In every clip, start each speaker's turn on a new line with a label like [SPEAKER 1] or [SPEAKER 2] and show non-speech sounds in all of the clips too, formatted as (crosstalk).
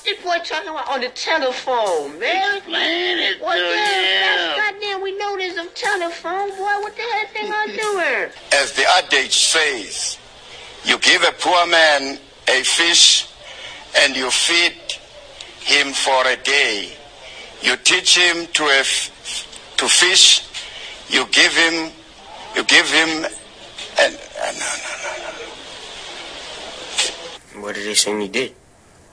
[SPEAKER 1] What this boy talking about on the telephone, man?
[SPEAKER 2] Explain it
[SPEAKER 1] What
[SPEAKER 2] to
[SPEAKER 1] the hell?
[SPEAKER 2] him.
[SPEAKER 1] Goddamn, we know there's a telephone, boy. What the hell thing I doing?
[SPEAKER 3] As the adage says, you give a poor man a fish and you feed him for a day. You teach him to a f- to fish. You give him, you give him, and uh, no, no, no, no.
[SPEAKER 1] What did they say he did?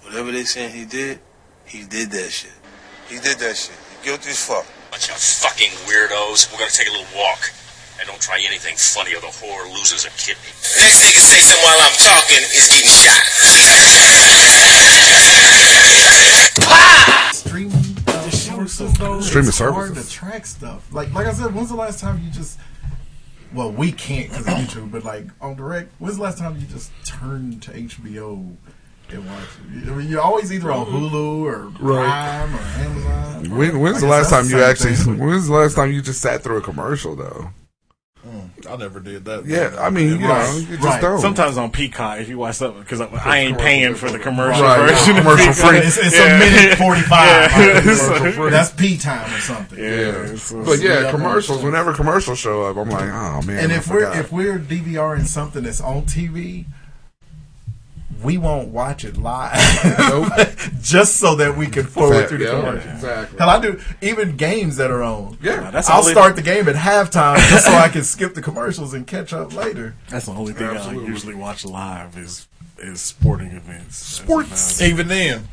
[SPEAKER 4] Whatever they saying he did, he did that shit. He did that shit. He guilty as fuck.
[SPEAKER 5] Bunch of fucking weirdos. We're gonna take a little walk. And don't try anything funny or the whore loses a kidney.
[SPEAKER 6] Next nigga say something while I'm talking is getting shot.
[SPEAKER 7] streaming uh, sources though.
[SPEAKER 8] Streaming
[SPEAKER 7] it's hard
[SPEAKER 8] services.
[SPEAKER 7] to track stuff. Like like I said, when's the last time you just well, we can't because of YouTube, but like on direct, when's the last time you just turned to HBO and watched it? I mean, you're always either on mm-hmm. Hulu or Prime or Amazon.
[SPEAKER 8] When, when's
[SPEAKER 7] I
[SPEAKER 8] the last time
[SPEAKER 7] the
[SPEAKER 8] you actually?
[SPEAKER 7] thing, but- (laughs)
[SPEAKER 8] When's the last time you just sat through a commercial though?
[SPEAKER 9] Mm, I never did that.
[SPEAKER 8] Yeah, I mean, you know, you just
[SPEAKER 7] right.
[SPEAKER 8] don't.
[SPEAKER 10] Sometimes on Peacock, if you watch something, because I, I ain't paying for the commercial
[SPEAKER 8] Right,
[SPEAKER 10] version. of
[SPEAKER 8] commercial free.
[SPEAKER 7] It's, it's
[SPEAKER 10] Yeah. (laughs)
[SPEAKER 7] a minute forty five.
[SPEAKER 10] Yeah.
[SPEAKER 7] That's P time or something.
[SPEAKER 8] yeah,
[SPEAKER 10] so-
[SPEAKER 8] but yeah,
[SPEAKER 7] Yeah,
[SPEAKER 8] commercials. Whenever commercials show up, I'm like, oh man.
[SPEAKER 7] And
[SPEAKER 8] I
[SPEAKER 7] if we're if we're DVRing something that's on TV, we won't watch it live, (laughs) (laughs) just so that we can forward
[SPEAKER 8] Fact,
[SPEAKER 7] through the
[SPEAKER 8] yeah,
[SPEAKER 7] commercials.
[SPEAKER 8] exactly.
[SPEAKER 7] Hell, I do even games that are on.
[SPEAKER 8] Yeah.
[SPEAKER 10] That's
[SPEAKER 7] I'll
[SPEAKER 10] only-
[SPEAKER 7] start the game at halftime just so I can skip the commercials and catch up later. (laughs)
[SPEAKER 10] That's the only thing
[SPEAKER 8] Absolutely.
[SPEAKER 10] I usually watch live is is sporting events.
[SPEAKER 8] Sports.
[SPEAKER 10] That's about it.
[SPEAKER 9] Even then,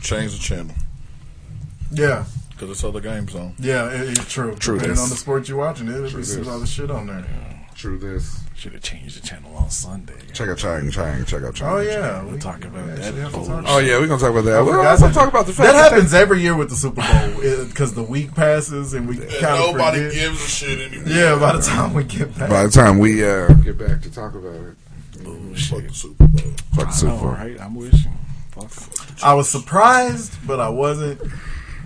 [SPEAKER 9] change the channel
[SPEAKER 7] Yeah,
[SPEAKER 9] because it's other games on.
[SPEAKER 7] yeah, it, it's true.
[SPEAKER 8] True
[SPEAKER 7] Depending
[SPEAKER 8] this.
[SPEAKER 7] on the sport you're watching, it'll be some
[SPEAKER 8] this.
[SPEAKER 7] other shit on there.
[SPEAKER 8] True this.
[SPEAKER 10] Should have changed the channel on Sunday.
[SPEAKER 8] Check out Chang Chang. Check out Chang.
[SPEAKER 7] Oh yeah,
[SPEAKER 10] We'll talk about
[SPEAKER 7] we
[SPEAKER 10] that
[SPEAKER 7] actually have to talk
[SPEAKER 8] Oh yeah, we're gonna talk about that.
[SPEAKER 7] I
[SPEAKER 8] We'll
[SPEAKER 7] forgot
[SPEAKER 8] also
[SPEAKER 7] that-
[SPEAKER 8] talk about the fact
[SPEAKER 7] that happens every year with the Super Bowl because the week passes and we
[SPEAKER 9] And
[SPEAKER 7] kind of
[SPEAKER 9] nobody
[SPEAKER 7] forget.
[SPEAKER 9] gives a shit anymore.
[SPEAKER 7] Yeah, by the time we get back,
[SPEAKER 8] By the time we uh, get back to talk about it,
[SPEAKER 9] Fuck the Super Bowl.
[SPEAKER 8] fuck the Super Bowl.
[SPEAKER 10] right? I'm wishing. you. Fuck it.
[SPEAKER 7] I was surprised, but I wasn't.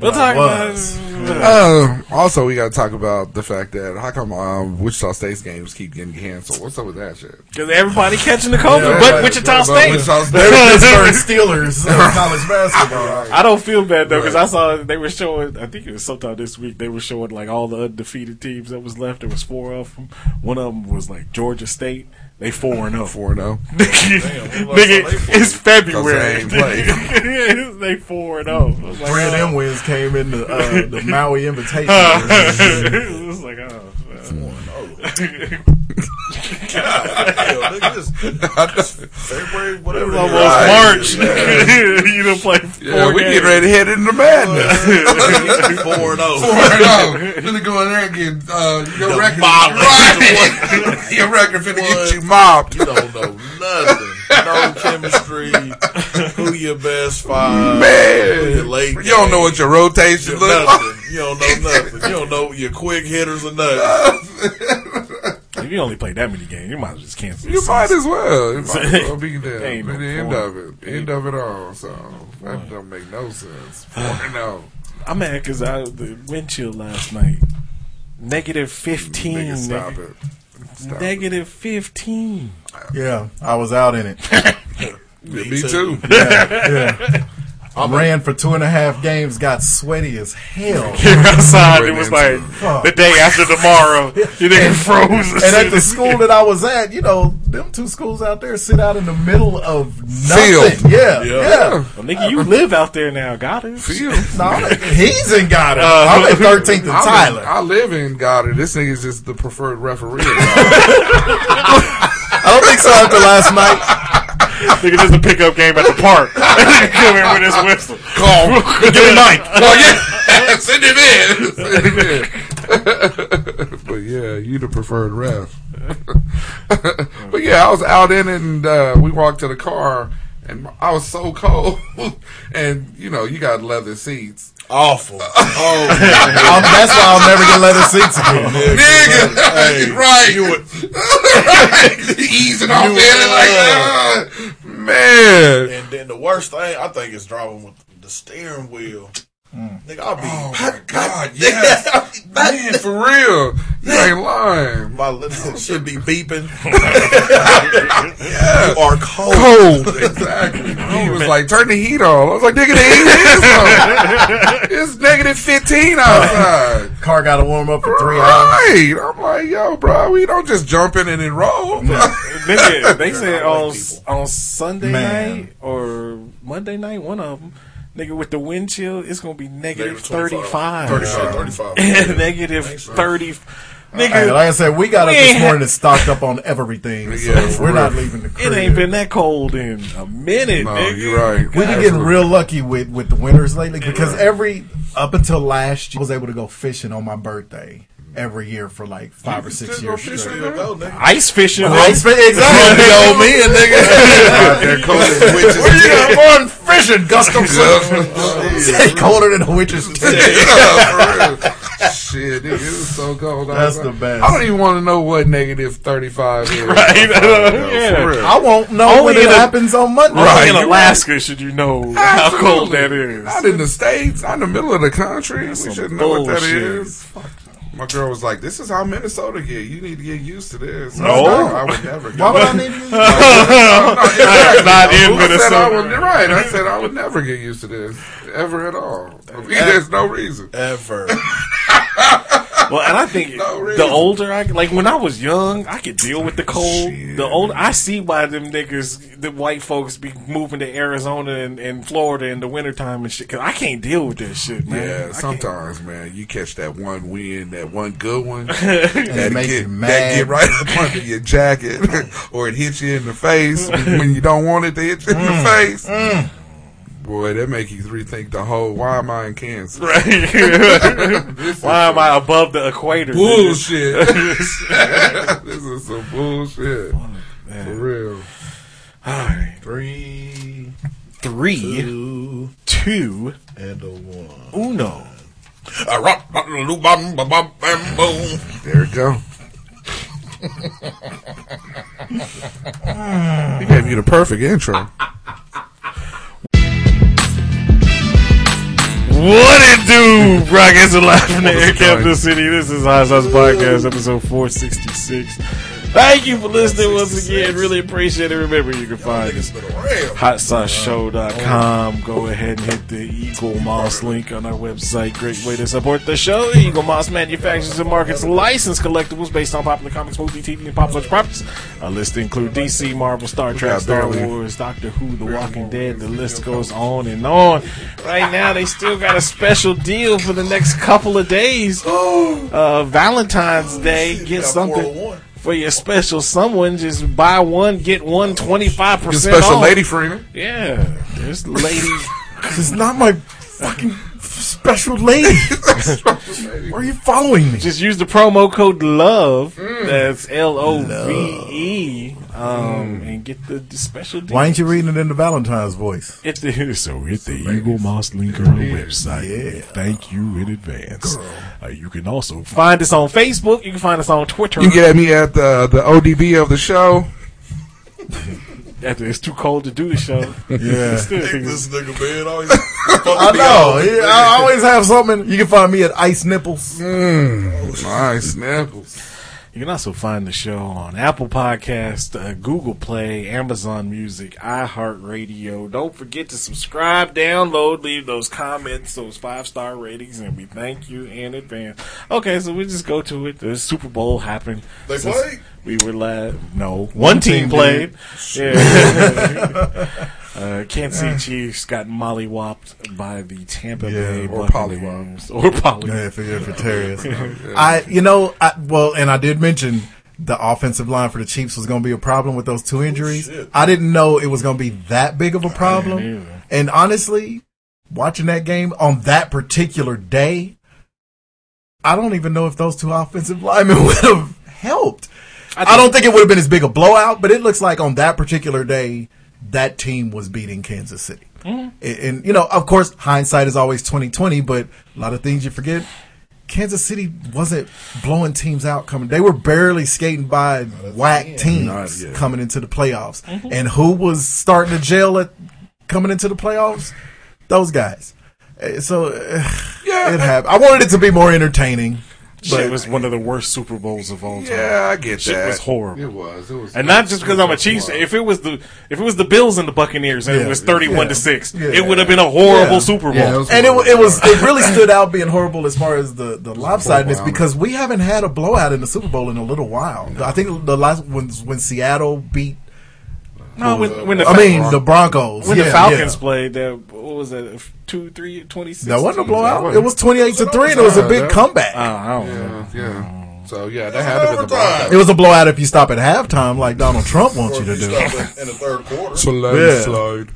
[SPEAKER 10] We'll talk about
[SPEAKER 7] was.
[SPEAKER 8] Uh, also, we got to talk about the fact that how come um, Wichita State's games keep getting canceled? What's up with that shit?
[SPEAKER 10] Because everybody catching the COVID,
[SPEAKER 7] Yeah,
[SPEAKER 10] but. Wichita
[SPEAKER 8] But
[SPEAKER 10] State.
[SPEAKER 8] Wichita State-
[SPEAKER 7] They were (laughs) Steelers college basketball.
[SPEAKER 10] I don't feel bad though because
[SPEAKER 8] Right.
[SPEAKER 10] I saw they were showing. I think it was sometime this week. They were showing like all the undefeated teams that was left. There was four of them. One of them was like Georgia State. They four and zero.
[SPEAKER 8] Four and zero. (laughs)
[SPEAKER 10] Nigga, nigga,
[SPEAKER 9] all they four?
[SPEAKER 10] it's February.
[SPEAKER 8] they ain't.
[SPEAKER 10] Yeah, (laughs) they four and zero. I like,
[SPEAKER 7] Three of
[SPEAKER 10] oh.
[SPEAKER 7] them wins came in the, uh, the (laughs) Maui Invitation.
[SPEAKER 10] it was like, oh.
[SPEAKER 9] Hell, nigga, this- February, whatever.
[SPEAKER 10] was
[SPEAKER 9] it
[SPEAKER 10] almost
[SPEAKER 9] is.
[SPEAKER 10] March. you done play four
[SPEAKER 8] Yeah, we
[SPEAKER 10] games.
[SPEAKER 8] get ready to head into madness.
[SPEAKER 9] Four and oh.
[SPEAKER 8] no, finna go in there and get uh, your
[SPEAKER 9] The
[SPEAKER 8] record.
[SPEAKER 9] mob.
[SPEAKER 8] Right. your record finna get
[SPEAKER 9] What?
[SPEAKER 8] you mobbed.
[SPEAKER 9] You don't know nothing. No chemistry. Who your best five?
[SPEAKER 8] Man,
[SPEAKER 9] late
[SPEAKER 8] you don't know what your rotation looks like.
[SPEAKER 9] You don't know nothing. You don't know your quick hitters or nothing. (laughs)
[SPEAKER 10] If you only play that many games, you might as well just cancel.
[SPEAKER 8] You might as well. You might as well be (laughs) there.
[SPEAKER 10] No
[SPEAKER 8] the end
[SPEAKER 10] point.
[SPEAKER 8] of it. End of it all. So that don't make no sense. (sighs) Oh.
[SPEAKER 10] I'm mad because I the wind chill last night. Negative mm, fifteen.
[SPEAKER 8] Nigga, stop
[SPEAKER 10] nigga.
[SPEAKER 8] it. Stop it.
[SPEAKER 10] Negative fifteen.
[SPEAKER 7] yeah, I was out in it.
[SPEAKER 8] Yeah, (laughs) (laughs) me too.
[SPEAKER 7] Yeah. I ran for two and a half games, got sweaty as hell. (laughs)
[SPEAKER 10] Came outside. It was like the day after tomorrow. (laughs) You nigga froze.
[SPEAKER 7] And at the school that I was at, you know, them two schools out there sit out in the middle of
[SPEAKER 8] Field.
[SPEAKER 7] nothing. Yeah, yeah.
[SPEAKER 10] Well, nigga, you live out there now. Got it. (laughs)
[SPEAKER 7] No, I'm- he's in Goddard.
[SPEAKER 10] Uh,
[SPEAKER 7] I'm at 13th and Tyler.
[SPEAKER 8] Live, I live in Goddard. This nigga's just the preferred referee.
[SPEAKER 7] I don't think so after last night.
[SPEAKER 10] Nigga, this is a pickup game at the park. (laughs) Come in with his whistle.
[SPEAKER 8] Call.
[SPEAKER 7] Give me Mike. (laughs)
[SPEAKER 8] Oh yeah, (laughs) send him in. Send him in. but yeah, you the preferred ref. but yeah, I was out in it and uh, we walked to the car and I was so cold. and you know, you got leather seats.
[SPEAKER 9] Awful. (laughs) Oh,
[SPEAKER 7] that's why I'll never get let leather seats again.
[SPEAKER 8] Nigga,
[SPEAKER 9] Hey,
[SPEAKER 8] right?
[SPEAKER 9] you would-
[SPEAKER 8] right. (laughs) Easing off in it like, ah, man.
[SPEAKER 9] And then the worst thing I think is driving with the steering wheel. Mm. Nigga, I'll be.
[SPEAKER 8] Oh my God, yes, man, for real. You ain't lying.
[SPEAKER 9] My little should be beeping. (laughs)
[SPEAKER 8] Yeah.
[SPEAKER 9] You are cold.
[SPEAKER 8] Cold, (laughs) exactly. He was like, turn the heat on. I was like, nigga, the heat is on. (laughs) It's negative 15 outside.
[SPEAKER 7] Car got to warm up for three hours.
[SPEAKER 8] Right. I'm like, yo, bro, we don't just jump in and enroll.
[SPEAKER 10] Nigga, they said
[SPEAKER 9] I like
[SPEAKER 10] on on Sunday
[SPEAKER 7] Man.
[SPEAKER 10] night or Monday night, one of them, nigga, with the wind chill, it's gonna be negative
[SPEAKER 9] Negative
[SPEAKER 10] thirty
[SPEAKER 9] 25.
[SPEAKER 10] five.
[SPEAKER 9] 35, 35. (laughs)
[SPEAKER 10] negative thirty.
[SPEAKER 7] Hey,
[SPEAKER 10] Nigga,
[SPEAKER 7] like I said, we got
[SPEAKER 10] We
[SPEAKER 7] up this morning and stocked up on everything.
[SPEAKER 8] Yeah, for
[SPEAKER 7] we're not leaving the crib.
[SPEAKER 10] it ain't been that cold in a minute,
[SPEAKER 8] no,
[SPEAKER 10] nigga.
[SPEAKER 8] you're right.
[SPEAKER 7] We've been getting real lucky with, with the winters lately because every up until last year, I was able to go fishing on my birthday every year for like five or six years
[SPEAKER 8] fishing,
[SPEAKER 7] straight.
[SPEAKER 9] Go.
[SPEAKER 10] Ice fishing.
[SPEAKER 7] Ice fi- exactly.
[SPEAKER 9] Big old man, nigga. (laughs)
[SPEAKER 8] Out there cold witches. (laughs)
[SPEAKER 7] Where you got fun fishing, Gustafson? Say colder than a witch's tit.
[SPEAKER 8] Yeah, for real. (laughs) Shit, nigga, it was so cold.
[SPEAKER 7] That's the best.
[SPEAKER 8] I don't even want to know what negative 35 is.
[SPEAKER 10] Right. (laughs) Yeah.
[SPEAKER 7] I won't know
[SPEAKER 10] Only
[SPEAKER 7] when it
[SPEAKER 10] a-
[SPEAKER 7] happens on Monday.
[SPEAKER 10] Only
[SPEAKER 8] Right,
[SPEAKER 10] in
[SPEAKER 8] you're
[SPEAKER 10] Alaska should you know how cold that is? Absolutely.
[SPEAKER 8] Not in the States, not in the middle of the country. we
[SPEAKER 10] some
[SPEAKER 8] should know what that is.
[SPEAKER 10] bullshit.
[SPEAKER 8] is. My girl was like, "This is how Minnesota get. You need to get used to this." I
[SPEAKER 10] No.
[SPEAKER 8] was like, I would never. Get
[SPEAKER 7] Why would I
[SPEAKER 8] used-
[SPEAKER 7] need to (laughs) use
[SPEAKER 8] Exactly.
[SPEAKER 10] Not in
[SPEAKER 8] I said I would,
[SPEAKER 10] Minnesota.
[SPEAKER 8] right. I said I would never get used to this ever at all. I there's no reason.
[SPEAKER 9] Ever. (laughs)
[SPEAKER 10] Well, and I think (laughs)
[SPEAKER 8] No
[SPEAKER 10] the older I like when I was young, I could deal with the cold.
[SPEAKER 8] Shit.
[SPEAKER 10] The older I see why them niggas, the white folks, be moving to Arizona and, and Florida in the wintertime and shit. Cause I can't deal with that shit, man. I
[SPEAKER 8] Yeah,
[SPEAKER 10] can't-
[SPEAKER 8] sometimes, man, you catch that one wind, that one good one, (laughs)
[SPEAKER 7] it
[SPEAKER 8] that
[SPEAKER 7] makes
[SPEAKER 8] get
[SPEAKER 7] you mad.
[SPEAKER 8] that get right (laughs) up under your jacket, or it hits you in the face when you don't want it to hit you in
[SPEAKER 7] Mm.
[SPEAKER 8] the face. Boy, that make you rethink the whole. Why am I in Kansas? (laughs)
[SPEAKER 10] Right. (laughs) Why am I above the equator?
[SPEAKER 8] Bullshit. (laughs) this is some bullshit. For real.
[SPEAKER 10] Alright.
[SPEAKER 9] Three,
[SPEAKER 10] Three,
[SPEAKER 9] two,
[SPEAKER 10] two,
[SPEAKER 9] and a one.
[SPEAKER 10] uno.
[SPEAKER 8] There it go. he gave you the perfect intro.
[SPEAKER 10] What it do, Broadcast live from the Air Capital? City. This is Hot Sauce Podcast, episode 466. Thank you for listening once again. Really appreciate it. Remember, you can find us HotSauceShow.com. Go ahead and hit the Eaglemoss link on our website. Great way to support the show. Eaglemoss manufactures and markets licensed collectibles based on popular comics, movie, TV, and pop culture properties. Our list include DC, Marvel, Star Trek, Star Wars, Doctor Who, The Walking Dead. The list goes on and on. Right now, they still got a special deal for the next couple of days. Uh, Valentine's Day. Get something
[SPEAKER 9] 401.
[SPEAKER 10] For your special someone. Just buy one, get one 25%
[SPEAKER 8] Your special
[SPEAKER 10] off.
[SPEAKER 8] lady friend.
[SPEAKER 10] Yeah, there's lady. (laughs)
[SPEAKER 7] It's not my fucking special lady. (laughs) Why are you following me?
[SPEAKER 10] Just use the promo code LOVE. That's L O V E. Um, and get the, the special deal.
[SPEAKER 7] Why ain't you reading it in the Valentine's voice?
[SPEAKER 10] It's the, so hit the Eaglemoss link on our website.
[SPEAKER 7] Yeah.
[SPEAKER 10] Thank you in advance. Uh, you can also find us on Facebook. You can find us on Twitter.
[SPEAKER 8] You can get at me at the the ODB of the show. (laughs)
[SPEAKER 10] After it's too cold to do the show.
[SPEAKER 7] Yeah. (laughs)
[SPEAKER 10] Still
[SPEAKER 9] Think
[SPEAKER 10] think
[SPEAKER 9] this nigga, man. (laughs) Always
[SPEAKER 7] I know. Yeah, I always have something. You can find me at Ice Nipples.
[SPEAKER 8] Ice nipples.
[SPEAKER 10] You can also find the show on Apple Podcast, uh, Google Play, Amazon Music, iHeartRadio. Don't forget to subscribe, download, leave those comments, those five star ratings, and we thank you in advance. Okay, so we just go to it. The Super Bowl happened.
[SPEAKER 9] They played?
[SPEAKER 10] We were live. No, one, team,
[SPEAKER 7] team
[SPEAKER 10] played.
[SPEAKER 7] did.
[SPEAKER 10] Yeah. (laughs) (laughs) uh, Kansas City Chiefs got mollywopped by the Tampa Bay
[SPEAKER 8] or
[SPEAKER 10] Buccaneers. (laughs) Or pollywop.
[SPEAKER 7] Yeah, for, yeah, for Terriers. I, you know, I, well, and I did mention the offensive line for the Chiefs was going to be a problem with those two injuries.
[SPEAKER 9] shit.
[SPEAKER 7] I didn't know it was going to be that big of a problem. And honestly, watching that game on that particular day, I don't even know if those two offensive linemen (laughs) would have helped. I, don't think it would have been as big a blowout, but it looks like on that particular day, that team was beating Kansas City. And, and, you know, of course, hindsight is always twenty twenty, but a lot of things you forget. Kansas City wasn't blowing teams out coming. They were barely skating by whack teams coming into the playoffs. And who was starting to jail at coming into the playoffs? Those guys. Uh, So uh,
[SPEAKER 8] Yeah,
[SPEAKER 7] it happened. I wanted it to be more entertaining.
[SPEAKER 10] Shit was one of the worst Super Bowls of all time.
[SPEAKER 8] Yeah, I get
[SPEAKER 10] Shit
[SPEAKER 8] that.
[SPEAKER 10] It was horrible.
[SPEAKER 8] It was. It was.
[SPEAKER 10] And not just because I'm a Chiefs. fan. If it was the if it was the Bills and the Buccaneers and
[SPEAKER 7] Yeah.
[SPEAKER 10] it was 31
[SPEAKER 7] Yeah.
[SPEAKER 10] to six,
[SPEAKER 7] Yeah.
[SPEAKER 10] it would have been a horrible
[SPEAKER 7] Yeah.
[SPEAKER 10] Super Bowl.
[SPEAKER 8] Yeah, it
[SPEAKER 7] And it, it was it really stood out being horrible as far as the the lopsidedness because we haven't had a blowout in the Super Bowl in a little while. I think the last when when Seattle beat
[SPEAKER 10] no, when, when the
[SPEAKER 7] I mean the Broncos
[SPEAKER 10] when
[SPEAKER 7] yeah,
[SPEAKER 10] the Falcons
[SPEAKER 7] yeah.
[SPEAKER 10] played, that what was that? Two, three, twenty six.
[SPEAKER 7] That wasn't a blowout.
[SPEAKER 8] wasn't-
[SPEAKER 7] It was twenty eight to three, and it was a big
[SPEAKER 8] Yeah.
[SPEAKER 7] comeback.
[SPEAKER 10] I don't know.
[SPEAKER 8] Yeah, yeah. So yeah, that had to be the. Broncos.
[SPEAKER 7] It was a blowout if you stop at halftime, like Donald Trump wants
[SPEAKER 9] Or
[SPEAKER 7] you to
[SPEAKER 9] you
[SPEAKER 7] do.
[SPEAKER 9] stop in, in the third quarter.
[SPEAKER 8] Slide, (laughs)
[SPEAKER 7] Yeah.
[SPEAKER 8] slide.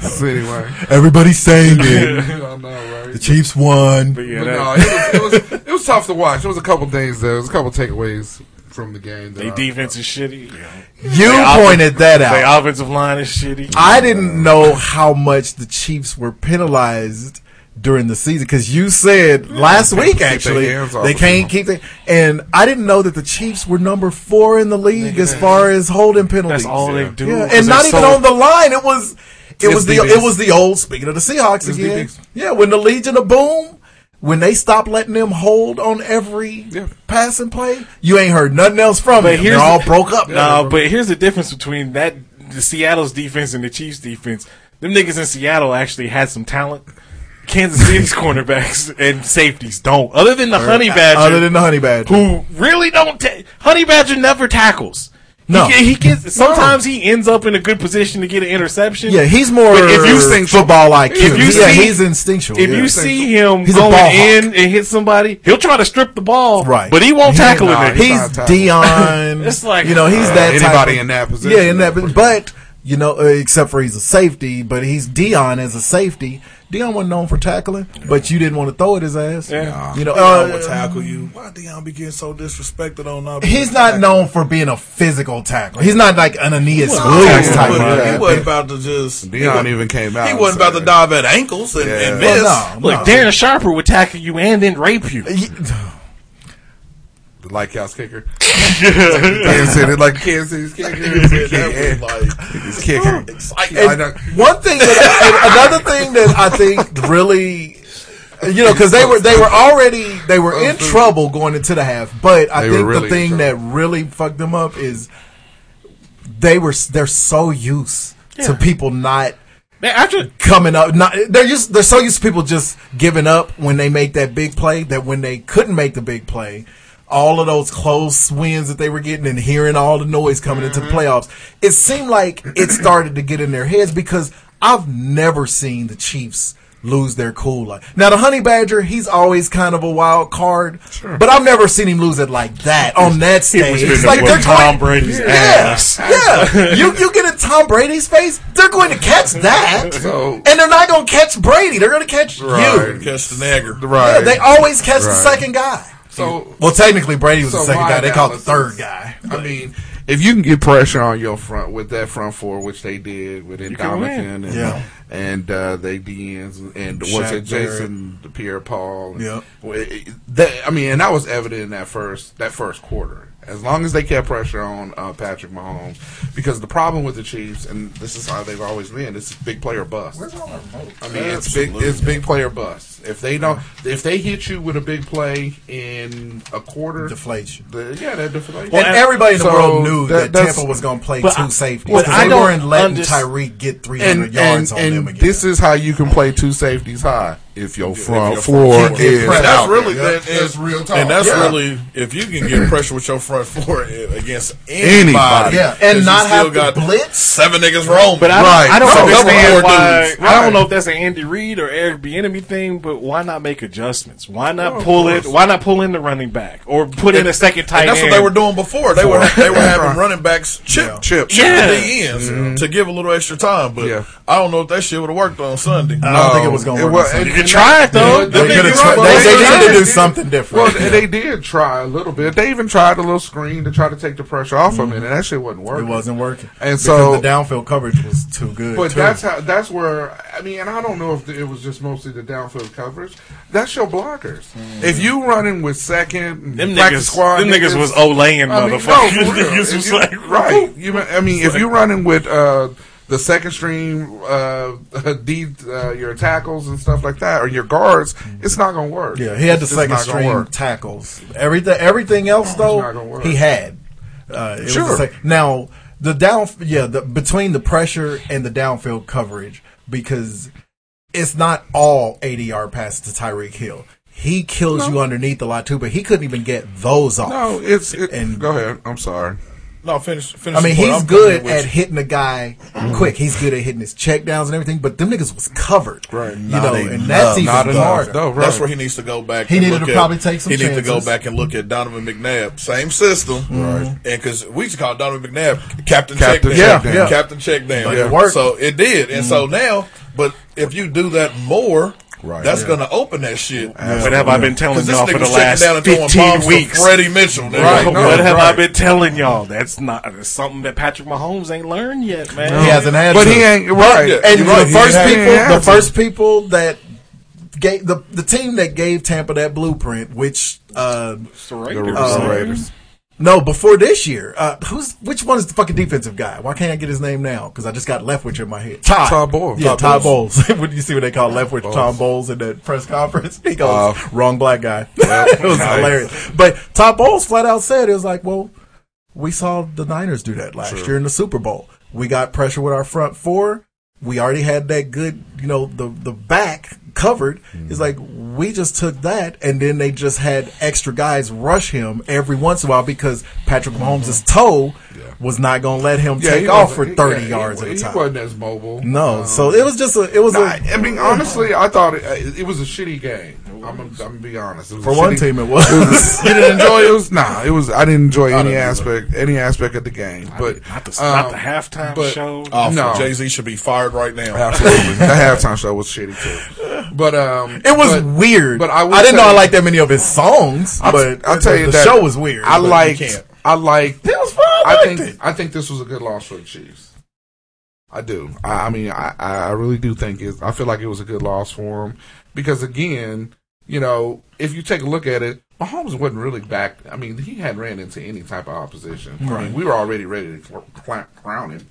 [SPEAKER 8] so (laughs) anyway,
[SPEAKER 7] Everybody's saying it. (laughs)
[SPEAKER 8] I know, right?
[SPEAKER 7] The Chiefs won.
[SPEAKER 10] But yeah,
[SPEAKER 8] But no, it was, it was it was tough to watch. There was a couple things. There it was a couple takeaways from the game. That
[SPEAKER 10] they
[SPEAKER 8] I-
[SPEAKER 10] defense is shitty. Yeah.
[SPEAKER 7] You
[SPEAKER 10] They
[SPEAKER 7] pointed that
[SPEAKER 10] Their
[SPEAKER 7] out.
[SPEAKER 10] offensive line is shitty.
[SPEAKER 7] I didn't know how much the Chiefs were penalized during the season because you said last week actually they
[SPEAKER 8] of
[SPEAKER 7] can't keep the and I didn't know that the Chiefs were number four in the league as far as holding penalties.
[SPEAKER 10] That's all they do.
[SPEAKER 7] Yeah,
[SPEAKER 10] 'cause
[SPEAKER 7] and not even
[SPEAKER 10] so-
[SPEAKER 7] on the line. It was it
[SPEAKER 8] It's
[SPEAKER 7] was the
[SPEAKER 8] DBs.
[SPEAKER 7] it was the old. Speaking of the Seahawks
[SPEAKER 8] It's
[SPEAKER 7] again,
[SPEAKER 8] DBs.
[SPEAKER 7] yeah. When the Legion of Boom, when they stopped letting them hold on every
[SPEAKER 8] Yeah.
[SPEAKER 7] pass and play, you ain't heard nothing else from
[SPEAKER 10] But
[SPEAKER 7] them. They're all broke up. now.
[SPEAKER 10] No, but here's the difference between that the Seattle's defense and the Chiefs defense. Them niggas in Seattle actually had some talent. Kansas City's (laughs) cornerbacks and safeties don't. Other than the Honey uh, Badger,
[SPEAKER 7] Other than the Honey Badger,
[SPEAKER 10] who really don't. Ta- Honey Badger never tackles.
[SPEAKER 7] No.
[SPEAKER 10] he, he gets. Sometimes he ends up in a good position to get an interception.
[SPEAKER 7] Yeah, he's more
[SPEAKER 10] But if you
[SPEAKER 7] think football IQ.
[SPEAKER 10] if you
[SPEAKER 7] yeah,
[SPEAKER 10] see-
[SPEAKER 7] he's instinctual.
[SPEAKER 10] If
[SPEAKER 7] yeah.
[SPEAKER 10] you see him
[SPEAKER 7] He's a
[SPEAKER 10] going
[SPEAKER 7] ball hawk.
[SPEAKER 10] in and hit somebody, he'll try to strip the ball,
[SPEAKER 7] right,
[SPEAKER 10] But he won't
[SPEAKER 7] He-
[SPEAKER 10] tackle
[SPEAKER 8] nah,
[SPEAKER 10] it.
[SPEAKER 8] he's
[SPEAKER 7] He's. Dion. (laughs)
[SPEAKER 10] It's like-
[SPEAKER 7] you know he's
[SPEAKER 8] Uh,
[SPEAKER 7] that type
[SPEAKER 8] anybody
[SPEAKER 7] of-
[SPEAKER 8] in that position,
[SPEAKER 7] Yeah, in that. But you know, uh, except for he's a safety, but he's Dion as a safety. Dion wasn't known for tackling, but you didn't want to throw at his ass.
[SPEAKER 10] Yeah.
[SPEAKER 7] You know,
[SPEAKER 9] Dion will
[SPEAKER 7] uh,
[SPEAKER 9] tackle you. Why Dion be getting so disrespected on our
[SPEAKER 7] he's not known for being a physical tackler. He's not like an Aeneas
[SPEAKER 9] Well,
[SPEAKER 7] Williams
[SPEAKER 9] he
[SPEAKER 7] type.
[SPEAKER 9] wasn't- He
[SPEAKER 7] guy.
[SPEAKER 9] wasn't about to just.
[SPEAKER 8] Dion even came out.
[SPEAKER 9] He wasn't about to dive at ankles and,
[SPEAKER 8] Yeah.
[SPEAKER 9] and
[SPEAKER 8] Well,
[SPEAKER 9] miss.
[SPEAKER 7] no.
[SPEAKER 10] Look, Darren Sharper would tackle you and then rape you.
[SPEAKER 8] The Light House kicker. (laughs) Kansas City, like Kansas City's kicker. He's
[SPEAKER 9] That was like
[SPEAKER 8] He's kicker.
[SPEAKER 9] exciting.
[SPEAKER 7] One thing, that, and another thing that I think really, you know, because they were they were already they were in trouble going into the half, but I
[SPEAKER 8] They
[SPEAKER 7] think
[SPEAKER 8] really
[SPEAKER 7] the thing that really fucked them up is they were they're so used to people not
[SPEAKER 10] Man, after
[SPEAKER 7] coming up. Not they're used they're so used to people just giving up when they make that big play that when they couldn't make the big play. All of those close wins that they were getting and hearing all the noise coming into the playoffs, it seemed like it started to get in their heads because I've never seen the Chiefs lose their cool. Like now, the Honey Badger, he's always kind of a wild card, but I've never seen him lose it like that on that stage. It's like they're
[SPEAKER 10] Tom
[SPEAKER 7] going-
[SPEAKER 10] Brady's
[SPEAKER 7] yeah,
[SPEAKER 10] ass.
[SPEAKER 7] yeah. You you get in Tom Brady's face, they're going to catch that,
[SPEAKER 8] So-
[SPEAKER 7] and they're not going to catch Brady. They're going to catch
[SPEAKER 8] Right.
[SPEAKER 7] you.
[SPEAKER 9] Catch the nagger.
[SPEAKER 8] Right.
[SPEAKER 7] Yeah, they always catch the second guy.
[SPEAKER 8] So
[SPEAKER 7] Well, technically, Brady was the second guy. They called the third guy.
[SPEAKER 8] I mean, if you can get pressure on your front with that front four, which they did with
[SPEAKER 10] can
[SPEAKER 8] Indomitian and
[SPEAKER 7] Yeah.
[SPEAKER 8] and uh, they DNs and what's it, Jason Pierre Paul.
[SPEAKER 7] Yep.
[SPEAKER 8] Well, it- That I mean, and that was evident in that first that first quarter. As long as they kept pressure on uh, Patrick Mahomes, because the problem with the Chiefs, and this is how they've always been, it's big player bust. I mean, it's big, it's big player bust. If they don't, if they hit you with a big play in a quarter,
[SPEAKER 7] deflation.
[SPEAKER 8] The, yeah, that deflates.
[SPEAKER 7] and everybody in the
[SPEAKER 8] So
[SPEAKER 7] world knew that,
[SPEAKER 8] that's-
[SPEAKER 7] Tampa was going to play two
[SPEAKER 8] I-
[SPEAKER 7] safeties.
[SPEAKER 8] but
[SPEAKER 7] because
[SPEAKER 8] I
[SPEAKER 7] they
[SPEAKER 8] don't
[SPEAKER 7] weren't letting Tyreek get 300 yards on
[SPEAKER 8] and
[SPEAKER 7] them again.
[SPEAKER 8] This is how you can play two safeties high if your front
[SPEAKER 9] your
[SPEAKER 8] floor
[SPEAKER 9] front-
[SPEAKER 8] is.
[SPEAKER 9] And that's
[SPEAKER 8] out
[SPEAKER 9] really
[SPEAKER 8] there.
[SPEAKER 9] that is
[SPEAKER 8] real talk.
[SPEAKER 9] And that's
[SPEAKER 8] Yeah.
[SPEAKER 9] really if you can get pressure with your front four against anybody,
[SPEAKER 8] Anybody.
[SPEAKER 7] Yeah, and
[SPEAKER 9] 'cause you
[SPEAKER 7] not have
[SPEAKER 9] got
[SPEAKER 7] blitz.
[SPEAKER 9] seven niggas roaming.
[SPEAKER 10] But I don't,
[SPEAKER 8] Right.
[SPEAKER 10] I don't
[SPEAKER 8] No,
[SPEAKER 10] understand why.
[SPEAKER 9] dudes.
[SPEAKER 10] I don't know if that's an Andy Reid or Eric Bieniemy thing, but why not make adjustments? Why not
[SPEAKER 8] Well,
[SPEAKER 10] pull it? Why not pull in the running back or put in a second tight
[SPEAKER 9] And that's
[SPEAKER 10] end?
[SPEAKER 9] what they were doing before. They were they were (laughs) having running backs chip
[SPEAKER 8] Chip.
[SPEAKER 9] chip
[SPEAKER 10] Yeah.
[SPEAKER 9] the ends mm-hmm. to give a little extra time. But
[SPEAKER 8] Yeah.
[SPEAKER 9] I don't know if that shit would have worked on Sunday.
[SPEAKER 7] I don't think it was going to work. on Sunday.
[SPEAKER 10] You could try it though.
[SPEAKER 8] They,
[SPEAKER 7] They
[SPEAKER 8] they,
[SPEAKER 7] tried-
[SPEAKER 8] well,
[SPEAKER 7] they- they
[SPEAKER 8] tried.
[SPEAKER 7] needed to do something different.
[SPEAKER 8] Well, they did try a little bit. They even tried a little screen to try to take the pressure off of it, mm-hmm. and that shit wasn't working.
[SPEAKER 7] It wasn't working.
[SPEAKER 8] And so-
[SPEAKER 7] the downfield coverage was too good.
[SPEAKER 8] But
[SPEAKER 7] too.
[SPEAKER 8] that's how. That's where. I mean, and I don't know if it was just mostly the downfield coverage. That's your blockers. If you running with second,
[SPEAKER 10] Them niggas,
[SPEAKER 8] squad,
[SPEAKER 10] them niggas was Olayan
[SPEAKER 8] I mean,
[SPEAKER 10] motherfuckers.
[SPEAKER 8] no, (laughs)
[SPEAKER 10] niggas was
[SPEAKER 8] you-
[SPEAKER 10] like
[SPEAKER 8] right. You, I mean, if you're running with uh, the second stream, (laughs) uh, D, uh, your tackles and stuff like that, or your guards, it's not going to work.
[SPEAKER 7] Yeah, he had the
[SPEAKER 8] It's
[SPEAKER 7] second
[SPEAKER 8] not work.
[SPEAKER 7] tackles. Everything, everything else though, he had. Uh, it was
[SPEAKER 8] Sure.
[SPEAKER 7] the now the down, yeah, the between the pressure and the downfield coverage because it's not all eighty yard passes to Tyreek Hill. He kills you underneath a lot too, but he couldn't even get those off.
[SPEAKER 8] No, it's. It,
[SPEAKER 7] And-
[SPEAKER 8] go ahead. I'm sorry.
[SPEAKER 9] No, finish. finish
[SPEAKER 7] I mean, he's
[SPEAKER 9] I'm
[SPEAKER 7] good at
[SPEAKER 9] you.
[SPEAKER 7] hitting a guy quick. He's good at hitting his check downs and everything, but them niggas was covered.
[SPEAKER 8] Right.
[SPEAKER 7] You
[SPEAKER 9] Not
[SPEAKER 7] know,
[SPEAKER 9] enough.
[SPEAKER 7] and that's even
[SPEAKER 8] Not enough,
[SPEAKER 7] harder.
[SPEAKER 8] though. Right.
[SPEAKER 9] That's where he needs to go back.
[SPEAKER 7] He
[SPEAKER 9] and
[SPEAKER 7] needed
[SPEAKER 9] look
[SPEAKER 7] to
[SPEAKER 9] at-
[SPEAKER 7] probably take some
[SPEAKER 9] He needs to go back and look at Donovan McNabb, same system, right? And because we used to call Donovan McNabb Captain,
[SPEAKER 8] Captain
[SPEAKER 9] Checkdown,
[SPEAKER 8] Checkdown.
[SPEAKER 7] Yeah, yeah.
[SPEAKER 9] Captain Checkdown.
[SPEAKER 7] But it worked.
[SPEAKER 9] So it did, and so mm-hmm. now, but if you do that more,
[SPEAKER 8] Right.
[SPEAKER 9] that's
[SPEAKER 8] Yeah.
[SPEAKER 9] going to open that shit.
[SPEAKER 10] What have I been telling y'all for the last
[SPEAKER 9] down
[SPEAKER 10] 15 weeks?
[SPEAKER 9] Freddie Mitchell. nigga.
[SPEAKER 8] Right, no,
[SPEAKER 10] what have I been telling y'all? That's not that's something that Patrick Mahomes ain't learned yet, man.
[SPEAKER 7] He hasn't had
[SPEAKER 8] But
[SPEAKER 7] to.
[SPEAKER 8] he ain't right.
[SPEAKER 9] Yeah.
[SPEAKER 7] and
[SPEAKER 9] You're right,
[SPEAKER 7] the
[SPEAKER 9] he
[SPEAKER 7] first people, the first people that gave the the team that gave Tampa that blueprint, which uh
[SPEAKER 10] the
[SPEAKER 8] The
[SPEAKER 10] Raiders.
[SPEAKER 7] Uh,
[SPEAKER 10] man.
[SPEAKER 8] Raiders.
[SPEAKER 7] No, before this year, uh who's which one is the fucking defensive guy? Why can't I get his name now? Because I just got Leftwich in my head. Todd,
[SPEAKER 8] Todd Bowles.
[SPEAKER 7] yeah,
[SPEAKER 8] Todd
[SPEAKER 7] Todd Bowles. (laughs) what do you see what they call Leftwich?
[SPEAKER 8] Bowles.
[SPEAKER 7] Tom Bowles in that press conference. (laughs) He goes
[SPEAKER 8] Uh,
[SPEAKER 7] wrong black guy. (laughs) it was
[SPEAKER 8] Nice.
[SPEAKER 7] hilarious. But Todd Bowles flat out said it was like, well, we saw the Niners do that last year in the Super Bowl. We got pressure with our front four. We already had that good, you know, the the back covered. It's mm-hmm. like we just took that, and then they just had extra guys rush him every once in a while because Patrick Mahomes' is mm-hmm. toe was not going to let him
[SPEAKER 8] Yeah,
[SPEAKER 7] take off for thirty
[SPEAKER 8] yeah,
[SPEAKER 7] yards
[SPEAKER 8] he,
[SPEAKER 7] at a time.
[SPEAKER 8] He
[SPEAKER 7] time.
[SPEAKER 8] wasn't as mobile.
[SPEAKER 7] No,
[SPEAKER 8] Um,
[SPEAKER 7] so it was just a it was
[SPEAKER 8] Nah,
[SPEAKER 7] a
[SPEAKER 8] I mean, honestly, I thought it, it was a shitty game. I'm, I'm gonna be honest.
[SPEAKER 7] For one
[SPEAKER 8] shitty-
[SPEAKER 7] team it (laughs) was.
[SPEAKER 8] you didn't enjoy it? it was nah. It was. I didn't enjoy any aspect, any aspect of the game. But
[SPEAKER 10] Not the, not
[SPEAKER 8] um,
[SPEAKER 10] the halftime
[SPEAKER 8] but-
[SPEAKER 10] show.
[SPEAKER 9] Awful.
[SPEAKER 8] No.
[SPEAKER 9] Jay Z should be fired right now.
[SPEAKER 8] Absolutely, (laughs) the halftime show was shitty too. But um,
[SPEAKER 7] It was
[SPEAKER 8] but-
[SPEAKER 7] weird.
[SPEAKER 8] But I,
[SPEAKER 7] I didn't know I liked that many of his songs,
[SPEAKER 8] I'll,
[SPEAKER 7] but
[SPEAKER 8] I'll tell you
[SPEAKER 7] the
[SPEAKER 8] that
[SPEAKER 7] show was weird.
[SPEAKER 8] I
[SPEAKER 7] but you
[SPEAKER 8] liked. I
[SPEAKER 7] like. Was fun. I,
[SPEAKER 8] I think.
[SPEAKER 7] it.
[SPEAKER 8] I think this was a good loss for the Chiefs. I do. I, I mean, I, I really do think it. I feel like it was a good loss for him because again, you know, if you take a look at it, Mahomes wasn't really back. I mean, he hadn't ran into any type of opposition. I mean, we were already ready to cl- cl- crown him.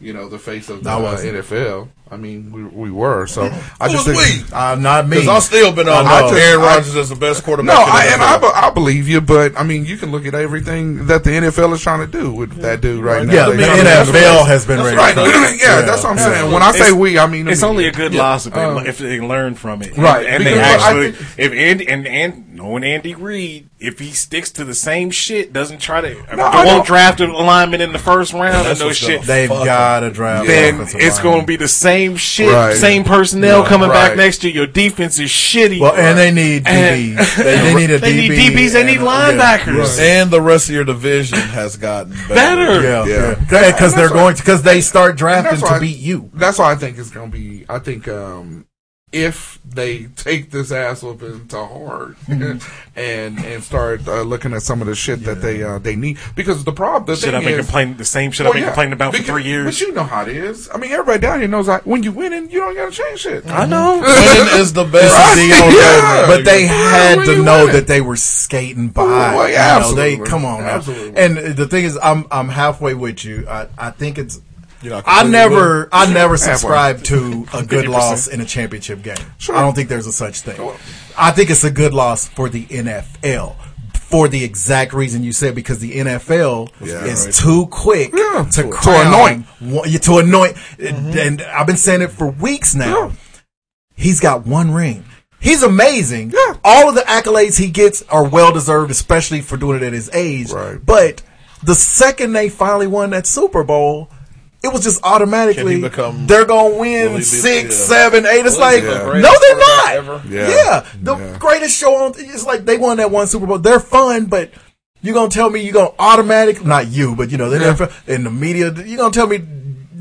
[SPEAKER 8] You know, the face of the uh. NFL. I mean, we we were. So I
[SPEAKER 9] Who
[SPEAKER 8] just
[SPEAKER 9] was
[SPEAKER 8] think.
[SPEAKER 9] we?
[SPEAKER 7] Uh, not me.
[SPEAKER 9] Because I've still been on
[SPEAKER 7] I know.
[SPEAKER 9] Aaron
[SPEAKER 8] I-
[SPEAKER 9] Rodgers as the best quarterback.
[SPEAKER 8] No, I, and I, I believe you, but I mean, you can look at everything that the NFL is trying to do with that dude right now.
[SPEAKER 7] yeah, the
[SPEAKER 8] trying to-
[SPEAKER 7] NFL has been ready.
[SPEAKER 8] Right.
[SPEAKER 7] to
[SPEAKER 8] yeah, (laughs)
[SPEAKER 7] Yeah.
[SPEAKER 8] that's what I'm saying. When I say
[SPEAKER 10] It's-
[SPEAKER 8] we, I mean
[SPEAKER 10] It's only a good loss if they,
[SPEAKER 8] um,
[SPEAKER 10] if they learn from it,
[SPEAKER 8] Right,
[SPEAKER 10] And, and they
[SPEAKER 8] because I
[SPEAKER 10] actually,
[SPEAKER 8] think-
[SPEAKER 10] if Andy and and knowing Andy Reid, if he sticks to the same shit, doesn't try to,
[SPEAKER 8] No, I
[SPEAKER 10] won't
[SPEAKER 8] don't-
[SPEAKER 10] draft an alignment in the first round and no shit.
[SPEAKER 7] They've got to draft.
[SPEAKER 10] then it's
[SPEAKER 7] linemen.
[SPEAKER 10] going to be the same shit,
[SPEAKER 8] Right.
[SPEAKER 10] same personnel
[SPEAKER 8] Yeah,
[SPEAKER 10] coming back next year. Your defense is shitty.
[SPEAKER 7] well, and they need
[SPEAKER 10] And-
[SPEAKER 7] DBs. (laughs) They, they need a
[SPEAKER 10] They
[SPEAKER 7] DB.
[SPEAKER 10] need DBs, they need
[SPEAKER 7] and a-
[SPEAKER 10] linebackers.
[SPEAKER 9] and the rest of your division has gotten better.
[SPEAKER 10] Better.
[SPEAKER 7] Yeah,
[SPEAKER 8] Yeah.
[SPEAKER 7] yeah, because they're going to because they start drafting to beat you.
[SPEAKER 8] That's why I think it's going to be. I think um, if they take this ass up into heart (laughs)
[SPEAKER 10] Mhm.
[SPEAKER 8] and and start uh, looking at some of the shit that they uh, they need because the problem the
[SPEAKER 10] Shit I've been complaining the same shit I've been complaining about for three years.
[SPEAKER 8] But you know how it is. I mean, everybody down here knows like when you winning, you don't gotta change shit.
[SPEAKER 10] I know. (laughs)
[SPEAKER 9] Winning is the best
[SPEAKER 8] Right?
[SPEAKER 9] deal
[SPEAKER 8] Yeah.
[SPEAKER 9] ever.
[SPEAKER 7] But they had to know
[SPEAKER 8] winning.
[SPEAKER 7] that they were skating by.
[SPEAKER 8] Well,
[SPEAKER 7] you
[SPEAKER 8] yeah,
[SPEAKER 7] know, they
[SPEAKER 8] absolutely.
[SPEAKER 7] come on, now.
[SPEAKER 8] Absolutely.
[SPEAKER 7] And the thing is, I'm I'm halfway with you. I I think it's. I never? I never
[SPEAKER 8] Halfway.
[SPEAKER 7] subscribe to a good
[SPEAKER 10] 50%.
[SPEAKER 7] loss in a championship game.
[SPEAKER 8] Sure.
[SPEAKER 7] I don't think there's a such thing. I think it's a good loss for the NFL for the exact reason you said because the NFL
[SPEAKER 8] Yeah.
[SPEAKER 7] is
[SPEAKER 8] Right.
[SPEAKER 7] too quick
[SPEAKER 8] Yeah.
[SPEAKER 7] to,
[SPEAKER 8] To-
[SPEAKER 7] crown
[SPEAKER 8] anoint.
[SPEAKER 7] to anoint. And I've been saying it for weeks now.
[SPEAKER 8] Yeah.
[SPEAKER 7] He's got one ring. He's amazing. All of the accolades he gets are well deserved, especially for doing it at his age.
[SPEAKER 8] Right.
[SPEAKER 7] But the second they finally won that Super Bowl, it was just automatically
[SPEAKER 9] become-
[SPEAKER 7] they're gonna win
[SPEAKER 9] he be-
[SPEAKER 7] six,
[SPEAKER 9] yeah.
[SPEAKER 7] seven, eight. It's
[SPEAKER 9] Will
[SPEAKER 7] like
[SPEAKER 9] be the
[SPEAKER 7] no, they're not.
[SPEAKER 9] ever?
[SPEAKER 7] Yeah,
[SPEAKER 8] Yeah.
[SPEAKER 7] the
[SPEAKER 8] Yeah.
[SPEAKER 7] greatest show on. It's like they won that one Super Bowl. They're fun, but you're gonna tell me you're gonna automatic? Not you, but you know, they
[SPEAKER 8] Yeah.
[SPEAKER 7] never in the media. You're gonna tell me?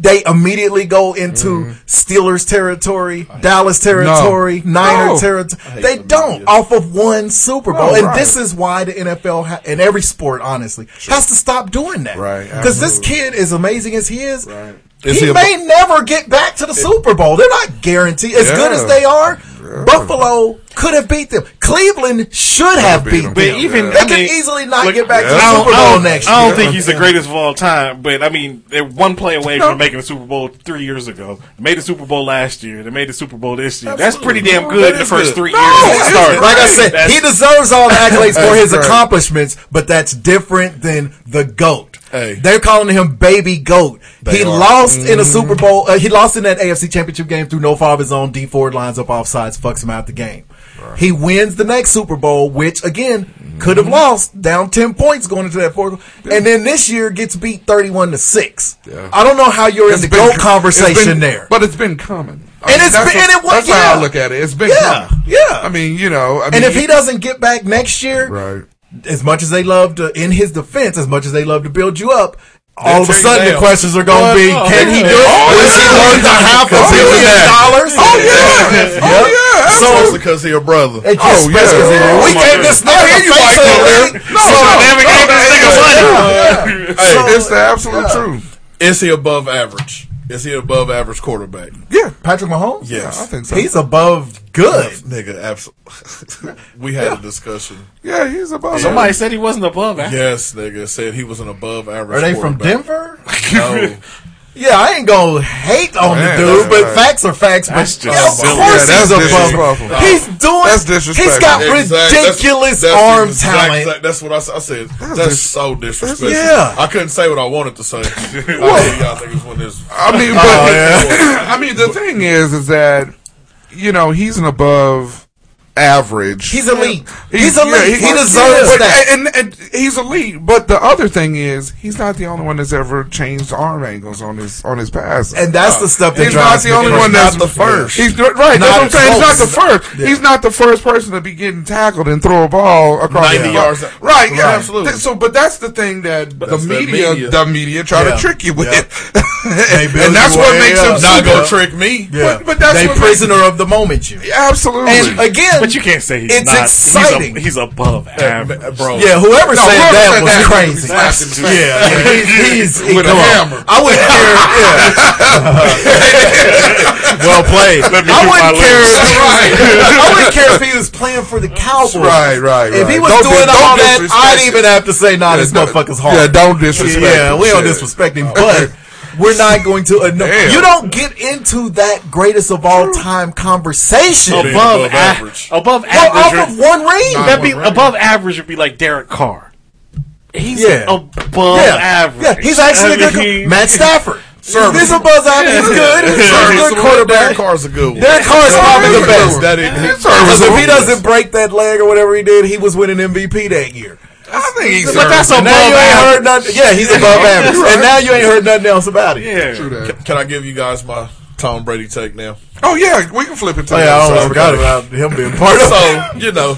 [SPEAKER 7] They immediately go into
[SPEAKER 9] Mm-hmm.
[SPEAKER 7] Steelers territory, Dallas territory, Niner
[SPEAKER 8] No.
[SPEAKER 7] territory. They don't off of one Super Bowl,
[SPEAKER 8] No,
[SPEAKER 7] and
[SPEAKER 8] right.
[SPEAKER 7] this is why the NFL ha- and every sport, honestly, has to stop doing that.
[SPEAKER 8] Right,
[SPEAKER 7] Because this kid, as amazing as he is,
[SPEAKER 8] Right.
[SPEAKER 7] He,
[SPEAKER 9] he a-
[SPEAKER 7] may never get back to the Super Bowl. They're not guaranteed. As good as they are, Buffalo could have beat them. Cleveland should have
[SPEAKER 8] beat
[SPEAKER 7] beat
[SPEAKER 8] them.
[SPEAKER 7] them.
[SPEAKER 10] But even-
[SPEAKER 7] they
[SPEAKER 10] I
[SPEAKER 7] can
[SPEAKER 10] mean,
[SPEAKER 7] easily not
[SPEAKER 10] look,
[SPEAKER 7] get back to the Super Bowl
[SPEAKER 10] don't-
[SPEAKER 7] next
[SPEAKER 10] I don't think he's the greatest of all time, but I mean, they're one play away
[SPEAKER 8] No.
[SPEAKER 10] from making the Super Bowl three years ago. They made the Super Bowl last year. They made the Super Bowl this year. That's pretty damn
[SPEAKER 9] No,
[SPEAKER 10] good in the first
[SPEAKER 9] good.
[SPEAKER 10] three
[SPEAKER 8] No,
[SPEAKER 10] years
[SPEAKER 8] it's-
[SPEAKER 10] of.
[SPEAKER 7] Like I said,
[SPEAKER 10] That's-
[SPEAKER 7] he deserves all the (laughs) accolades for his
[SPEAKER 8] right.
[SPEAKER 7] accomplishments, but that's different than the GOAT.
[SPEAKER 9] Hey.
[SPEAKER 7] They're calling him Baby GOAT.
[SPEAKER 9] They
[SPEAKER 7] he
[SPEAKER 9] are.
[SPEAKER 7] lost in a Super Bowl. Uh, he lost in that AFC Championship game through no fault of his own. Dee Ford lines up offsides, fucks him out the game. He wins the next Super Bowl, which again could have mm-hmm. lost down ten points going into that fourth, and then this year gets beat thirty-one to six.
[SPEAKER 8] Yeah.
[SPEAKER 7] I don't know how you're in the
[SPEAKER 8] been-
[SPEAKER 7] GOAT conversation
[SPEAKER 8] been-
[SPEAKER 7] there.
[SPEAKER 8] but it's been coming. I
[SPEAKER 7] And it's
[SPEAKER 8] that's
[SPEAKER 7] been- and it was-
[SPEAKER 8] that's how
[SPEAKER 7] yeah.
[SPEAKER 8] I look at it. It's been
[SPEAKER 7] Yeah,
[SPEAKER 8] coming.
[SPEAKER 7] yeah.
[SPEAKER 8] I mean, you know, I mean,
[SPEAKER 7] and if he doesn't get back next year,
[SPEAKER 8] right,
[SPEAKER 7] as much as they love to, in his defense, as much as they love to build you up, all of a sudden the questions are going to be,
[SPEAKER 9] oh,
[SPEAKER 7] can he do
[SPEAKER 9] yeah.
[SPEAKER 7] it?
[SPEAKER 8] Oh,
[SPEAKER 7] he
[SPEAKER 8] yeah.
[SPEAKER 7] worth a half a
[SPEAKER 8] Oh,
[SPEAKER 7] billion
[SPEAKER 8] yeah.
[SPEAKER 7] dollars?
[SPEAKER 8] oh yeah, (laughs) oh yeah,
[SPEAKER 7] So,
[SPEAKER 9] because he a brother.
[SPEAKER 7] it's
[SPEAKER 8] Oh, yeah. Oh,
[SPEAKER 7] we
[SPEAKER 8] my
[SPEAKER 7] gave
[SPEAKER 8] God.
[SPEAKER 7] this
[SPEAKER 8] I
[SPEAKER 7] nigga
[SPEAKER 8] hear
[SPEAKER 7] the
[SPEAKER 8] you,
[SPEAKER 7] face
[SPEAKER 8] Mike, over there. No,
[SPEAKER 7] So-
[SPEAKER 8] no,
[SPEAKER 10] Damn, we gave this nigga money.
[SPEAKER 9] Hey,
[SPEAKER 8] it's the absolute truth.
[SPEAKER 9] is he above average? Is he above average quarterback?
[SPEAKER 8] Yeah,
[SPEAKER 7] Patrick Mahomes?
[SPEAKER 9] Yes.
[SPEAKER 8] I think so.
[SPEAKER 7] He's above good.
[SPEAKER 9] Nigga, absolutely. (laughs) we had a discussion.
[SPEAKER 8] yeah, he's above.
[SPEAKER 10] Somebody said he wasn't above that.
[SPEAKER 9] Yes, nigga said he was an above average.
[SPEAKER 7] Are they from. Denver? (laughs)
[SPEAKER 9] No.
[SPEAKER 7] Yeah, I ain't gonna hate on
[SPEAKER 8] Man,
[SPEAKER 7] the dude,
[SPEAKER 8] that's
[SPEAKER 7] but
[SPEAKER 8] right.
[SPEAKER 7] facts are facts.
[SPEAKER 10] That's
[SPEAKER 7] but yeah, of course
[SPEAKER 8] Yeah, that's
[SPEAKER 7] he's above.
[SPEAKER 8] disrespectful.
[SPEAKER 7] He's doing.
[SPEAKER 8] That's
[SPEAKER 7] He's
[SPEAKER 8] disrespectful.
[SPEAKER 7] got
[SPEAKER 9] Exact- that's-
[SPEAKER 7] ridiculous
[SPEAKER 9] that's
[SPEAKER 7] arm
[SPEAKER 9] the exact-
[SPEAKER 7] talent.
[SPEAKER 9] exact- that's what I said. That's,
[SPEAKER 8] dis-
[SPEAKER 9] so disrespectful.
[SPEAKER 7] Yeah.
[SPEAKER 9] I couldn't say what I wanted to say. (laughs) I (laughs) know y'all niggas.
[SPEAKER 8] I mean, but oh, (laughs) I mean, the thing is, is that you know he's an above average.
[SPEAKER 7] He's elite. He's elite.
[SPEAKER 8] yeah,
[SPEAKER 7] he deserves
[SPEAKER 8] but-
[SPEAKER 7] that.
[SPEAKER 8] And, and he's elite. But the other thing is, he's not the only one that's ever changed arm angles on his on his pass.
[SPEAKER 7] And that's the uh, stuff that
[SPEAKER 8] He's not the only one that's
[SPEAKER 9] Not the first.
[SPEAKER 8] He's right.
[SPEAKER 7] Not
[SPEAKER 8] that's what I'm saying. He's not the
[SPEAKER 7] close.
[SPEAKER 8] first. He's not the first person to be getting tackled and throw a ball across
[SPEAKER 9] 90
[SPEAKER 8] the
[SPEAKER 9] yards.
[SPEAKER 8] Right.
[SPEAKER 9] Right,
[SPEAKER 8] Yeah.
[SPEAKER 9] absolutely.
[SPEAKER 8] So, but that's the thing that the
[SPEAKER 9] That's that
[SPEAKER 8] media,
[SPEAKER 9] media.
[SPEAKER 8] the media try
[SPEAKER 7] Yeah.
[SPEAKER 8] to trick you with,
[SPEAKER 7] Yeah. (laughs) They build
[SPEAKER 8] and that's
[SPEAKER 7] you
[SPEAKER 8] what makes
[SPEAKER 7] up.
[SPEAKER 8] him
[SPEAKER 9] Not gonna trick me.
[SPEAKER 7] Yeah.
[SPEAKER 8] But- but that's
[SPEAKER 7] they
[SPEAKER 8] what
[SPEAKER 7] prisoner of the moment. You
[SPEAKER 8] Absolutely.
[SPEAKER 7] and again,
[SPEAKER 10] But you can't say he's
[SPEAKER 7] It's
[SPEAKER 10] not.
[SPEAKER 7] exciting.
[SPEAKER 10] He's, a, he's above uh, average.
[SPEAKER 9] Bro.
[SPEAKER 7] yeah, whoever
[SPEAKER 8] No,
[SPEAKER 7] said
[SPEAKER 8] whoever
[SPEAKER 7] that
[SPEAKER 8] said
[SPEAKER 7] was
[SPEAKER 8] that
[SPEAKER 7] crazy.
[SPEAKER 8] slapped him too.
[SPEAKER 7] Yeah, yeah, (laughs) he's, he's
[SPEAKER 8] With a
[SPEAKER 7] come on.
[SPEAKER 8] hammer.
[SPEAKER 7] I wouldn't (laughs) care. Yeah. (laughs) well played.
[SPEAKER 10] Let me
[SPEAKER 7] I
[SPEAKER 10] do my
[SPEAKER 7] wouldn't care.
[SPEAKER 8] Right.
[SPEAKER 7] I wouldn't care if he was playing for the Cowboys.
[SPEAKER 8] Right, right,
[SPEAKER 7] If he was
[SPEAKER 8] Don't
[SPEAKER 7] doing
[SPEAKER 8] dis-
[SPEAKER 7] all that, I'd even have to say, "Nah, this
[SPEAKER 8] Yeah,
[SPEAKER 7] motherfucker's hard."
[SPEAKER 8] yeah, don't disrespect
[SPEAKER 7] Yeah,
[SPEAKER 8] him.
[SPEAKER 7] we don't disrespect him, but we're not going to. Uh, no, you don't get into that greatest of all time conversation
[SPEAKER 9] Being
[SPEAKER 10] above,
[SPEAKER 9] above
[SPEAKER 10] a-
[SPEAKER 9] average.
[SPEAKER 10] above
[SPEAKER 7] Well, off
[SPEAKER 10] average.
[SPEAKER 7] of one ring.
[SPEAKER 10] That'd be above average. Would be like Derek Carr. He's
[SPEAKER 7] Yeah.
[SPEAKER 10] above
[SPEAKER 7] yeah,
[SPEAKER 10] average.
[SPEAKER 7] yeah, he's actually
[SPEAKER 10] I
[SPEAKER 7] a good.
[SPEAKER 10] mean-
[SPEAKER 7] Matt Stafford.
[SPEAKER 9] Serviceable.
[SPEAKER 7] He's a buzz average. He's good. He's a
[SPEAKER 9] Serviceable.
[SPEAKER 7] good
[SPEAKER 9] Derek
[SPEAKER 7] quarterback.
[SPEAKER 9] Carr's a good one.
[SPEAKER 7] Derek Carr is probably the best.
[SPEAKER 9] That is,
[SPEAKER 7] Because if he doesn't break that leg or whatever he did, he was winning MVP that year.
[SPEAKER 8] I think he's.
[SPEAKER 10] But that's
[SPEAKER 7] And
[SPEAKER 10] above
[SPEAKER 7] now you ain't heard nothing. Yeah, he's above (laughs) average. And now you ain't heard nothing else about it.
[SPEAKER 10] Yeah.
[SPEAKER 8] True that.
[SPEAKER 9] Can I give you guys my Tom Brady take now?
[SPEAKER 8] Oh yeah, we can flip it to
[SPEAKER 7] Oh, yeah, I
[SPEAKER 8] other
[SPEAKER 7] almost
[SPEAKER 8] side.
[SPEAKER 7] forgot about him being part of it.
[SPEAKER 9] So, (laughs) you know,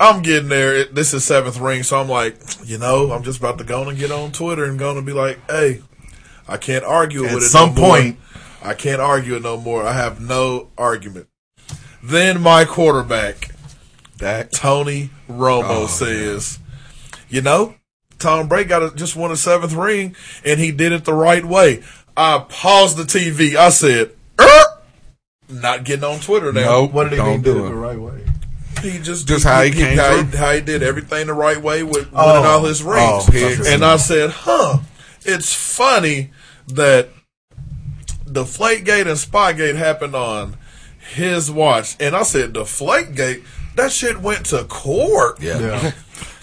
[SPEAKER 9] I'm getting there. It, this is seventh ring, so I'm like, you know, I'm just about to go and get on Twitter and going to be like, hey, I can't argue
[SPEAKER 7] At
[SPEAKER 9] with it At
[SPEAKER 7] some
[SPEAKER 9] no more.
[SPEAKER 7] point.
[SPEAKER 9] I can't argue it no more. I have no argument. Then my quarterback,
[SPEAKER 8] Dak.
[SPEAKER 9] Tony Romo,
[SPEAKER 8] Oh,
[SPEAKER 9] says, "You know, Tom Brady got a, just won a seventh ring, and he did it the right way." I paused the TV. I said, er, "Not getting on Twitter now."
[SPEAKER 8] Nope.
[SPEAKER 7] What did he
[SPEAKER 8] Don't
[SPEAKER 7] mean
[SPEAKER 8] do
[SPEAKER 7] do it
[SPEAKER 8] it.
[SPEAKER 7] the right way?
[SPEAKER 9] He just
[SPEAKER 8] Just how he came
[SPEAKER 9] how,
[SPEAKER 8] through?
[SPEAKER 9] how he did everything the right way with winning
[SPEAKER 7] Oh.
[SPEAKER 9] all his rings.
[SPEAKER 8] Oh,
[SPEAKER 9] and I said, "Huh, it's funny that the Deflategate and Spygate happened on his watch." And I said, "The "Deflategate, that shit went to court."
[SPEAKER 8] Yeah. Yeah, (laughs)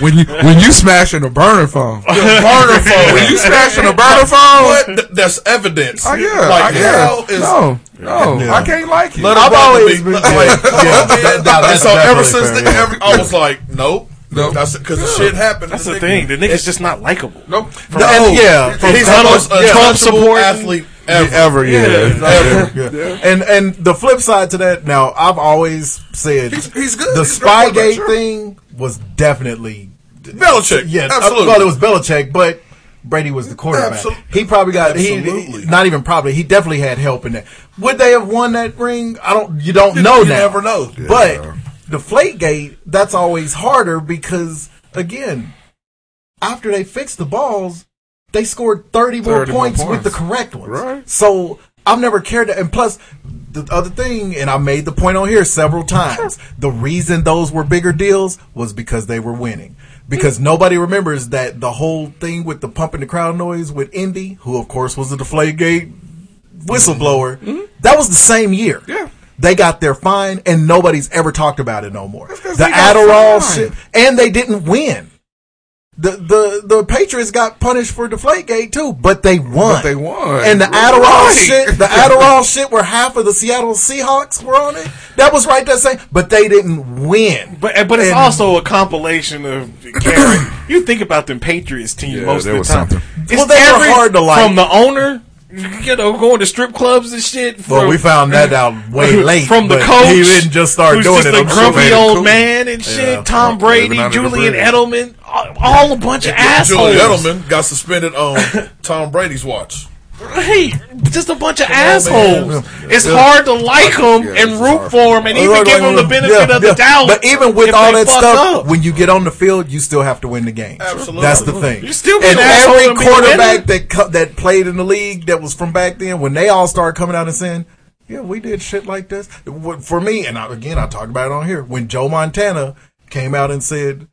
[SPEAKER 8] when you when you smashing a burner phone, (laughs)
[SPEAKER 9] The burner phone.
[SPEAKER 8] when you smashing a burner phone,
[SPEAKER 9] What? That's evidence.
[SPEAKER 8] oh yeah,
[SPEAKER 9] like
[SPEAKER 8] I, yeah.
[SPEAKER 9] how is
[SPEAKER 8] no, no,
[SPEAKER 7] Yeah.
[SPEAKER 8] I can't like you.
[SPEAKER 9] Let
[SPEAKER 7] I've
[SPEAKER 9] it
[SPEAKER 7] always been-
[SPEAKER 9] Like, (laughs)
[SPEAKER 7] yeah.
[SPEAKER 9] come on,
[SPEAKER 7] Yeah,
[SPEAKER 9] man.
[SPEAKER 7] that- that's
[SPEAKER 9] so ever since
[SPEAKER 7] fair,
[SPEAKER 9] the,
[SPEAKER 7] yeah.
[SPEAKER 9] every, I was like, nope.
[SPEAKER 8] Nope.
[SPEAKER 9] That's because the shit happened.
[SPEAKER 10] That's the
[SPEAKER 9] nigga-
[SPEAKER 10] thing. The nigga's just not likable.
[SPEAKER 8] Nope.
[SPEAKER 9] No,
[SPEAKER 7] And, yeah, from
[SPEAKER 9] he's the
[SPEAKER 7] Trump-
[SPEAKER 9] most
[SPEAKER 7] yeah.
[SPEAKER 9] untouchable
[SPEAKER 10] supporting-
[SPEAKER 9] athlete ever.
[SPEAKER 8] Ever, yeah.
[SPEAKER 7] Yeah. And and the flip side to that, now I've always said
[SPEAKER 9] He's- he's good.
[SPEAKER 7] The
[SPEAKER 9] He's a great
[SPEAKER 7] Spygate
[SPEAKER 9] sure.
[SPEAKER 7] thing was definitely
[SPEAKER 9] Belichick.
[SPEAKER 7] yeah, uh,
[SPEAKER 9] absolutely.
[SPEAKER 7] well, it was Belichick, but Brady was the quarterback.
[SPEAKER 9] Absol-
[SPEAKER 7] He probably got
[SPEAKER 9] Absolutely.
[SPEAKER 7] he not even probably he definitely had help in that. Would they have won that ring? I don't. You don't know
[SPEAKER 9] you
[SPEAKER 7] now.
[SPEAKER 9] never know.
[SPEAKER 7] But the Gate, that's always harder because again, after they fixed the balls, they scored thirty more
[SPEAKER 8] 30 more
[SPEAKER 7] points, with the correct ones.
[SPEAKER 8] Right.
[SPEAKER 7] So I've never cared. To, and plus, the other thing, and I made the point on here several times. The reason those were bigger deals was because they were winning. Because nobody remembers that the whole thing with the pumping the crowd noise with Indy, who of course was a Deflategate whistleblower, mm-hmm. that was the same year.
[SPEAKER 8] Yeah.
[SPEAKER 7] They got their fine, and nobody's ever talked about it no more. The
[SPEAKER 8] they
[SPEAKER 7] Adderall shit, and they didn't win. The the the Patriots got punished for Deflategate too, but they won.
[SPEAKER 8] But they won.
[SPEAKER 7] And the
[SPEAKER 8] Right.
[SPEAKER 7] Adderall shit, the (laughs) Adderall shit, where half of the Seattle Seahawks were on it, that was right there saying, but they didn't win.
[SPEAKER 10] But but it's
[SPEAKER 7] And-
[SPEAKER 10] also a compilation of Karen. you think about them Patriots team
[SPEAKER 8] Yeah,
[SPEAKER 10] most
[SPEAKER 8] there
[SPEAKER 10] of the
[SPEAKER 8] was
[SPEAKER 10] time.
[SPEAKER 8] something.
[SPEAKER 10] It's
[SPEAKER 7] Well, they were hard to like.
[SPEAKER 10] from the owner. You know, going to strip clubs and shit.
[SPEAKER 7] Well, we found that out way (laughs) late.
[SPEAKER 10] from the
[SPEAKER 7] but
[SPEAKER 10] coach.
[SPEAKER 7] He didn't just start
[SPEAKER 10] who's
[SPEAKER 7] doing
[SPEAKER 10] just
[SPEAKER 7] it.
[SPEAKER 10] a
[SPEAKER 7] I'm sure
[SPEAKER 10] grumpy
[SPEAKER 7] made
[SPEAKER 10] old
[SPEAKER 7] cool.
[SPEAKER 10] man and shit.
[SPEAKER 7] Yeah.
[SPEAKER 10] Tom Brady, Julian. Edelman, all, all a bunch of assholes.
[SPEAKER 9] Julian Edelman got suspended on (laughs) Tom Brady's watch.
[SPEAKER 10] Right, just a bunch of assholes. It's
[SPEAKER 7] Yeah.
[SPEAKER 10] hard to like them
[SPEAKER 8] Yeah,
[SPEAKER 10] and root
[SPEAKER 8] hard.
[SPEAKER 10] for them and even
[SPEAKER 7] Like,
[SPEAKER 10] give them the benefit
[SPEAKER 7] yeah,
[SPEAKER 10] of the doubt.
[SPEAKER 7] But even with all that stuff,
[SPEAKER 10] up.
[SPEAKER 7] when you get on the field, you still have to win the game.
[SPEAKER 9] Absolutely.
[SPEAKER 7] That's the thing.
[SPEAKER 10] You still
[SPEAKER 7] and
[SPEAKER 10] an
[SPEAKER 7] every quarterback that co- that played in the league that was from back then, when they all started coming out and saying, "Yeah, we did shit like this." For me, and I, again, I talked about it on here when Joe Montana came out and said.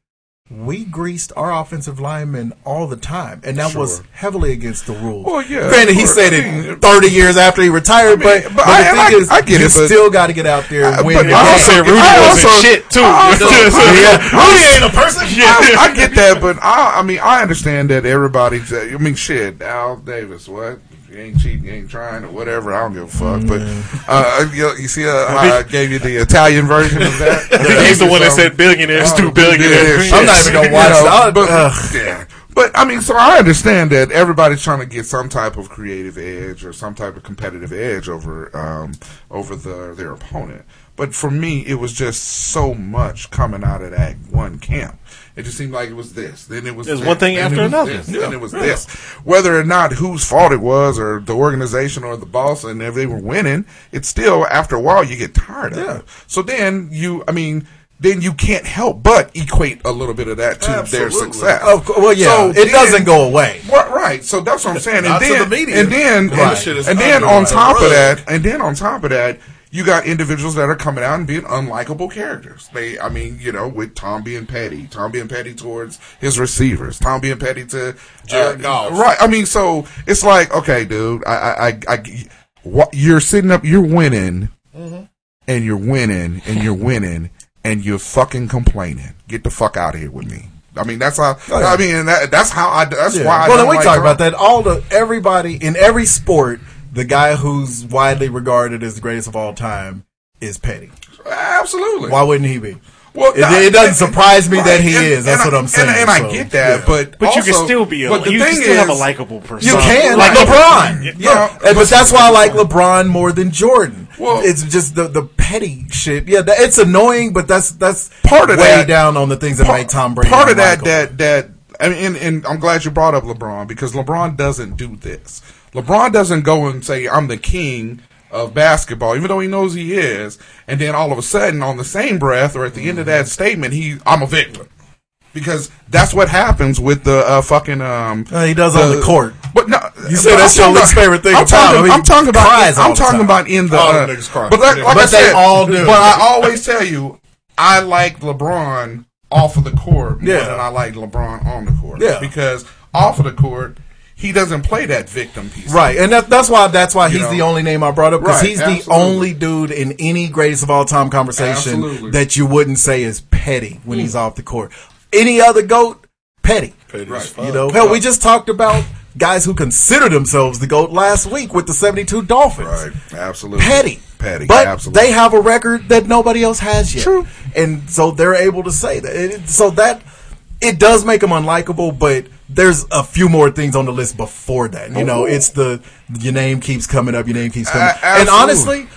[SPEAKER 7] We greased our offensive linemen all the time, and that was heavily against the rules.
[SPEAKER 8] Well, yeah,
[SPEAKER 7] Granted, he said
[SPEAKER 8] I
[SPEAKER 7] it
[SPEAKER 8] mean,
[SPEAKER 7] 30 years after he retired,
[SPEAKER 8] I mean,
[SPEAKER 7] but,
[SPEAKER 8] but I-
[SPEAKER 7] the thing is,
[SPEAKER 8] I get
[SPEAKER 7] you
[SPEAKER 8] it,
[SPEAKER 7] still got to get out there and win
[SPEAKER 8] but I also-
[SPEAKER 10] Rudy
[SPEAKER 8] I
[SPEAKER 10] wasn't
[SPEAKER 8] also-
[SPEAKER 10] shit too.
[SPEAKER 8] I also- (laughs)
[SPEAKER 7] yeah, Rudy ain't a person. (laughs)
[SPEAKER 8] I, get that, but I, I mean, I understand that everybody's. I mean, shit, Al Davis, what? You ain't cheating, you ain't trying, or whatever. I don't give a fuck. But uh, you, you see, uh, I gave you the Italian version of that.
[SPEAKER 10] I (laughs) think he's the one that said billionaires, two billionaires.
[SPEAKER 7] I'm not even gonna watch
[SPEAKER 8] You know,
[SPEAKER 7] that.
[SPEAKER 8] But,
[SPEAKER 7] Ugh.
[SPEAKER 8] yeah. But I mean, so I understand that everybody's trying to get some type of creative edge or some type of competitive edge over um, over the their opponent. But for me, it was just so much coming out of that one camp. It just seemed like it was this, then it was
[SPEAKER 10] There's
[SPEAKER 8] this,
[SPEAKER 10] one thing
[SPEAKER 8] then
[SPEAKER 10] after
[SPEAKER 8] it was
[SPEAKER 10] another.
[SPEAKER 8] this, then it was this. Whether or not whose fault it was, or the organization, or the boss, and if they were winning, it's still after a while you get tired of it. So then you, I mean. Then you can't help but equate a little bit of that to their success.
[SPEAKER 7] Of course, well, yeah,
[SPEAKER 8] So
[SPEAKER 7] it
[SPEAKER 8] then-
[SPEAKER 7] doesn't go away.
[SPEAKER 8] Right, right. So that's what I'm saying. And then,
[SPEAKER 9] the media.
[SPEAKER 8] and then,
[SPEAKER 9] Right.
[SPEAKER 8] and,
[SPEAKER 9] That shit is
[SPEAKER 8] and then on top of that, and then on top of that, you got individuals that are coming out and being unlikable characters. They, I mean, you know, with Tom being petty, Tom being petty towards his receivers, Tom being petty to
[SPEAKER 9] Jared Goff.
[SPEAKER 8] Right. I mean, so it's like, okay, dude, I, I, I, I what, you're sitting up, you're winning,
[SPEAKER 9] Mm-hmm.
[SPEAKER 8] and you're winning, and you're winning, and you're fucking complaining. Get the fuck out of here with me. I mean, that's how.
[SPEAKER 7] Oh, yeah.
[SPEAKER 8] I mean, that, that's how I. That's
[SPEAKER 7] Yeah.
[SPEAKER 8] why. I
[SPEAKER 7] well,
[SPEAKER 8] don't
[SPEAKER 7] then we
[SPEAKER 8] like
[SPEAKER 7] talk
[SPEAKER 8] Trump.
[SPEAKER 7] about that. All the everybody in every sport, the guy who's widely regarded as the greatest of all time is petty.
[SPEAKER 8] Absolutely.
[SPEAKER 7] Why wouldn't he be?
[SPEAKER 8] Well,
[SPEAKER 7] It-
[SPEAKER 8] nah,
[SPEAKER 7] it doesn't
[SPEAKER 8] and-
[SPEAKER 7] surprise me
[SPEAKER 8] right,
[SPEAKER 7] that he
[SPEAKER 8] and-
[SPEAKER 7] is. That's
[SPEAKER 8] and
[SPEAKER 7] what
[SPEAKER 8] I-
[SPEAKER 7] I'm saying.
[SPEAKER 8] And, and I
[SPEAKER 7] So,
[SPEAKER 8] get that,
[SPEAKER 7] yeah.
[SPEAKER 8] but
[SPEAKER 10] But you can still be a
[SPEAKER 8] but the
[SPEAKER 10] you
[SPEAKER 8] thing
[SPEAKER 10] can still have a likable person.
[SPEAKER 7] You can,
[SPEAKER 8] Like
[SPEAKER 7] like
[SPEAKER 8] LeBron.
[SPEAKER 7] LeBron.
[SPEAKER 8] Yeah,
[SPEAKER 7] Yeah,
[SPEAKER 8] but-
[SPEAKER 7] but, that's why I like LeBron more than Jordan.
[SPEAKER 8] Well-
[SPEAKER 7] it's just the the petty shit. Yeah, that, it's annoying, but that's that's
[SPEAKER 8] Part of
[SPEAKER 7] way
[SPEAKER 8] that-
[SPEAKER 7] down on the things that make Tom Brady.
[SPEAKER 8] Part of that, that, that, I mean, and, and I'm glad you brought up LeBron because LeBron doesn't do this. LeBron doesn't go and say, I'm the king of basketball, even though he knows he is, and then all of a sudden, on the same breath or at the end of that statement, he I'm a victim. Because that's what happens with the uh, fucking um.
[SPEAKER 7] Uh, he does on the court.
[SPEAKER 8] But no,
[SPEAKER 7] You said that's
[SPEAKER 8] I'm
[SPEAKER 7] your least
[SPEAKER 8] about-
[SPEAKER 7] favorite thing
[SPEAKER 8] I'm talking,
[SPEAKER 7] him. He
[SPEAKER 8] I'm talking about.
[SPEAKER 7] cries all
[SPEAKER 8] I'm
[SPEAKER 7] the
[SPEAKER 8] talking
[SPEAKER 7] time.
[SPEAKER 8] about in the.
[SPEAKER 9] All
[SPEAKER 8] uh,
[SPEAKER 9] them niggas cry.
[SPEAKER 8] But like, like
[SPEAKER 7] But
[SPEAKER 8] I
[SPEAKER 7] they
[SPEAKER 8] said,
[SPEAKER 7] all do.
[SPEAKER 8] But I always tell you, I like LeBron off of the court more
[SPEAKER 7] Yeah.
[SPEAKER 8] than I like LeBron on the court.
[SPEAKER 7] Yeah.
[SPEAKER 8] because off of the court, he doesn't play that victim piece.
[SPEAKER 7] Right, and that, that's why that's why
[SPEAKER 8] You
[SPEAKER 7] he's
[SPEAKER 8] know?
[SPEAKER 7] the only name I brought up because
[SPEAKER 8] Right,
[SPEAKER 7] he's
[SPEAKER 8] absolutely.
[SPEAKER 7] the only dude in any greatest of all time conversation
[SPEAKER 8] Absolutely.
[SPEAKER 7] that you wouldn't say is petty when he's off the court. Any other goat, petty.
[SPEAKER 9] Petty as fuck.
[SPEAKER 7] You know, hell, we just talked about guys who consider themselves the goat last week with the seventy-two Dolphins.
[SPEAKER 8] Right, absolutely.
[SPEAKER 7] Petty,
[SPEAKER 8] petty,
[SPEAKER 7] but
[SPEAKER 8] absolutely.
[SPEAKER 7] they have a record that nobody else has yet,
[SPEAKER 8] True.
[SPEAKER 7] and so they're able to say that. So that it does make them unlikable, but there's a few more things on the list before that. You oh, know,
[SPEAKER 8] Oh.
[SPEAKER 7] it's the your name keeps coming up, your name keeps coming,
[SPEAKER 8] A-
[SPEAKER 7] up. and honestly,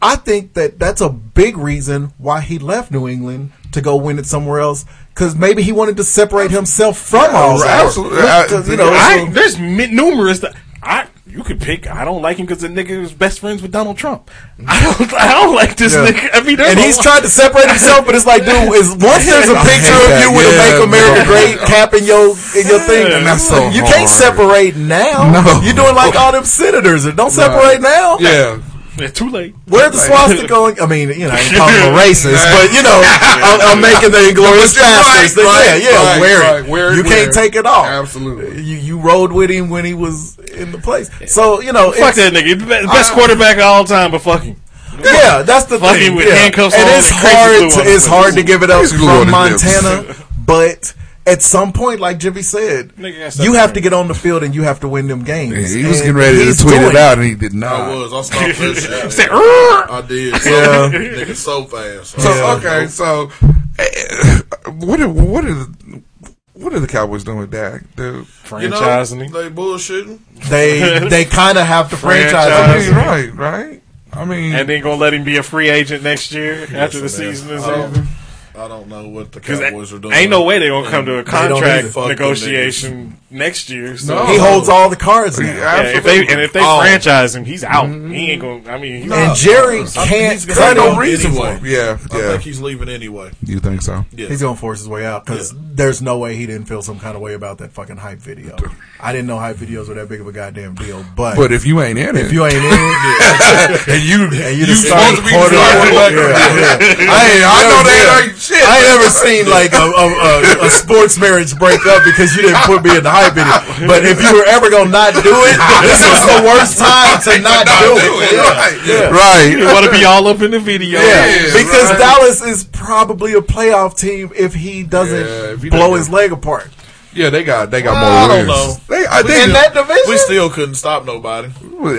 [SPEAKER 7] I think that that's a big reason why he left New England to go win it somewhere else. Because maybe he wanted to separate himself from all that.
[SPEAKER 8] absolutely.
[SPEAKER 7] Because, you know,
[SPEAKER 10] I,
[SPEAKER 7] so-
[SPEAKER 10] there's mi- numerous. That, I you could pick. I don't like him because the nigga is best friends with Donald Trump. I don't. I don't like this
[SPEAKER 7] Yeah.
[SPEAKER 10] nigga. I mean,
[SPEAKER 7] and he's
[SPEAKER 10] lot-
[SPEAKER 7] trying to separate himself, but it's like, dude, (laughs) is once there's a picture of you with
[SPEAKER 8] Yeah,
[SPEAKER 7] a "Make America
[SPEAKER 8] bro.
[SPEAKER 7] Great" cap in your in your thing,
[SPEAKER 8] And that's so
[SPEAKER 7] you can't separate now.
[SPEAKER 8] No.
[SPEAKER 7] You're doing like all them senators. Don't separate now.
[SPEAKER 8] Yeah. (laughs)
[SPEAKER 10] It's too late.
[SPEAKER 7] Where's the swastika (laughs) going? I mean, you know, I ain't calling him a (laughs) racist, but you know, I'm, I'm making the inglorious
[SPEAKER 8] But
[SPEAKER 7] bastards.
[SPEAKER 8] right, right,
[SPEAKER 7] yeah, yeah,
[SPEAKER 8] right,
[SPEAKER 7] wear
[SPEAKER 8] right.
[SPEAKER 7] it.
[SPEAKER 8] Wear it,
[SPEAKER 7] you
[SPEAKER 8] wear
[SPEAKER 7] can't
[SPEAKER 8] it.
[SPEAKER 7] take it off.
[SPEAKER 8] Absolutely.
[SPEAKER 7] You you rode with him when he was in the place. So you know,
[SPEAKER 10] Fuck
[SPEAKER 7] it's-
[SPEAKER 10] that nigga. Be- Best quarterback of all time, but fuck him.
[SPEAKER 7] Yeah, that's the
[SPEAKER 10] Fucking
[SPEAKER 7] thing.
[SPEAKER 10] with
[SPEAKER 7] yeah.
[SPEAKER 10] handcuffs
[SPEAKER 7] and
[SPEAKER 10] on
[SPEAKER 7] it's
[SPEAKER 10] and
[SPEAKER 7] hard to it's hard to give it up
[SPEAKER 8] Crazy glue on
[SPEAKER 7] from. Montana, but at some point, like Jimmy said,
[SPEAKER 10] Nigga
[SPEAKER 7] you have to get on the field and you have to win them games.
[SPEAKER 8] He was
[SPEAKER 7] And
[SPEAKER 8] getting ready to tweet
[SPEAKER 7] doing
[SPEAKER 8] it out, and he did not.
[SPEAKER 9] I was. I stopped that shit.
[SPEAKER 10] Say, "Urgh."
[SPEAKER 9] I did. So,
[SPEAKER 7] Yeah.
[SPEAKER 9] Nigga, so fast.
[SPEAKER 8] So
[SPEAKER 7] Yeah.
[SPEAKER 8] okay, so eh, what are what are the, what are the Cowboys doing with Dak, dude?
[SPEAKER 9] You know,
[SPEAKER 10] Franchising him.
[SPEAKER 9] they bullshitting.
[SPEAKER 7] They (laughs) they kind of have to franchise.
[SPEAKER 8] I
[SPEAKER 10] Franchise.
[SPEAKER 8] mean, right, right. I mean,
[SPEAKER 10] and then gonna let him be a free agent next year after the season is
[SPEAKER 9] I don't-
[SPEAKER 10] over.
[SPEAKER 9] I don't know what the Cowboys are doing.
[SPEAKER 10] ain't no way they're gonna come to a contract negotiation next year. So
[SPEAKER 8] No.
[SPEAKER 7] He holds all the cards now.
[SPEAKER 10] Yeah, if they and if they
[SPEAKER 9] Oh.
[SPEAKER 10] franchise him, he's out. Mm-hmm. He ain't gonna. I mean, he's
[SPEAKER 7] And Jerry can't
[SPEAKER 9] he's gonna
[SPEAKER 7] cut
[SPEAKER 8] no reason
[SPEAKER 9] anyway.
[SPEAKER 8] for him. Yeah,
[SPEAKER 9] I
[SPEAKER 8] yeah.
[SPEAKER 9] think he's leaving anyway.
[SPEAKER 8] You think so?
[SPEAKER 9] Yeah.
[SPEAKER 7] He's gonna force his way out because there's no way he didn't feel some kind of way about that fucking hype video. I didn't know hype videos were that big of a goddamn deal, but,
[SPEAKER 8] But if you ain't in it,
[SPEAKER 7] if you ain't in it, (laughs)
[SPEAKER 8] and you
[SPEAKER 7] and you,
[SPEAKER 8] you
[SPEAKER 7] just
[SPEAKER 8] supposed to be the quarterback, yeah. I ain't, I know that ain't shit.
[SPEAKER 7] I ain't ever seen like a, a, a, a sports marriage break up because you didn't put me in the hype video. But if you were ever gonna not do it, (laughs) this is the worst time to not do it. Yeah.
[SPEAKER 8] Right,
[SPEAKER 7] Yeah.
[SPEAKER 8] right.
[SPEAKER 10] you want to be all up in the video.
[SPEAKER 7] Yeah,
[SPEAKER 8] Yeah,
[SPEAKER 7] because
[SPEAKER 8] right.
[SPEAKER 7] Dallas is probably a playoff team if he doesn't
[SPEAKER 8] Yeah, if he
[SPEAKER 7] blow
[SPEAKER 8] doesn't-
[SPEAKER 7] his leg apart.
[SPEAKER 8] Yeah, they got they got more
[SPEAKER 9] I
[SPEAKER 8] more
[SPEAKER 9] don't
[SPEAKER 8] wins.
[SPEAKER 9] know.
[SPEAKER 8] They, I think
[SPEAKER 7] In that division,
[SPEAKER 9] We still couldn't stop nobody.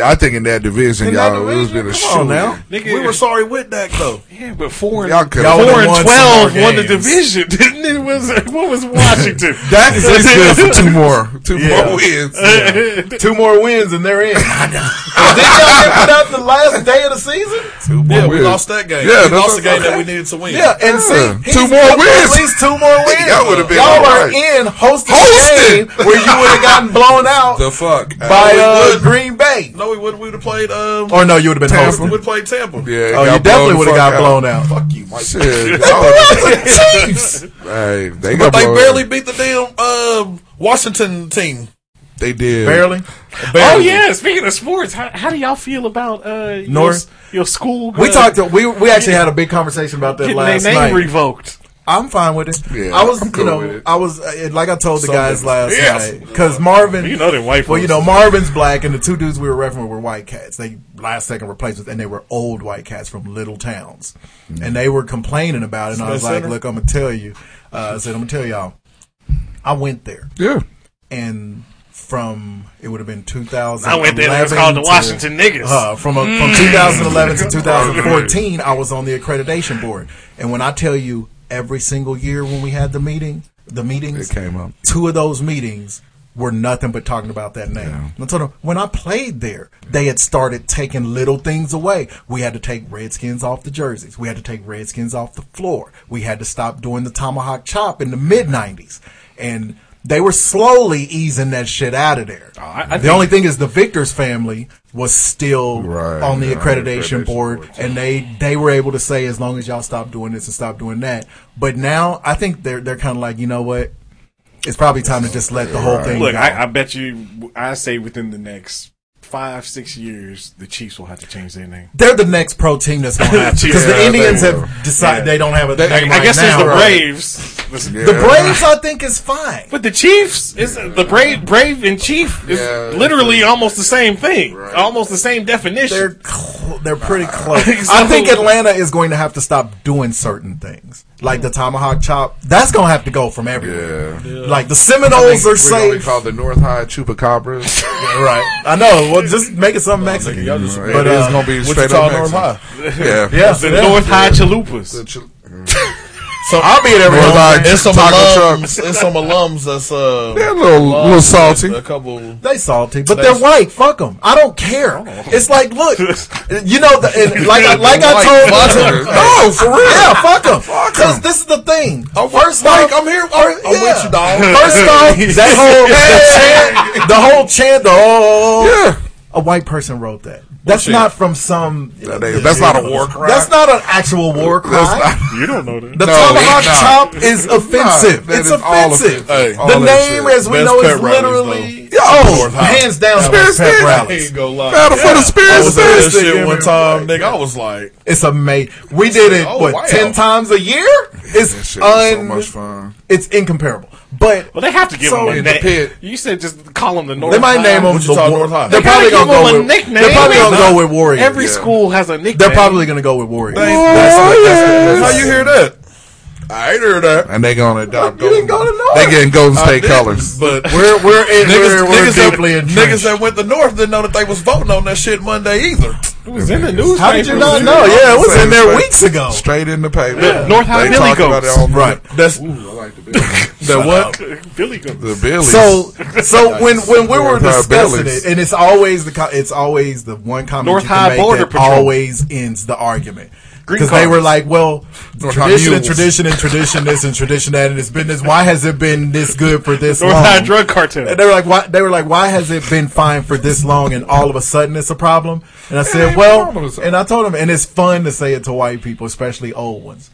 [SPEAKER 8] I think in that division,
[SPEAKER 7] In
[SPEAKER 8] y'all, it was been a
[SPEAKER 7] Come on now.
[SPEAKER 10] Nigga,
[SPEAKER 9] We were sorry with that though.
[SPEAKER 10] yeah, but four and
[SPEAKER 8] Y'all could
[SPEAKER 7] Y'all
[SPEAKER 10] four
[SPEAKER 7] would've
[SPEAKER 10] and twelve
[SPEAKER 7] more
[SPEAKER 10] won the division. (laughs) Didn't it? Was what was (laughs) Washington?
[SPEAKER 8] that is is he's good for two more, two
[SPEAKER 7] Yeah.
[SPEAKER 8] more wins. (laughs)
[SPEAKER 7] two more wins and they're in. And Did y'all get put out the last day of the season?
[SPEAKER 8] Two more
[SPEAKER 9] Yeah, we
[SPEAKER 8] wins.
[SPEAKER 9] lost that game.
[SPEAKER 8] Yeah,
[SPEAKER 9] we
[SPEAKER 8] that's
[SPEAKER 9] lost the game
[SPEAKER 8] okay.
[SPEAKER 9] that we needed to win.
[SPEAKER 7] Yeah, and see,
[SPEAKER 8] Yeah.
[SPEAKER 7] he's
[SPEAKER 8] Two more wins.
[SPEAKER 7] At least two more wins.
[SPEAKER 8] That would've been
[SPEAKER 7] Y'all
[SPEAKER 8] all
[SPEAKER 7] are in hosting
[SPEAKER 8] Hosting.
[SPEAKER 7] where you would have gotten blown out
[SPEAKER 8] The fuck
[SPEAKER 7] by
[SPEAKER 9] we
[SPEAKER 7] uh. Green Bay.
[SPEAKER 9] No, we would. We would have played. Um,
[SPEAKER 7] Or no, you would have been
[SPEAKER 8] Tampa.
[SPEAKER 9] we would have played Tampa.
[SPEAKER 8] Yeah,
[SPEAKER 7] Oh, you definitely would have got
[SPEAKER 8] fuck
[SPEAKER 7] blown out. Fuck you, Mike.
[SPEAKER 8] Shit, (laughs)
[SPEAKER 7] the Chiefs.
[SPEAKER 8] hey, they
[SPEAKER 9] But
[SPEAKER 8] got
[SPEAKER 9] they
[SPEAKER 8] blown.
[SPEAKER 9] barely beat the damn um, Washington team.
[SPEAKER 8] They did
[SPEAKER 7] Barely.
[SPEAKER 10] Oh yeah. Speaking of sports, how, how do y'all feel about uh,
[SPEAKER 7] North?
[SPEAKER 10] your, your school?
[SPEAKER 7] We
[SPEAKER 10] uh,
[SPEAKER 7] talked. To, we we actually had a big conversation about that
[SPEAKER 10] getting their
[SPEAKER 7] last
[SPEAKER 10] name
[SPEAKER 7] night.
[SPEAKER 10] revoked.
[SPEAKER 7] I'm fine with it.
[SPEAKER 8] Yeah,
[SPEAKER 7] I was,
[SPEAKER 8] I'm
[SPEAKER 7] you know,
[SPEAKER 8] with it.
[SPEAKER 7] I was uh, like I told the
[SPEAKER 9] Some
[SPEAKER 7] guys last
[SPEAKER 8] Yes.
[SPEAKER 7] night because Marvin.
[SPEAKER 10] You know them white
[SPEAKER 7] Well, you know, Marvin's black, and the two dudes we were referencing were white cats. They last second replacements, and they were old white cats from little towns, and they were complaining about it. And I was
[SPEAKER 9] Smith
[SPEAKER 7] like,
[SPEAKER 9] Center?
[SPEAKER 7] "Look, I'm gonna tell you." Uh, I said, "I'm gonna tell y'all." I went there,
[SPEAKER 8] Yeah,
[SPEAKER 7] and from it would have been 2000.
[SPEAKER 10] I went there. It was called the Washington niggas.
[SPEAKER 7] Uh, from a, from 2011 to 2014, (laughs) I was on the accreditation board, and when I tell you, every single year when we had the meeting, the meetings
[SPEAKER 8] it came up.
[SPEAKER 7] two of those meetings were nothing but talking about that name. I told them, when I played there, they had started taking little things away. We had to take Redskins off the jerseys. We had to take Redskins off the floor. We had to stop doing the tomahawk chop in the mid '90s, and they were slowly easing that shit out of there.
[SPEAKER 10] Oh, I- I
[SPEAKER 7] the only thing is the Victor's family was still
[SPEAKER 8] Right,
[SPEAKER 7] on the
[SPEAKER 8] yeah,
[SPEAKER 7] accreditation
[SPEAKER 8] accreditation
[SPEAKER 7] board,
[SPEAKER 8] board.
[SPEAKER 7] and they they were able to say as long as y'all stop doing this and stop doing that. But now I think they're they're kind of like you know what, it's probably time to just let the whole thing.
[SPEAKER 10] Look,
[SPEAKER 7] go.
[SPEAKER 10] I, I bet you, I say within the next five, six years, the Chiefs will have to change their name.
[SPEAKER 7] they're the next pro team that's going to have because
[SPEAKER 8] Yeah,
[SPEAKER 7] the Indians have decided
[SPEAKER 10] Yeah.
[SPEAKER 7] they don't have a
[SPEAKER 10] I,
[SPEAKER 7] name
[SPEAKER 10] I
[SPEAKER 7] right
[SPEAKER 10] guess
[SPEAKER 7] now.
[SPEAKER 10] there's the
[SPEAKER 7] right?
[SPEAKER 10] Braves.
[SPEAKER 8] Yeah.
[SPEAKER 7] The Braves, I think, is fine.
[SPEAKER 10] But the Chiefs is the Brave, Brave and Chief is
[SPEAKER 8] Yeah,
[SPEAKER 10] literally almost the same thing,
[SPEAKER 8] Right.
[SPEAKER 10] almost the same definition.
[SPEAKER 7] They're cl- they're pretty close. (laughs)
[SPEAKER 10] So-
[SPEAKER 7] I think Atlanta is going to have to stop doing certain things, like the tomahawk chop. That's going to have to go from everywhere.
[SPEAKER 8] Yeah.
[SPEAKER 7] Like the
[SPEAKER 8] I
[SPEAKER 7] Seminoles
[SPEAKER 8] think
[SPEAKER 7] are
[SPEAKER 8] we're gonna be
[SPEAKER 7] safe.
[SPEAKER 8] called the North High Chupacabras. (laughs)
[SPEAKER 7] Yeah, right. I know. Well, just make it something Mexican.
[SPEAKER 9] y'all just-
[SPEAKER 8] But
[SPEAKER 7] But,
[SPEAKER 8] it is
[SPEAKER 7] uh,
[SPEAKER 8] gonna be straight up
[SPEAKER 9] North High.
[SPEAKER 8] Yeah,
[SPEAKER 7] Yeah.
[SPEAKER 10] the
[SPEAKER 7] yeah.
[SPEAKER 10] North High Chalupas.
[SPEAKER 8] The ch-
[SPEAKER 9] So
[SPEAKER 7] I'll be at every
[SPEAKER 8] North
[SPEAKER 7] home
[SPEAKER 8] High.
[SPEAKER 9] It's some
[SPEAKER 8] taco
[SPEAKER 9] alums.
[SPEAKER 8] truck.
[SPEAKER 9] It's some alums that's uh,
[SPEAKER 8] They're a little, little salty.
[SPEAKER 9] A couple.
[SPEAKER 7] They salty, but
[SPEAKER 9] They-
[SPEAKER 7] they're white. Fuck them. I don't care. It's like, look, (laughs) you know, the, and like, I- like I told
[SPEAKER 8] Fuck 'em. (laughs) No, for real.
[SPEAKER 7] Yeah, fuck them.
[SPEAKER 8] Fuck
[SPEAKER 7] Because
[SPEAKER 8] 'em.
[SPEAKER 7] this is the thing.
[SPEAKER 9] First,
[SPEAKER 7] First
[SPEAKER 9] Mike, I'm here. I'm,
[SPEAKER 7] first-
[SPEAKER 9] I'm with you, dog.
[SPEAKER 7] First off, (laughs) that whole the chant, the whole chant, the oh,
[SPEAKER 8] Yeah.
[SPEAKER 7] a white person wrote that. That's
[SPEAKER 9] shit.
[SPEAKER 7] not from some.
[SPEAKER 8] That ain't- that's not a war crime.
[SPEAKER 7] That's not an actual war crime.
[SPEAKER 8] That's
[SPEAKER 10] You don't know that.
[SPEAKER 7] The
[SPEAKER 8] No,
[SPEAKER 7] tomahawk
[SPEAKER 8] it's
[SPEAKER 7] chop is offensive.
[SPEAKER 8] that
[SPEAKER 7] it's
[SPEAKER 8] is
[SPEAKER 7] offensive.
[SPEAKER 8] offensive.
[SPEAKER 9] Hey,
[SPEAKER 7] the name, as we
[SPEAKER 9] Best
[SPEAKER 7] know, is
[SPEAKER 9] rallies,
[SPEAKER 7] literally
[SPEAKER 9] though.
[SPEAKER 7] oh, hands down
[SPEAKER 8] Spear
[SPEAKER 7] best
[SPEAKER 8] stick.
[SPEAKER 9] I
[SPEAKER 7] rallies.
[SPEAKER 9] ain't gonna.
[SPEAKER 8] Battle for the Spirit
[SPEAKER 9] was at that
[SPEAKER 8] Stick.
[SPEAKER 9] shit one time, nigga. I was like,
[SPEAKER 7] It's amazing. We did it
[SPEAKER 9] Oh,
[SPEAKER 7] what
[SPEAKER 9] wow.
[SPEAKER 7] ten times a year. It's
[SPEAKER 8] shit was so much fun.
[SPEAKER 7] it's incomparable. But
[SPEAKER 10] Well, they have to give
[SPEAKER 7] So-
[SPEAKER 10] him a
[SPEAKER 8] In the
[SPEAKER 10] name.
[SPEAKER 8] pit.
[SPEAKER 10] You said just call him the North.
[SPEAKER 7] they might
[SPEAKER 10] High.
[SPEAKER 7] name them
[SPEAKER 9] Wichita
[SPEAKER 7] the,
[SPEAKER 9] North High.
[SPEAKER 7] They're
[SPEAKER 9] They
[SPEAKER 7] probably gonna go with.
[SPEAKER 10] nickname.
[SPEAKER 7] They're probably gonna go with Warriors.
[SPEAKER 10] Every school has a nickname.
[SPEAKER 7] They're probably gonna go with Warriors.
[SPEAKER 9] They-
[SPEAKER 7] That's what- that's
[SPEAKER 9] how you hear that? I ain't hear that.
[SPEAKER 8] And they gonna adopt.
[SPEAKER 7] You didn't go to North.
[SPEAKER 8] They getting Golden State
[SPEAKER 9] didn't,
[SPEAKER 8] colors.
[SPEAKER 9] But (laughs)
[SPEAKER 7] We're we're in,
[SPEAKER 9] niggas,
[SPEAKER 7] we're, we're
[SPEAKER 9] niggas, that,
[SPEAKER 7] deeply
[SPEAKER 9] niggas that went to the North didn't know that they was voting on that shit Monday either.
[SPEAKER 10] It was in the news.
[SPEAKER 7] How did you not know? Yeah, it was in there weeks ago.
[SPEAKER 8] Straight in the paper.
[SPEAKER 10] Yeah. North High
[SPEAKER 8] They
[SPEAKER 10] Billy
[SPEAKER 8] talk
[SPEAKER 10] Goats.
[SPEAKER 7] Right.
[SPEAKER 9] That's
[SPEAKER 8] Ooh, I like the (laughs) Billies.
[SPEAKER 9] that what?
[SPEAKER 10] Billy goes.
[SPEAKER 8] the Billies.
[SPEAKER 7] So so when when we were
[SPEAKER 8] North High
[SPEAKER 7] discussing it, and it's always the co- it's always the one comment
[SPEAKER 10] North
[SPEAKER 7] you can
[SPEAKER 10] High
[SPEAKER 7] make
[SPEAKER 10] Border
[SPEAKER 7] that
[SPEAKER 10] Patrol.
[SPEAKER 7] always ends the argument. Because they were like, well,
[SPEAKER 8] North
[SPEAKER 7] tradition and tradition and tradition this and tradition that, and it's been this. Why has it been this good for this
[SPEAKER 10] North
[SPEAKER 7] long?
[SPEAKER 10] High Drug Cartel.
[SPEAKER 7] And they were like, why? They were like, why has it been fine for this long, and all of a sudden it's a problem? And I said, well,
[SPEAKER 8] normal to say.
[SPEAKER 7] and I told him, and it's fun to say it to white people, especially old ones.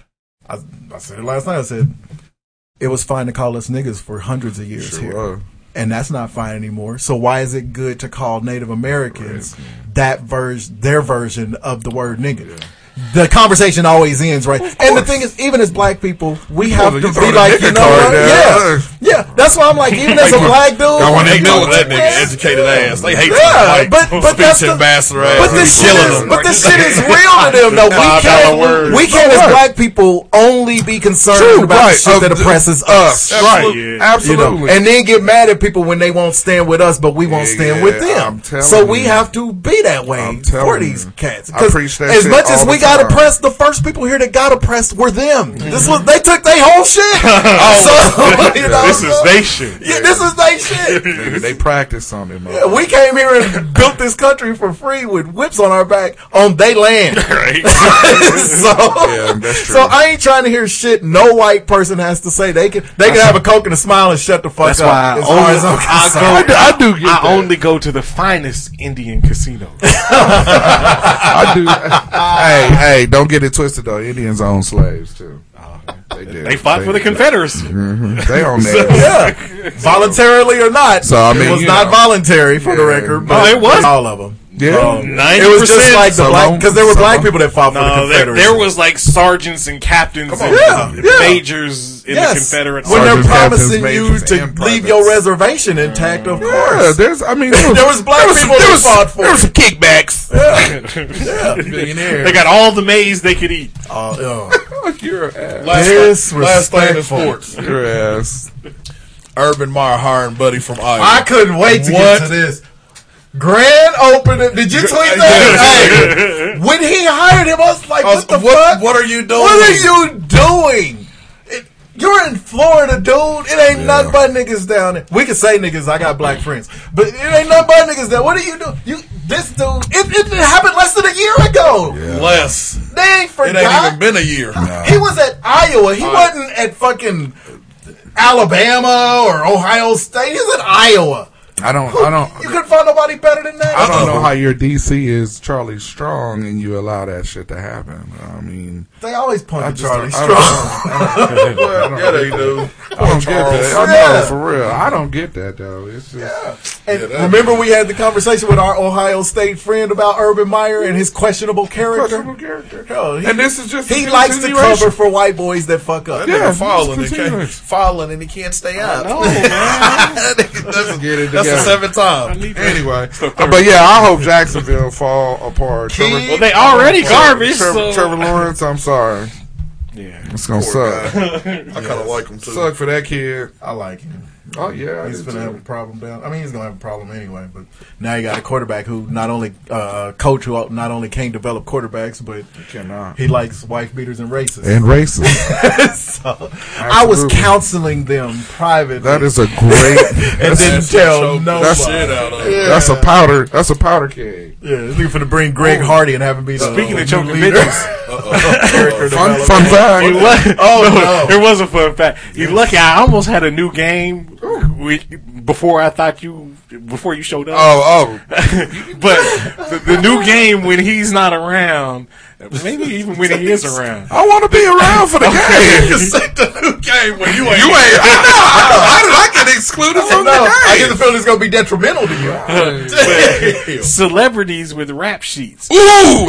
[SPEAKER 7] I, I said it last night. I said it was fine to call us niggas for hundreds of years
[SPEAKER 8] Sure
[SPEAKER 7] here
[SPEAKER 8] was.
[SPEAKER 7] and that's not fine anymore. So why is it good to call Native Americans that version, their version of the word nigga? The conversation always ends right. And the thing is, even as black people, we have to be like, you know what? Yeah, yeah. That's why I'm like, even as a black dude,
[SPEAKER 9] I want to know
[SPEAKER 7] know
[SPEAKER 9] that nigga
[SPEAKER 7] Yeah.
[SPEAKER 9] educated ass. They hate
[SPEAKER 7] Yeah,
[SPEAKER 9] that white
[SPEAKER 7] but- but
[SPEAKER 9] speech
[SPEAKER 7] that's the-
[SPEAKER 9] ambassador ass.
[SPEAKER 7] But this shit
[SPEAKER 9] Killing
[SPEAKER 7] is,
[SPEAKER 9] them.
[SPEAKER 7] but this shit is real to them though. (laughs) We can't,
[SPEAKER 10] words.
[SPEAKER 7] we can't as black people only be concerned
[SPEAKER 8] True,
[SPEAKER 7] about
[SPEAKER 8] right,
[SPEAKER 7] the shit
[SPEAKER 8] of
[SPEAKER 7] that
[SPEAKER 8] the-
[SPEAKER 7] oppresses us.
[SPEAKER 8] Right.
[SPEAKER 10] Yeah.
[SPEAKER 7] You
[SPEAKER 8] Absolutely.
[SPEAKER 7] know, and then get mad at people when they won't stand with us, but we won't
[SPEAKER 8] Yeah,
[SPEAKER 7] stand with them. So we
[SPEAKER 8] you.
[SPEAKER 7] have to be that way for these cats.
[SPEAKER 8] I
[SPEAKER 7] 'Cause
[SPEAKER 8] preach that
[SPEAKER 7] as much as we got oppressed, the first people here that got oppressed were them. This was they took their whole shit. (laughs) Oh. so (laughs) you know,
[SPEAKER 10] This is they shit.
[SPEAKER 7] Yeah, this is they (laughs) shit.
[SPEAKER 8] Nigga, they practice on it,
[SPEAKER 7] Yeah, we came here and built this country for free with whips on our back on they land. (laughs)
[SPEAKER 10] Right. (laughs)
[SPEAKER 7] so,
[SPEAKER 8] Yeah, that's true.
[SPEAKER 7] so I ain't trying to hear shit no white person has to say. They can they can have a coke and a smile and shut the fuck
[SPEAKER 10] That's
[SPEAKER 7] up.
[SPEAKER 10] why I
[SPEAKER 7] as far as I'm
[SPEAKER 10] only- I
[SPEAKER 7] concerned.
[SPEAKER 8] I do, I do get
[SPEAKER 10] I
[SPEAKER 8] that.
[SPEAKER 10] only go to the finest Indian casino.
[SPEAKER 8] I do. hey, hey, don't get it twisted though. Indians own slaves too. They did.
[SPEAKER 10] They fought for the Confederacy. (laughs)
[SPEAKER 8] Mhm. They own that.
[SPEAKER 7] yeah, voluntarily or not.
[SPEAKER 8] So, I mean,
[SPEAKER 7] it was not
[SPEAKER 8] know.
[SPEAKER 7] voluntary for the record.
[SPEAKER 10] Oh,
[SPEAKER 7] But
[SPEAKER 10] it was?
[SPEAKER 7] all of them.
[SPEAKER 8] Yeah.
[SPEAKER 10] Ninety
[SPEAKER 7] It was just
[SPEAKER 10] percent.
[SPEAKER 7] like the
[SPEAKER 8] So
[SPEAKER 7] black
[SPEAKER 8] long-
[SPEAKER 7] because there were
[SPEAKER 8] so
[SPEAKER 7] black people that fought for the
[SPEAKER 10] No, there,
[SPEAKER 7] Confederacy.
[SPEAKER 10] there was like sergeants and captains and
[SPEAKER 7] Yeah, yeah.
[SPEAKER 10] majors in
[SPEAKER 7] Yes.
[SPEAKER 10] the Confederate
[SPEAKER 7] when they're promising
[SPEAKER 8] captains,
[SPEAKER 7] you to
[SPEAKER 8] and
[SPEAKER 7] leave your reservation intact, of
[SPEAKER 8] Yeah,
[SPEAKER 7] course.
[SPEAKER 8] there's. I mean,
[SPEAKER 7] There (laughs) was black people
[SPEAKER 8] there
[SPEAKER 7] that
[SPEAKER 8] was,
[SPEAKER 7] fought for
[SPEAKER 8] There was
[SPEAKER 7] it.
[SPEAKER 8] some kickbacks. Millionaire. (laughs) (laughs)
[SPEAKER 10] They got all the maize they could eat.
[SPEAKER 7] Uh, yeah.
[SPEAKER 8] Your ass.
[SPEAKER 9] Last, last thing in
[SPEAKER 7] Disrespectful.
[SPEAKER 9] sports.
[SPEAKER 8] Your ass.
[SPEAKER 9] Urban Meyer hiring Buddy from Iowa.
[SPEAKER 7] I couldn't wait to
[SPEAKER 9] What?
[SPEAKER 7] get to this. Grand opening. Did you tweet that? (laughs) Hey, when he hired him, I was like, "What
[SPEAKER 9] was-
[SPEAKER 7] the
[SPEAKER 9] what-
[SPEAKER 7] fuck?
[SPEAKER 9] what are you doing?
[SPEAKER 7] What are you doing? It- you're in Florida, dude. It ain't nothing but niggas down there. We can say niggas. I got black friends, but it ain't nothing but niggas there. What are you doing? You this dude. It, it happened less than a year ago.
[SPEAKER 9] Less.
[SPEAKER 7] They ain't
[SPEAKER 9] It ain't even been a year.
[SPEAKER 7] He was at Iowa. He wasn't at fucking Alabama or Ohio State. He's at Iowa.
[SPEAKER 8] I don't. I don't.
[SPEAKER 7] You couldn't find nobody better than that.
[SPEAKER 8] I don't know how your DC is Charlie Strong and you allow that shit to happen. I mean,
[SPEAKER 7] They always
[SPEAKER 8] I
[SPEAKER 7] point to Charlie
[SPEAKER 8] don't- I
[SPEAKER 7] Strong. (laughs)
[SPEAKER 8] don't- I don't
[SPEAKER 9] Yeah, they
[SPEAKER 8] get
[SPEAKER 9] do.
[SPEAKER 8] that. I don't get that. I know for real. I don't get that though. It's just
[SPEAKER 7] And remember, we had the conversation with our Ohio State friend about Urban Meyer and his questionable character.
[SPEAKER 8] questionable character.
[SPEAKER 7] Hell, he,
[SPEAKER 8] And this is just
[SPEAKER 7] he likes to cover for white boys that fuck up.
[SPEAKER 9] That
[SPEAKER 8] Yeah,
[SPEAKER 9] falling and falling and he can't stay up.
[SPEAKER 10] No, (laughs) man.
[SPEAKER 9] that's
[SPEAKER 8] Get it
[SPEAKER 9] that's the
[SPEAKER 8] together.
[SPEAKER 9] seventh time.
[SPEAKER 8] Anyway, but yeah, I hope Jacksonville fall apart. Trevor,
[SPEAKER 10] Well, they already garbage.
[SPEAKER 8] Trevor,
[SPEAKER 10] so-
[SPEAKER 8] Trevor Lawrence, I'm sorry.
[SPEAKER 10] Yeah.
[SPEAKER 8] It's gonna suck. (laughs)
[SPEAKER 9] I kind of like him too.
[SPEAKER 8] Suck for that kid.
[SPEAKER 7] I like him.
[SPEAKER 8] Oh yeah,
[SPEAKER 7] He's gonna
[SPEAKER 8] too.
[SPEAKER 7] have a problem down. I mean, he's gonna have a problem anyway. But now you got a quarterback who not only uh, coach who not only can't develop quarterbacks, but
[SPEAKER 8] cannot.
[SPEAKER 7] he likes wife beaters and racists.
[SPEAKER 8] and racist. (laughs)
[SPEAKER 7] so I was counseling them privately.
[SPEAKER 8] That is a great. (laughs)
[SPEAKER 7] and didn't
[SPEAKER 9] That's
[SPEAKER 7] tell
[SPEAKER 9] choke the
[SPEAKER 7] nobody.
[SPEAKER 9] shit out of him.
[SPEAKER 7] Yeah.
[SPEAKER 8] That's a powder. That's a powder keg.
[SPEAKER 7] Yeah, this for finna bring Greg Hardy and have him be
[SPEAKER 10] Speaking
[SPEAKER 7] uh,
[SPEAKER 10] of choking
[SPEAKER 7] leader.
[SPEAKER 10] bitches, (laughs)
[SPEAKER 8] Fun, fun
[SPEAKER 10] You
[SPEAKER 8] fact. (laughs)
[SPEAKER 7] Oh, no.
[SPEAKER 10] It was a fun fact. You lucky. I almost had a new game before I thought you before you showed up.
[SPEAKER 8] Oh, oh. (laughs)
[SPEAKER 10] but the, the new game when he's not around, maybe even when he is around.
[SPEAKER 8] I want to be around for the game. (laughs)
[SPEAKER 9] You say the new game when you ain't.
[SPEAKER 8] You ain't. I know. I know. How did I get excluded from
[SPEAKER 7] No,
[SPEAKER 8] the game.
[SPEAKER 7] I get the feeling it's gonna be detrimental to you. (laughs)
[SPEAKER 10] But celebrities with rap sheets.
[SPEAKER 8] Ooh,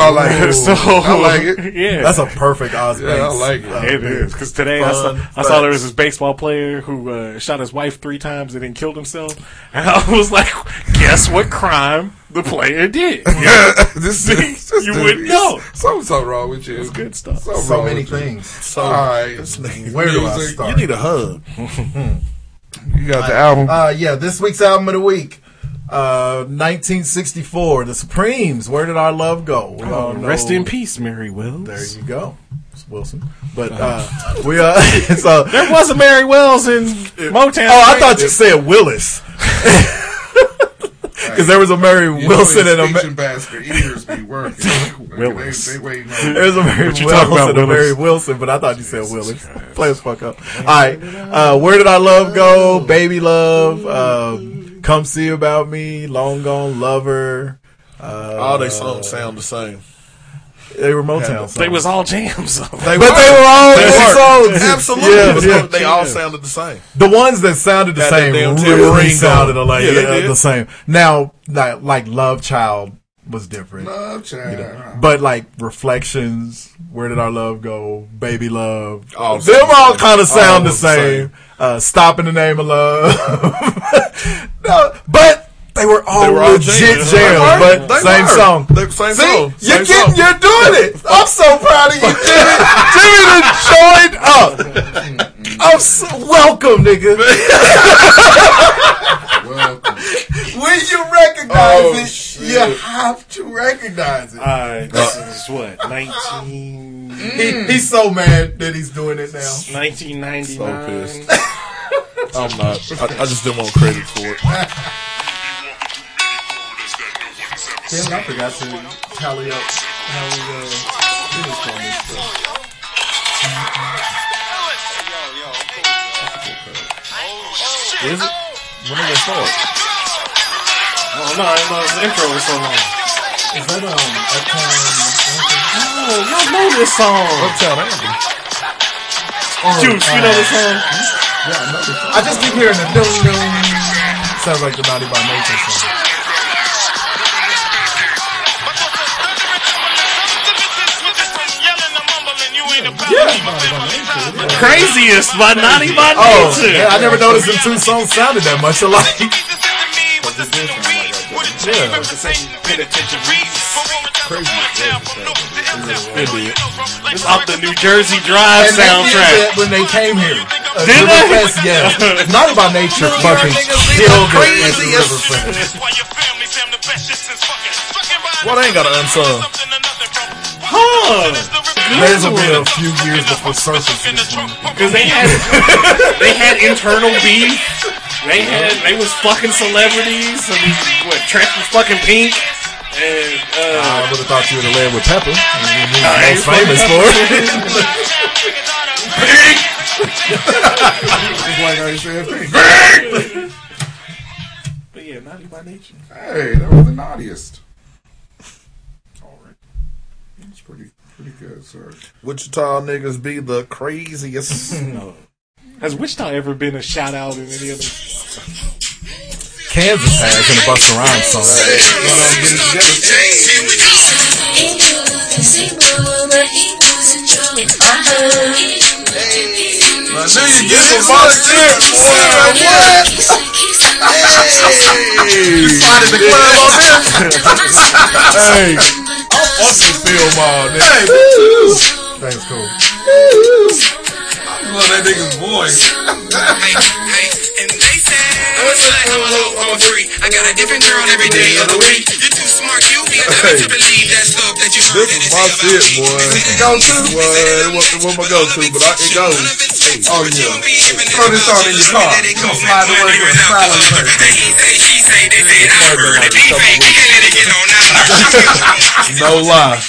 [SPEAKER 8] I like it. (laughs)
[SPEAKER 10] So
[SPEAKER 8] I like it.
[SPEAKER 10] Yeah,
[SPEAKER 7] That's a perfect Oz
[SPEAKER 8] Yeah, I like it.
[SPEAKER 7] uh,
[SPEAKER 10] It is because today I saw,
[SPEAKER 9] Fun
[SPEAKER 10] I saw there was this baseball player who uh, shot his wife three times and then killed himself, and I was like, "Guess what crime the player did?" (laughs)
[SPEAKER 8] Yeah, (laughs) this is
[SPEAKER 10] You wouldn't know.
[SPEAKER 8] Something's so wrong with you.
[SPEAKER 10] It's good stuff.
[SPEAKER 8] So,
[SPEAKER 7] So many
[SPEAKER 8] with you.
[SPEAKER 7] things.
[SPEAKER 9] So,
[SPEAKER 8] All right.
[SPEAKER 9] this
[SPEAKER 7] Where do I start?
[SPEAKER 9] You need a hug. (laughs)
[SPEAKER 8] You got the album.
[SPEAKER 7] Uh, yeah, this week's album of the week. Uh, 1964, The Supremes. Where did our love go? We all know-
[SPEAKER 10] Rest in peace, Mary Wells.
[SPEAKER 7] There you go, It's Wilson. But uh, we uh, so.
[SPEAKER 10] There was a Mary Wells in Motown.
[SPEAKER 7] Oh, I thought you said Willis. Because there was a Mary
[SPEAKER 8] You
[SPEAKER 7] Wilson
[SPEAKER 8] his
[SPEAKER 7] and a
[SPEAKER 8] speech
[SPEAKER 7] Ma-
[SPEAKER 8] and basket ears be working. (laughs)
[SPEAKER 10] Willis.
[SPEAKER 8] They, they waiting on
[SPEAKER 7] There was a Mary
[SPEAKER 10] What
[SPEAKER 7] Wilson
[SPEAKER 10] about,
[SPEAKER 7] and a Mary Wilson, but I thought you said Willis. Play us fuck up. All right. Uh, Where did our love go? Baby love. Um, Come see about me. Long gone lover. Uh,
[SPEAKER 9] All they songs sound the same.
[SPEAKER 7] They were Motown songs.
[SPEAKER 10] They was all jams. (laughs)
[SPEAKER 7] but they were all
[SPEAKER 9] They were.
[SPEAKER 7] songs.
[SPEAKER 9] Absolutely.
[SPEAKER 7] Yeah,
[SPEAKER 9] But
[SPEAKER 7] yeah.
[SPEAKER 9] They all sounded the same.
[SPEAKER 7] The ones that sounded the
[SPEAKER 9] Got that
[SPEAKER 7] same
[SPEAKER 9] damn
[SPEAKER 7] really
[SPEAKER 9] tambourine
[SPEAKER 7] sounded like
[SPEAKER 9] Yeah,
[SPEAKER 7] yeah, the same. Now, like, like Love Child was different.
[SPEAKER 8] Love child.
[SPEAKER 7] But like Reflections, Where Did Our Love Go, Baby Love,
[SPEAKER 9] All
[SPEAKER 7] them all kind of sound
[SPEAKER 9] All
[SPEAKER 7] the
[SPEAKER 9] the same.
[SPEAKER 7] same. Uh, Stop in the Name of Love. (laughs) no, but they were all
[SPEAKER 9] They were all
[SPEAKER 7] legit
[SPEAKER 9] jams.
[SPEAKER 7] jams, but
[SPEAKER 9] They
[SPEAKER 7] same
[SPEAKER 9] were.
[SPEAKER 7] song.
[SPEAKER 9] They- same
[SPEAKER 7] See,
[SPEAKER 9] song.
[SPEAKER 7] you're,
[SPEAKER 9] Same
[SPEAKER 7] getting,
[SPEAKER 9] song.
[SPEAKER 7] you're doing it. I'm so proud of you, Jimmy. Jimmy done joined up. I'm so, welcome, nigga. (laughs)
[SPEAKER 8] Welcome.
[SPEAKER 7] when you recognize
[SPEAKER 8] Oh,
[SPEAKER 7] it,
[SPEAKER 8] shit.
[SPEAKER 7] you have to recognize it.
[SPEAKER 10] All right, this is what 19,
[SPEAKER 7] He, he's so mad that he's doing it now.
[SPEAKER 10] 1999.
[SPEAKER 9] pissed. (laughs) I'm not. I, I just didn't want credit for it. (laughs)
[SPEAKER 7] Damn, I forgot to tally up how we uh, finished on this stuff.
[SPEAKER 9] Is it? When did they start?
[SPEAKER 10] Oh no, I know the intro was so long.
[SPEAKER 7] Is that um Uptown?
[SPEAKER 10] Oh, y'all know this song.
[SPEAKER 9] Uptown Anthem.
[SPEAKER 10] Juice, you know this song?
[SPEAKER 7] Yeah, I know this. song. I just keep hearing the dum dum. Sounds like the Naughty by Nature song.
[SPEAKER 10] Craziest by Naughty by
[SPEAKER 7] Oh,
[SPEAKER 10] Nature.
[SPEAKER 7] yeah, I never noticed them two songs sounded that much alike.
[SPEAKER 9] It did.
[SPEAKER 10] It's off the New Jersey Drive
[SPEAKER 7] And
[SPEAKER 10] soundtrack.
[SPEAKER 7] that when they came here. Uh,
[SPEAKER 10] Did they?
[SPEAKER 7] Riverfest, yeah. Naughty by Nature fucking killed it at the Riverfest.
[SPEAKER 9] Why they ain't got an unsung?
[SPEAKER 10] Huh.
[SPEAKER 7] Theirs will be a few years before Surface this one.
[SPEAKER 10] Because they had (laughs) they had internal beef. They had they was fucking celebrities. I mean, what Treach was fucking pink, and uh,
[SPEAKER 7] I would have thought you would have led with Pepa. (laughs) He's
[SPEAKER 10] I ain't
[SPEAKER 7] most famous for it.
[SPEAKER 10] pink.
[SPEAKER 8] Just like I said.
[SPEAKER 10] But yeah, naughty by nature.
[SPEAKER 8] Hey, that was the naughtiest. All right. That's pretty pretty good, sir.
[SPEAKER 9] Wichita niggas be the craziest. (laughs)
[SPEAKER 10] No. Has Wichita ever been a shout out in any other?
[SPEAKER 7] Kansas has in a Busta Rhymes song.
[SPEAKER 9] I knew you get some my boy. What? Hey, started the club on this. hey, (laughs) I'm fucking Phil Mall, nigga. Hey,
[SPEAKER 7] Thanks, cool.
[SPEAKER 9] I love that nigga's voice.
[SPEAKER 6] I got a different girl every day of the week. You're too smart, you be enough to believe that stuff that you heard
[SPEAKER 9] This is my shit, boy. It go to? Well, it wasn't my go to, but I, it goes.
[SPEAKER 8] Oh yeah. Throw this on in your car. You gonna slide the work with a smile on your face. (laughs)
[SPEAKER 9] No lie.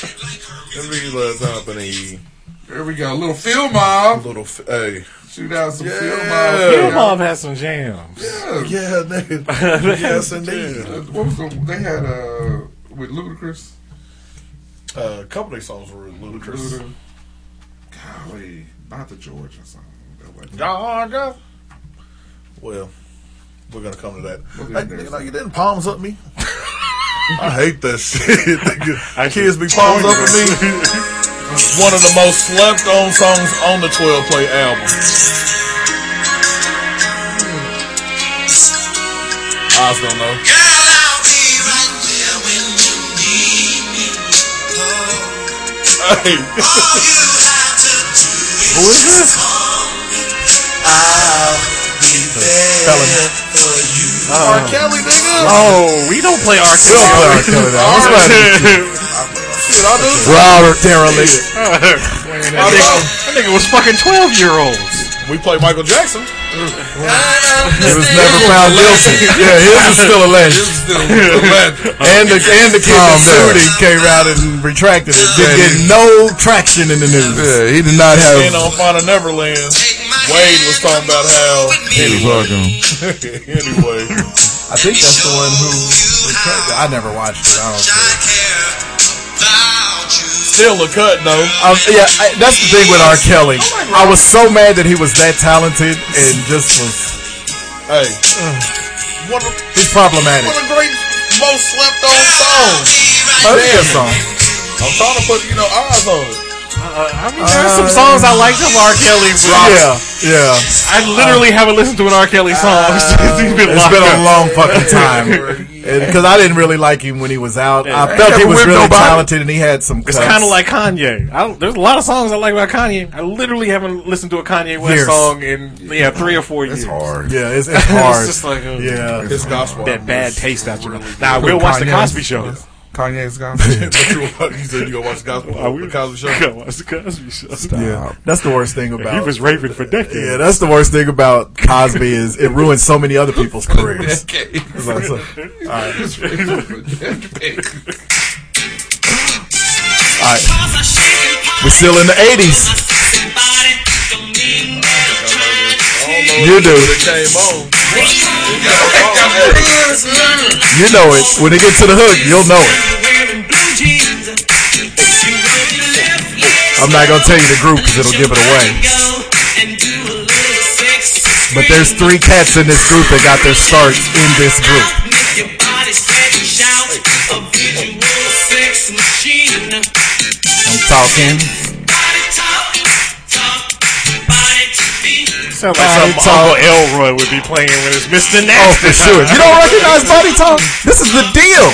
[SPEAKER 9] Let me let company.
[SPEAKER 8] There we go. Little Field Mob.
[SPEAKER 9] Little, hey.
[SPEAKER 8] Shoot out some
[SPEAKER 9] Yeah.
[SPEAKER 8] Field Mob.
[SPEAKER 10] Field Mob has some jams.
[SPEAKER 8] Yeah.
[SPEAKER 9] Yeah, nigga. (laughs) yes, indeed.
[SPEAKER 8] Uh, What was the, they had uh with Ludacris?
[SPEAKER 9] Uh, a couple of these songs were Ludacris.
[SPEAKER 8] Luda. Golly, not the Georgia song. That wasn't-
[SPEAKER 9] Georgia. Well, we're gonna come to that.
[SPEAKER 8] We'll
[SPEAKER 9] Hey,
[SPEAKER 8] get there.
[SPEAKER 9] like, you didn't palms up me. (laughs) I hate that shit. Nigga, Kids be palms up at me. (laughs) One of the most slept on songs on the 12 play album. Oz don't know. Hey. Who is this? R. Kelly, nigga.
[SPEAKER 10] Oh, we don't play R.
[SPEAKER 7] We don't play R. Kelly now. What's about
[SPEAKER 9] Shit, I do.
[SPEAKER 7] Robert derelict.
[SPEAKER 10] that, nigga, that nigga was fucking 12 year olds.
[SPEAKER 9] We play Michael Jackson.
[SPEAKER 7] He was never found guilty. Yeah, his is (laughs) still alleged. (laughs) and the and the kid that sued him came out and retracted it. Didn't get no traction in the news.
[SPEAKER 8] Yeah, he did not have.
[SPEAKER 9] And on Final Neverland, Wade was talking about how. Anyway, (laughs) anyway,
[SPEAKER 7] I think that's the one who. I never watched it. I don't care.
[SPEAKER 9] still a cut though.
[SPEAKER 7] Um, yeah, I, that's the thing with R. Kelly. I was so mad that he was that talented and just was.
[SPEAKER 9] Hey, one of,
[SPEAKER 7] He's problematic.
[SPEAKER 9] one of the great, most slept on songs.
[SPEAKER 7] Oh, that's a good song.
[SPEAKER 9] I'm trying to put you know eyes on it.
[SPEAKER 10] I mean, there's some songs I like of R. Kelly, but
[SPEAKER 7] Yeah, yeah.
[SPEAKER 10] I literally haven't listened to an R. Kelly song (laughs) since he's been
[SPEAKER 7] It's
[SPEAKER 10] locked
[SPEAKER 7] been a long fucking time. (laughs) Because I didn't really like him when he was out. I
[SPEAKER 10] Yeah.
[SPEAKER 7] felt he was
[SPEAKER 8] whipped
[SPEAKER 7] really
[SPEAKER 8] nobody.
[SPEAKER 7] talented and he had some.
[SPEAKER 10] It's kind of like Kanye. I, don't- there's a lot of songs I like about Kanye. I literally haven't listened to a Kanye West
[SPEAKER 7] Years.
[SPEAKER 10] song in yeah three or four years.
[SPEAKER 8] It's hard.
[SPEAKER 7] Yeah, it's, it's (laughs) hard.
[SPEAKER 10] it's just like uh,
[SPEAKER 7] yeah.
[SPEAKER 9] His gospel.
[SPEAKER 10] that bad taste out your
[SPEAKER 9] really
[SPEAKER 10] mouth. Now we'll watch the Cosby Show.
[SPEAKER 8] Kanye's gospel.
[SPEAKER 9] good. (laughs) But you, you said you gonna watch the gospel.
[SPEAKER 10] I will
[SPEAKER 9] the Cosby Show. (laughs)
[SPEAKER 10] Go watch the Cosby Show.
[SPEAKER 7] Yeah, that's the worst thing about.
[SPEAKER 10] He was raping for decades.
[SPEAKER 7] yeah, that's the worst thing about Cosby is it ruined so many other people's (laughs) careers.
[SPEAKER 8] Okay.
[SPEAKER 7] It's like, so- all right, all right. We're still in the '80s. You do. You know it. When it gets to the hook, you'll know it. I'm not gonna tell you the group because it'll give it away. But there's three cats in this group that got their starts in this group. I'm talking.
[SPEAKER 10] Sounds like
[SPEAKER 7] Talk.
[SPEAKER 10] Uncle Elroy would be playing when it's Mr.
[SPEAKER 7] Oh, for sure. You don't recognize Body Talk? This is the Deele.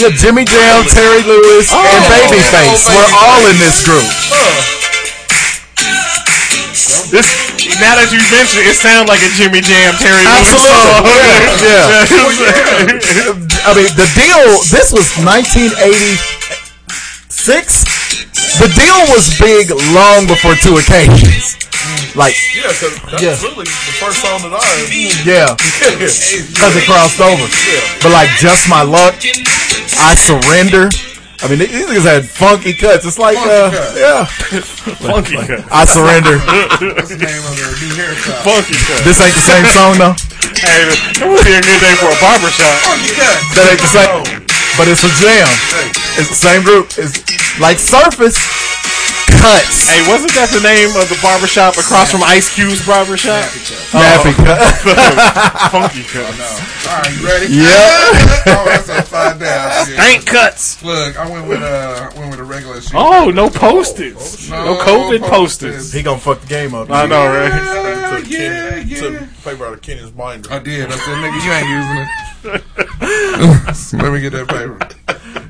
[SPEAKER 7] Yeah, Jimmy Jam, Terry Lewis, oh. and Babyface. Oh, We're all in this group.
[SPEAKER 10] This now that you mention it, it sounds like a Jimmy Jam Terry Lewis
[SPEAKER 7] Absolutely. Yeah, yeah. I mean, the Deele. This was 1986. The Deele was big long before two occasions. Like,
[SPEAKER 9] Yeah, because that's
[SPEAKER 7] Yeah.
[SPEAKER 9] really the first song that I heard.
[SPEAKER 7] yeah, (laughs) because it crossed over. But like, just my luck. I surrender. I mean, these niggas had funky cuts. It's like,
[SPEAKER 8] Funky
[SPEAKER 7] uh,
[SPEAKER 8] cuts.
[SPEAKER 7] yeah.
[SPEAKER 10] Funky cut.
[SPEAKER 7] I surrender. (laughs)
[SPEAKER 8] That's the name of their new hairstyle.
[SPEAKER 10] Funky cut.
[SPEAKER 7] this ain't the same song though.
[SPEAKER 10] Hey, that would be a good day for a barber shop.
[SPEAKER 8] Funky cut.
[SPEAKER 7] That ain't the same. But it's a jam. It's the same group. It's like Surface Cuts.
[SPEAKER 10] Hey, wasn't that the name of the barber shop across from Ice Cube's barber shop?
[SPEAKER 7] Nappy Cut. (laughs)
[SPEAKER 10] Funky cut.
[SPEAKER 8] All right, you ready?
[SPEAKER 7] Yeah.
[SPEAKER 8] oh, that's upside down. shit.
[SPEAKER 10] Stank cuts.
[SPEAKER 8] Look, I went with uh, went with a regular shit.
[SPEAKER 10] Oh, no post-its. No COVID post-its.
[SPEAKER 7] He gonna fuck the game up.
[SPEAKER 10] I know, right?
[SPEAKER 8] Yeah, (laughs) yeah,
[SPEAKER 9] Kenny-
[SPEAKER 8] yeah.
[SPEAKER 9] took paper out of Kenny's binder.
[SPEAKER 8] I did. I said, nigga, you ain't using it. (laughs) Let me get that paper.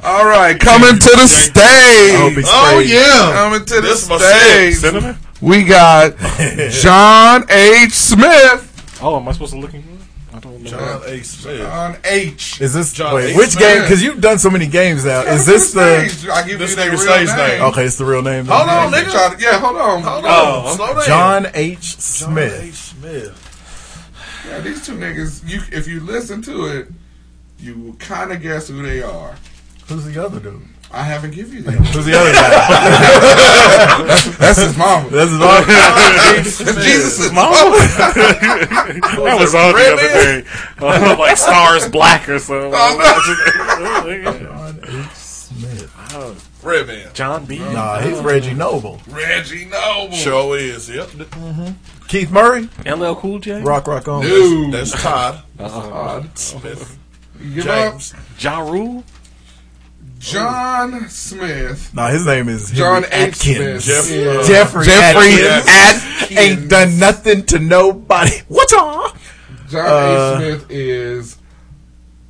[SPEAKER 8] All right, coming to the stage.
[SPEAKER 9] Oh yeah,
[SPEAKER 8] Coming to the stage. We got (laughs) John H. Smith.
[SPEAKER 10] Oh, am I supposed to look in here? I don't know.
[SPEAKER 9] John A. Smith.
[SPEAKER 8] John H.
[SPEAKER 7] Is this
[SPEAKER 9] John
[SPEAKER 7] wait,
[SPEAKER 9] H.
[SPEAKER 7] which game? Because you've done so many games now. Is this the?
[SPEAKER 8] Stage. I give
[SPEAKER 9] This
[SPEAKER 8] you their real
[SPEAKER 9] stage
[SPEAKER 8] name.
[SPEAKER 9] name.
[SPEAKER 7] Okay, it's the real name.
[SPEAKER 9] Hold on, nigga.
[SPEAKER 8] try to- yeah, hold on. Hold on.
[SPEAKER 10] Oh,
[SPEAKER 9] Slow down.
[SPEAKER 7] John H.
[SPEAKER 9] John
[SPEAKER 7] Smith.
[SPEAKER 9] Smith.
[SPEAKER 8] Yeah, these two niggas. You, if you listen to it, you will kind of guess who they are.
[SPEAKER 7] Who's the other dude?
[SPEAKER 8] I haven't given you that. (laughs)
[SPEAKER 7] Who's the other guy? (laughs)
[SPEAKER 8] That's his mama. (laughs)
[SPEAKER 7] That's his mom.
[SPEAKER 8] That's Jesus'
[SPEAKER 10] Mama? that was on the other day. Uh, like Stars Black or something.
[SPEAKER 7] John H. Smith.
[SPEAKER 9] Red man.
[SPEAKER 10] John B.
[SPEAKER 7] Nah, he's Reggie Noble.
[SPEAKER 8] Reggie Noble.
[SPEAKER 9] Show is. Yep.
[SPEAKER 7] Keith Murray.
[SPEAKER 10] LL Cool J.
[SPEAKER 7] Rock, rock on.
[SPEAKER 8] Dude.
[SPEAKER 9] That's Todd That's
[SPEAKER 8] Todd.
[SPEAKER 9] Smith. James.
[SPEAKER 10] Ja Rule.
[SPEAKER 8] Up. John Smith.
[SPEAKER 7] Nah, his name is
[SPEAKER 8] John
[SPEAKER 7] Henry
[SPEAKER 8] H.
[SPEAKER 7] Atkins.
[SPEAKER 9] Jeff-
[SPEAKER 8] Yeah.
[SPEAKER 7] Jeffrey,
[SPEAKER 8] Jeffrey
[SPEAKER 7] Atkins.
[SPEAKER 8] Atkins.
[SPEAKER 7] Ain't done nothing to nobody. What's on?
[SPEAKER 8] John
[SPEAKER 7] Uh,
[SPEAKER 8] H. Smith is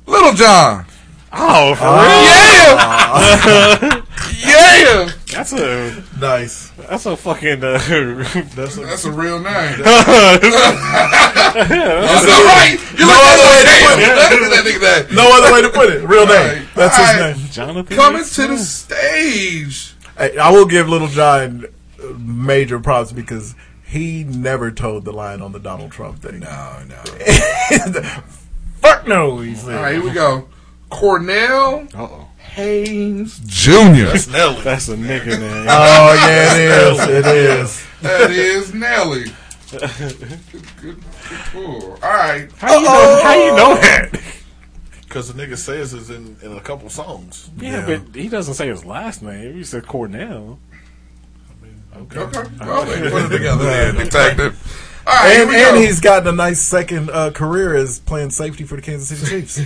[SPEAKER 8] Little John.
[SPEAKER 10] Oh, for
[SPEAKER 8] Yeah. (laughs) yeah.
[SPEAKER 10] Real? That's a
[SPEAKER 7] Nice.
[SPEAKER 10] that's a fucking uh, (laughs) that's a,
[SPEAKER 8] That's a real name. (laughs)
[SPEAKER 10] that's (laughs)
[SPEAKER 8] That's all right. You
[SPEAKER 7] No
[SPEAKER 8] look
[SPEAKER 7] other way to put it.
[SPEAKER 8] that that nigga that.
[SPEAKER 7] No other way to put it. Real name.
[SPEAKER 8] Right.
[SPEAKER 7] That's
[SPEAKER 8] All
[SPEAKER 7] his
[SPEAKER 8] right.
[SPEAKER 7] name.
[SPEAKER 10] Jonathan.
[SPEAKER 8] Coming
[SPEAKER 10] H.
[SPEAKER 8] to the stage.
[SPEAKER 7] Hey, I will give Little John uh, major props because he never told the line on the Donald Trump thing.
[SPEAKER 8] No, no.
[SPEAKER 7] Fuck no, he said.
[SPEAKER 8] All right, here we go. Cornell
[SPEAKER 10] Uh-oh.
[SPEAKER 8] Haynes Jr.
[SPEAKER 9] That's Nelly.
[SPEAKER 10] That's a nigga name.
[SPEAKER 7] Oh yeah, it is. It is.
[SPEAKER 8] That is Nelly. Good, good, good. All right.
[SPEAKER 10] How you know? How you know that?
[SPEAKER 9] Because the nigga says it's in, in a couple songs.
[SPEAKER 10] Yeah, but he doesn't say his last name. He said Cornell.
[SPEAKER 8] Okay. Well, they put it together then. Detective. All right,
[SPEAKER 7] And,
[SPEAKER 8] here we
[SPEAKER 7] and
[SPEAKER 8] go.
[SPEAKER 7] he's gotten a nice second uh, career as playing safety for the Kansas City Chiefs.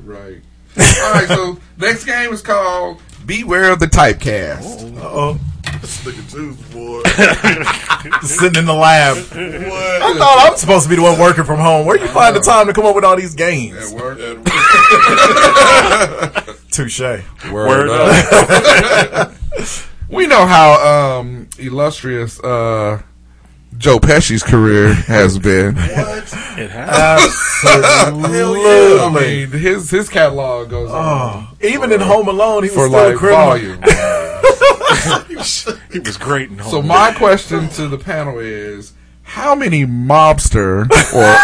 [SPEAKER 7] (laughs)
[SPEAKER 8] right. (laughs) All right, so next game is called Beware of the Typecast.
[SPEAKER 7] Uh-oh.
[SPEAKER 9] This nigga Juice, boy. (laughs) (laughs)
[SPEAKER 7] Sitting in the lab.
[SPEAKER 9] what?
[SPEAKER 7] I thought I'm supposed to be the one working from home. Where you find the time to come up with all these games?
[SPEAKER 8] At work.
[SPEAKER 7] Touche.
[SPEAKER 10] Word
[SPEAKER 8] up. we know how um, illustrious uh, Joe Pesci's career has (laughs) been.
[SPEAKER 10] It has.
[SPEAKER 7] Absolutely.
[SPEAKER 8] I mean, his his catalog goes on
[SPEAKER 7] Oh, even in Home Alone, he was
[SPEAKER 8] for
[SPEAKER 7] still
[SPEAKER 8] like
[SPEAKER 7] a criminal.
[SPEAKER 8] volume. (laughs)
[SPEAKER 10] he was great in home.
[SPEAKER 8] So my question to the panel is: How many mobster or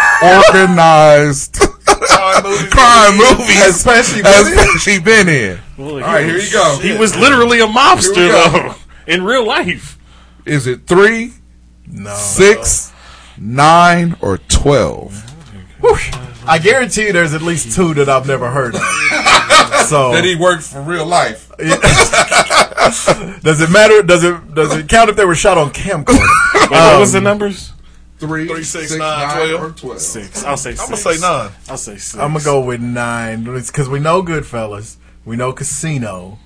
[SPEAKER 8] organized (laughs) crime movies
[SPEAKER 7] Especially
[SPEAKER 8] has
[SPEAKER 7] with-
[SPEAKER 8] Pesci been in?
[SPEAKER 10] Well,
[SPEAKER 8] All
[SPEAKER 10] he
[SPEAKER 8] right, here
[SPEAKER 10] was-
[SPEAKER 8] you go.
[SPEAKER 10] He was literally a mobster
[SPEAKER 8] Here we go.
[SPEAKER 10] though, in real life.
[SPEAKER 8] Is it three,
[SPEAKER 7] No.
[SPEAKER 8] six, nine, or twelve?
[SPEAKER 7] I guarantee you there's at least two that I've never heard of. (laughs) So
[SPEAKER 8] That he worked for real life. (laughs)
[SPEAKER 7] does it matter? Does it does it count if they were shot on camcorder?
[SPEAKER 10] Wait, what was the um, numbers?
[SPEAKER 8] Three,
[SPEAKER 9] Three, six,
[SPEAKER 8] six,
[SPEAKER 9] nine,
[SPEAKER 8] nine,
[SPEAKER 9] 12.
[SPEAKER 8] or twelve.
[SPEAKER 10] Six. I'll say.
[SPEAKER 9] I'm going to say nine.
[SPEAKER 10] I'll say six.
[SPEAKER 7] I'm gonna go with nine because we know Goodfellas, we know Casino,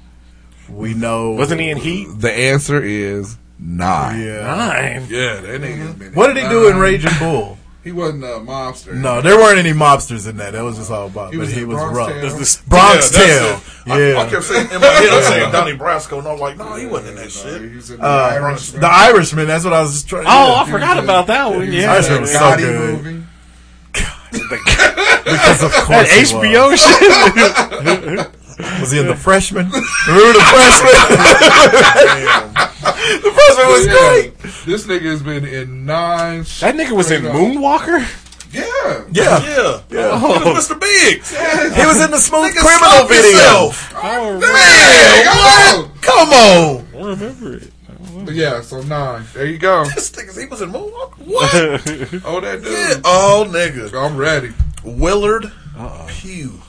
[SPEAKER 7] we know.
[SPEAKER 10] Wasn't he in Heat?
[SPEAKER 8] The answer is nine.
[SPEAKER 7] Yeah.
[SPEAKER 10] Nine.
[SPEAKER 9] Yeah, that nigga.
[SPEAKER 8] been
[SPEAKER 7] What did he do in. Raging (laughs) Bull?
[SPEAKER 8] He wasn't a mobster.
[SPEAKER 7] No, there weren't any mobsters in that. That was just all about.
[SPEAKER 8] He
[SPEAKER 7] but
[SPEAKER 8] was
[SPEAKER 7] he was
[SPEAKER 8] Bronx
[SPEAKER 7] rough.
[SPEAKER 8] Tale.
[SPEAKER 10] This-
[SPEAKER 7] Bronx
[SPEAKER 9] Yeah,
[SPEAKER 7] Tale. Yeah.
[SPEAKER 9] I, I kept saying in my (laughs) head, I'm saying Donnie Brasco, and I'm like, no, he wasn't in that
[SPEAKER 8] No,
[SPEAKER 9] shit.
[SPEAKER 8] he in the
[SPEAKER 7] Uh,
[SPEAKER 8] Irishman.
[SPEAKER 7] the Irishman. That's what I was just trying.
[SPEAKER 10] Oh,
[SPEAKER 7] yeah.
[SPEAKER 10] I forgot about that one.
[SPEAKER 8] He
[SPEAKER 10] Yeah,
[SPEAKER 8] in
[SPEAKER 7] Irishman was so
[SPEAKER 8] Gotti
[SPEAKER 7] good.
[SPEAKER 8] movie. (laughs)
[SPEAKER 7] because of course he
[SPEAKER 10] HBO shit.
[SPEAKER 7] Was. was he in the freshman? (laughs) Remember the freshman? (laughs) the freshman was
[SPEAKER 8] Yeah.
[SPEAKER 7] great.
[SPEAKER 8] This nigga has been in nine.
[SPEAKER 10] that nigga was in
[SPEAKER 8] up-
[SPEAKER 10] Moonwalker.
[SPEAKER 8] Yeah. Yeah.
[SPEAKER 7] Yeah.
[SPEAKER 9] Yeah.
[SPEAKER 7] Yeah.
[SPEAKER 9] He was oh. Mr. Biggs.
[SPEAKER 7] He was in the Smooth
[SPEAKER 9] Nigga,
[SPEAKER 7] Criminal video.
[SPEAKER 8] Oh,
[SPEAKER 9] Man, what? Come on.
[SPEAKER 10] I remember it.
[SPEAKER 8] But yeah, so nine. There you go.
[SPEAKER 9] This nigga, he was in Moonwalk. (laughs) What?
[SPEAKER 8] Oh, that dude.
[SPEAKER 9] yeah. Oh, nigga.
[SPEAKER 8] I'm ready.
[SPEAKER 9] Willard Pugh.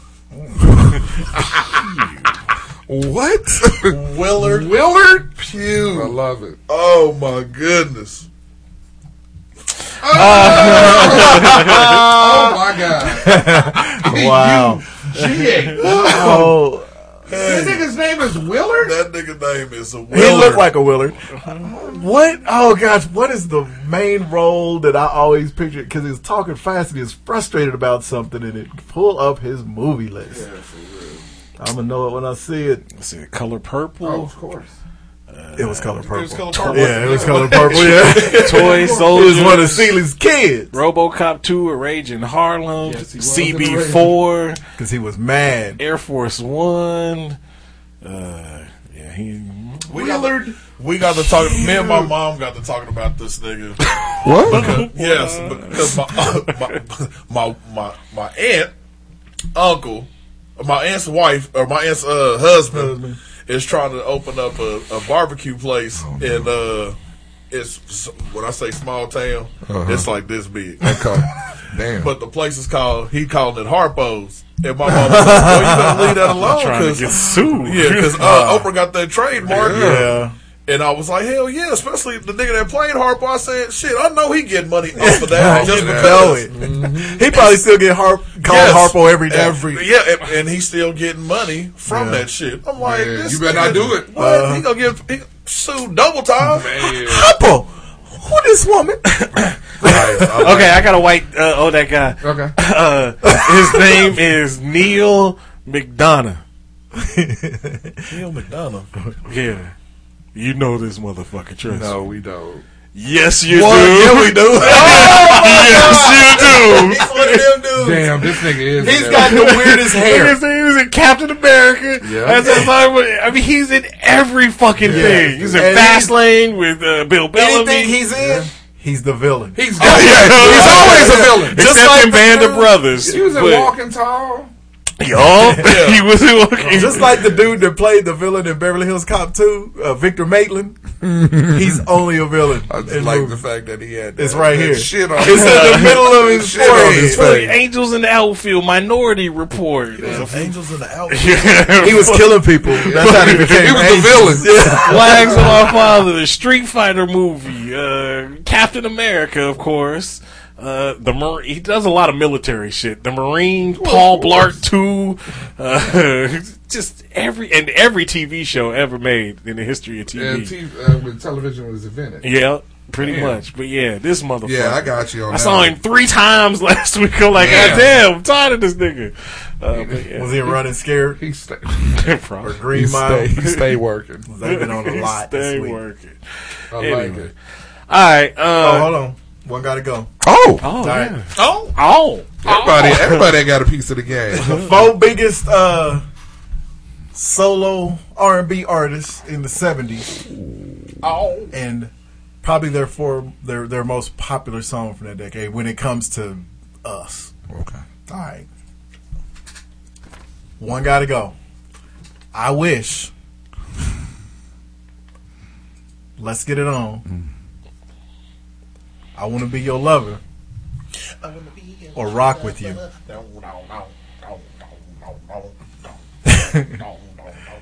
[SPEAKER 8] What?
[SPEAKER 9] Willard
[SPEAKER 8] Willard? Pew
[SPEAKER 9] I
[SPEAKER 8] love it.
[SPEAKER 9] Oh my goodness. (laughs)
[SPEAKER 8] Oh my god. (laughs)
[SPEAKER 7] Wow.
[SPEAKER 8] G8.
[SPEAKER 7] Oh,
[SPEAKER 8] This nigga's name is Willard?
[SPEAKER 9] That nigga's name is a
[SPEAKER 7] he
[SPEAKER 9] Willard.
[SPEAKER 7] looked like a Willard. What? Oh gosh, what is the main role that I always picture? Because he's talking fast and he's frustrated about something, and it pull up his movie list. I'm gonna know it when I see it.
[SPEAKER 10] Let's see, color purple.
[SPEAKER 8] Oh, of course.
[SPEAKER 7] It was color purple.
[SPEAKER 9] It was color purple.
[SPEAKER 7] Yeah, it was color (laughs) purple. Yeah, (laughs)
[SPEAKER 10] Toy
[SPEAKER 7] he was
[SPEAKER 10] Soldiers.
[SPEAKER 7] one of Celie's kids
[SPEAKER 10] RoboCop 2, A Rage in Harlem,
[SPEAKER 8] Yes, he was in the
[SPEAKER 10] CB4,
[SPEAKER 7] because he was mad.
[SPEAKER 10] Air Force One. Uh, yeah, he.
[SPEAKER 9] We got, to, we got to talk. Me and my mom got to talking about this nigga. (laughs)
[SPEAKER 8] What?
[SPEAKER 9] yes, because my, my my my my aunt, uncle, my aunt's wife or my aunt's uh, husband is trying to open up a, a barbecue place in uh, it's when I say small town, it's like this big.
[SPEAKER 8] Okay. (laughs) Damn.
[SPEAKER 9] But the place is called he called it Harpo's. And my mom was like, "Well, you better leave that alone
[SPEAKER 10] Trying to
[SPEAKER 9] because
[SPEAKER 10] get sued.
[SPEAKER 9] yeah, because uh, (laughs) Oprah got that trademark.
[SPEAKER 7] Yeah.
[SPEAKER 9] And I was like, hell yeah, especially the nigga that played Harpo. I said, shit, I know he get money off of that. (laughs) just
[SPEAKER 7] You
[SPEAKER 9] because.
[SPEAKER 7] know it. (laughs) He probably still get harp called
[SPEAKER 9] Yes.
[SPEAKER 7] Harpo every day.
[SPEAKER 9] Every yeah, and, and he's still getting money from
[SPEAKER 7] Yeah.
[SPEAKER 9] that shit. I'm like,
[SPEAKER 8] Man,
[SPEAKER 9] this
[SPEAKER 8] you better not do it.
[SPEAKER 9] What?
[SPEAKER 7] Uh-huh.
[SPEAKER 9] he gonna get he sued double time.
[SPEAKER 8] Man.
[SPEAKER 7] Harpo, who this woman? (laughs)
[SPEAKER 10] Okay, I got a white. Uh, oh, that guy.
[SPEAKER 8] Okay.
[SPEAKER 10] Uh, his name is Neal McDonough.
[SPEAKER 9] Neal McDonough.
[SPEAKER 10] Yeah. You know this motherfucker, trust
[SPEAKER 8] No,
[SPEAKER 10] me.
[SPEAKER 8] we don't.
[SPEAKER 10] Yes, you
[SPEAKER 9] What?
[SPEAKER 10] do.
[SPEAKER 9] Yeah, we do. (laughs)
[SPEAKER 10] yes, you do.
[SPEAKER 9] He's one of them dudes.
[SPEAKER 8] Damn, this nigga is.
[SPEAKER 7] He's got the (laughs) weirdest hair.
[SPEAKER 10] His name is in Captain America.
[SPEAKER 8] Yeah.
[SPEAKER 10] As a fireman. I mean, he's in every fucking thing. He's in
[SPEAKER 7] And
[SPEAKER 10] Fastlane with uh, Bill Bellamy.
[SPEAKER 7] Anything he's in, he's the villain.
[SPEAKER 8] He's, yeah, he's always a villain.
[SPEAKER 10] Except
[SPEAKER 7] like
[SPEAKER 10] in Band of Brothers.
[SPEAKER 8] He was in
[SPEAKER 10] but-
[SPEAKER 8] Walking Tall. (laughs)
[SPEAKER 10] Yup. he was Walking
[SPEAKER 7] Just like the dude that played the villain in Beverly Hills Cop 2, uh, Victor Maitland. (laughs) he's only a villain.
[SPEAKER 8] I just
[SPEAKER 7] in
[SPEAKER 8] like
[SPEAKER 7] movies.
[SPEAKER 8] the fact that he had that,
[SPEAKER 7] It's right
[SPEAKER 8] that
[SPEAKER 7] here.
[SPEAKER 8] Shit on (laughs)
[SPEAKER 7] It's in the middle of his
[SPEAKER 8] Shit on his
[SPEAKER 7] forehead.
[SPEAKER 8] face.
[SPEAKER 10] Angels in the Outfield, Minority Report.
[SPEAKER 9] Angels in the Outfield.
[SPEAKER 7] He was killing people. That's how he became.
[SPEAKER 8] He was the
[SPEAKER 7] Angels.
[SPEAKER 8] villain.
[SPEAKER 7] Yeah.
[SPEAKER 10] Flags of Our Father, the Street Fighter movie, uh, Captain America, of course. Uh, the Mar- he does a lot of military shit. The Marine, Paul Blart Two, uh, (laughs) just every and every TV show ever made in the history of
[SPEAKER 8] Yeah,
[SPEAKER 10] TV.
[SPEAKER 8] t- uh, when television was invented.
[SPEAKER 10] Yeah, pretty
[SPEAKER 8] Damn.
[SPEAKER 10] much. But yeah, this motherfucker.
[SPEAKER 8] Yeah, I got you on
[SPEAKER 10] I saw
[SPEAKER 8] one.
[SPEAKER 10] him three times (laughs) last week. I'm like,
[SPEAKER 8] Damn.
[SPEAKER 10] God damn, I'm tired of this nigga. Uh, yeah.
[SPEAKER 7] Was he running (laughs) scared?
[SPEAKER 8] He stay,
[SPEAKER 7] Or
[SPEAKER 10] Probably.
[SPEAKER 7] Green
[SPEAKER 8] he
[SPEAKER 7] Mile?
[SPEAKER 8] stay, he stay working.
[SPEAKER 7] They've been on a lot
[SPEAKER 10] Stay
[SPEAKER 7] this week.
[SPEAKER 10] working.
[SPEAKER 8] I like it.
[SPEAKER 10] All right.
[SPEAKER 7] Oh,
[SPEAKER 10] Uh,
[SPEAKER 7] hold on. One got to go.
[SPEAKER 8] Oh,
[SPEAKER 10] oh,
[SPEAKER 7] right.
[SPEAKER 10] yeah.
[SPEAKER 9] Oh,
[SPEAKER 10] Oh.
[SPEAKER 8] everybody, everybody got a piece of the game. (laughs)
[SPEAKER 7] The four biggest uh, solo R&B artists in the 70s.
[SPEAKER 9] oh.
[SPEAKER 7] and probably their four their their most popular song from that decade when it comes to us.
[SPEAKER 8] Okay.
[SPEAKER 7] All right, one got to go. I wish. (laughs) Let's get it on. I want to be your lover or rock with you. (laughs)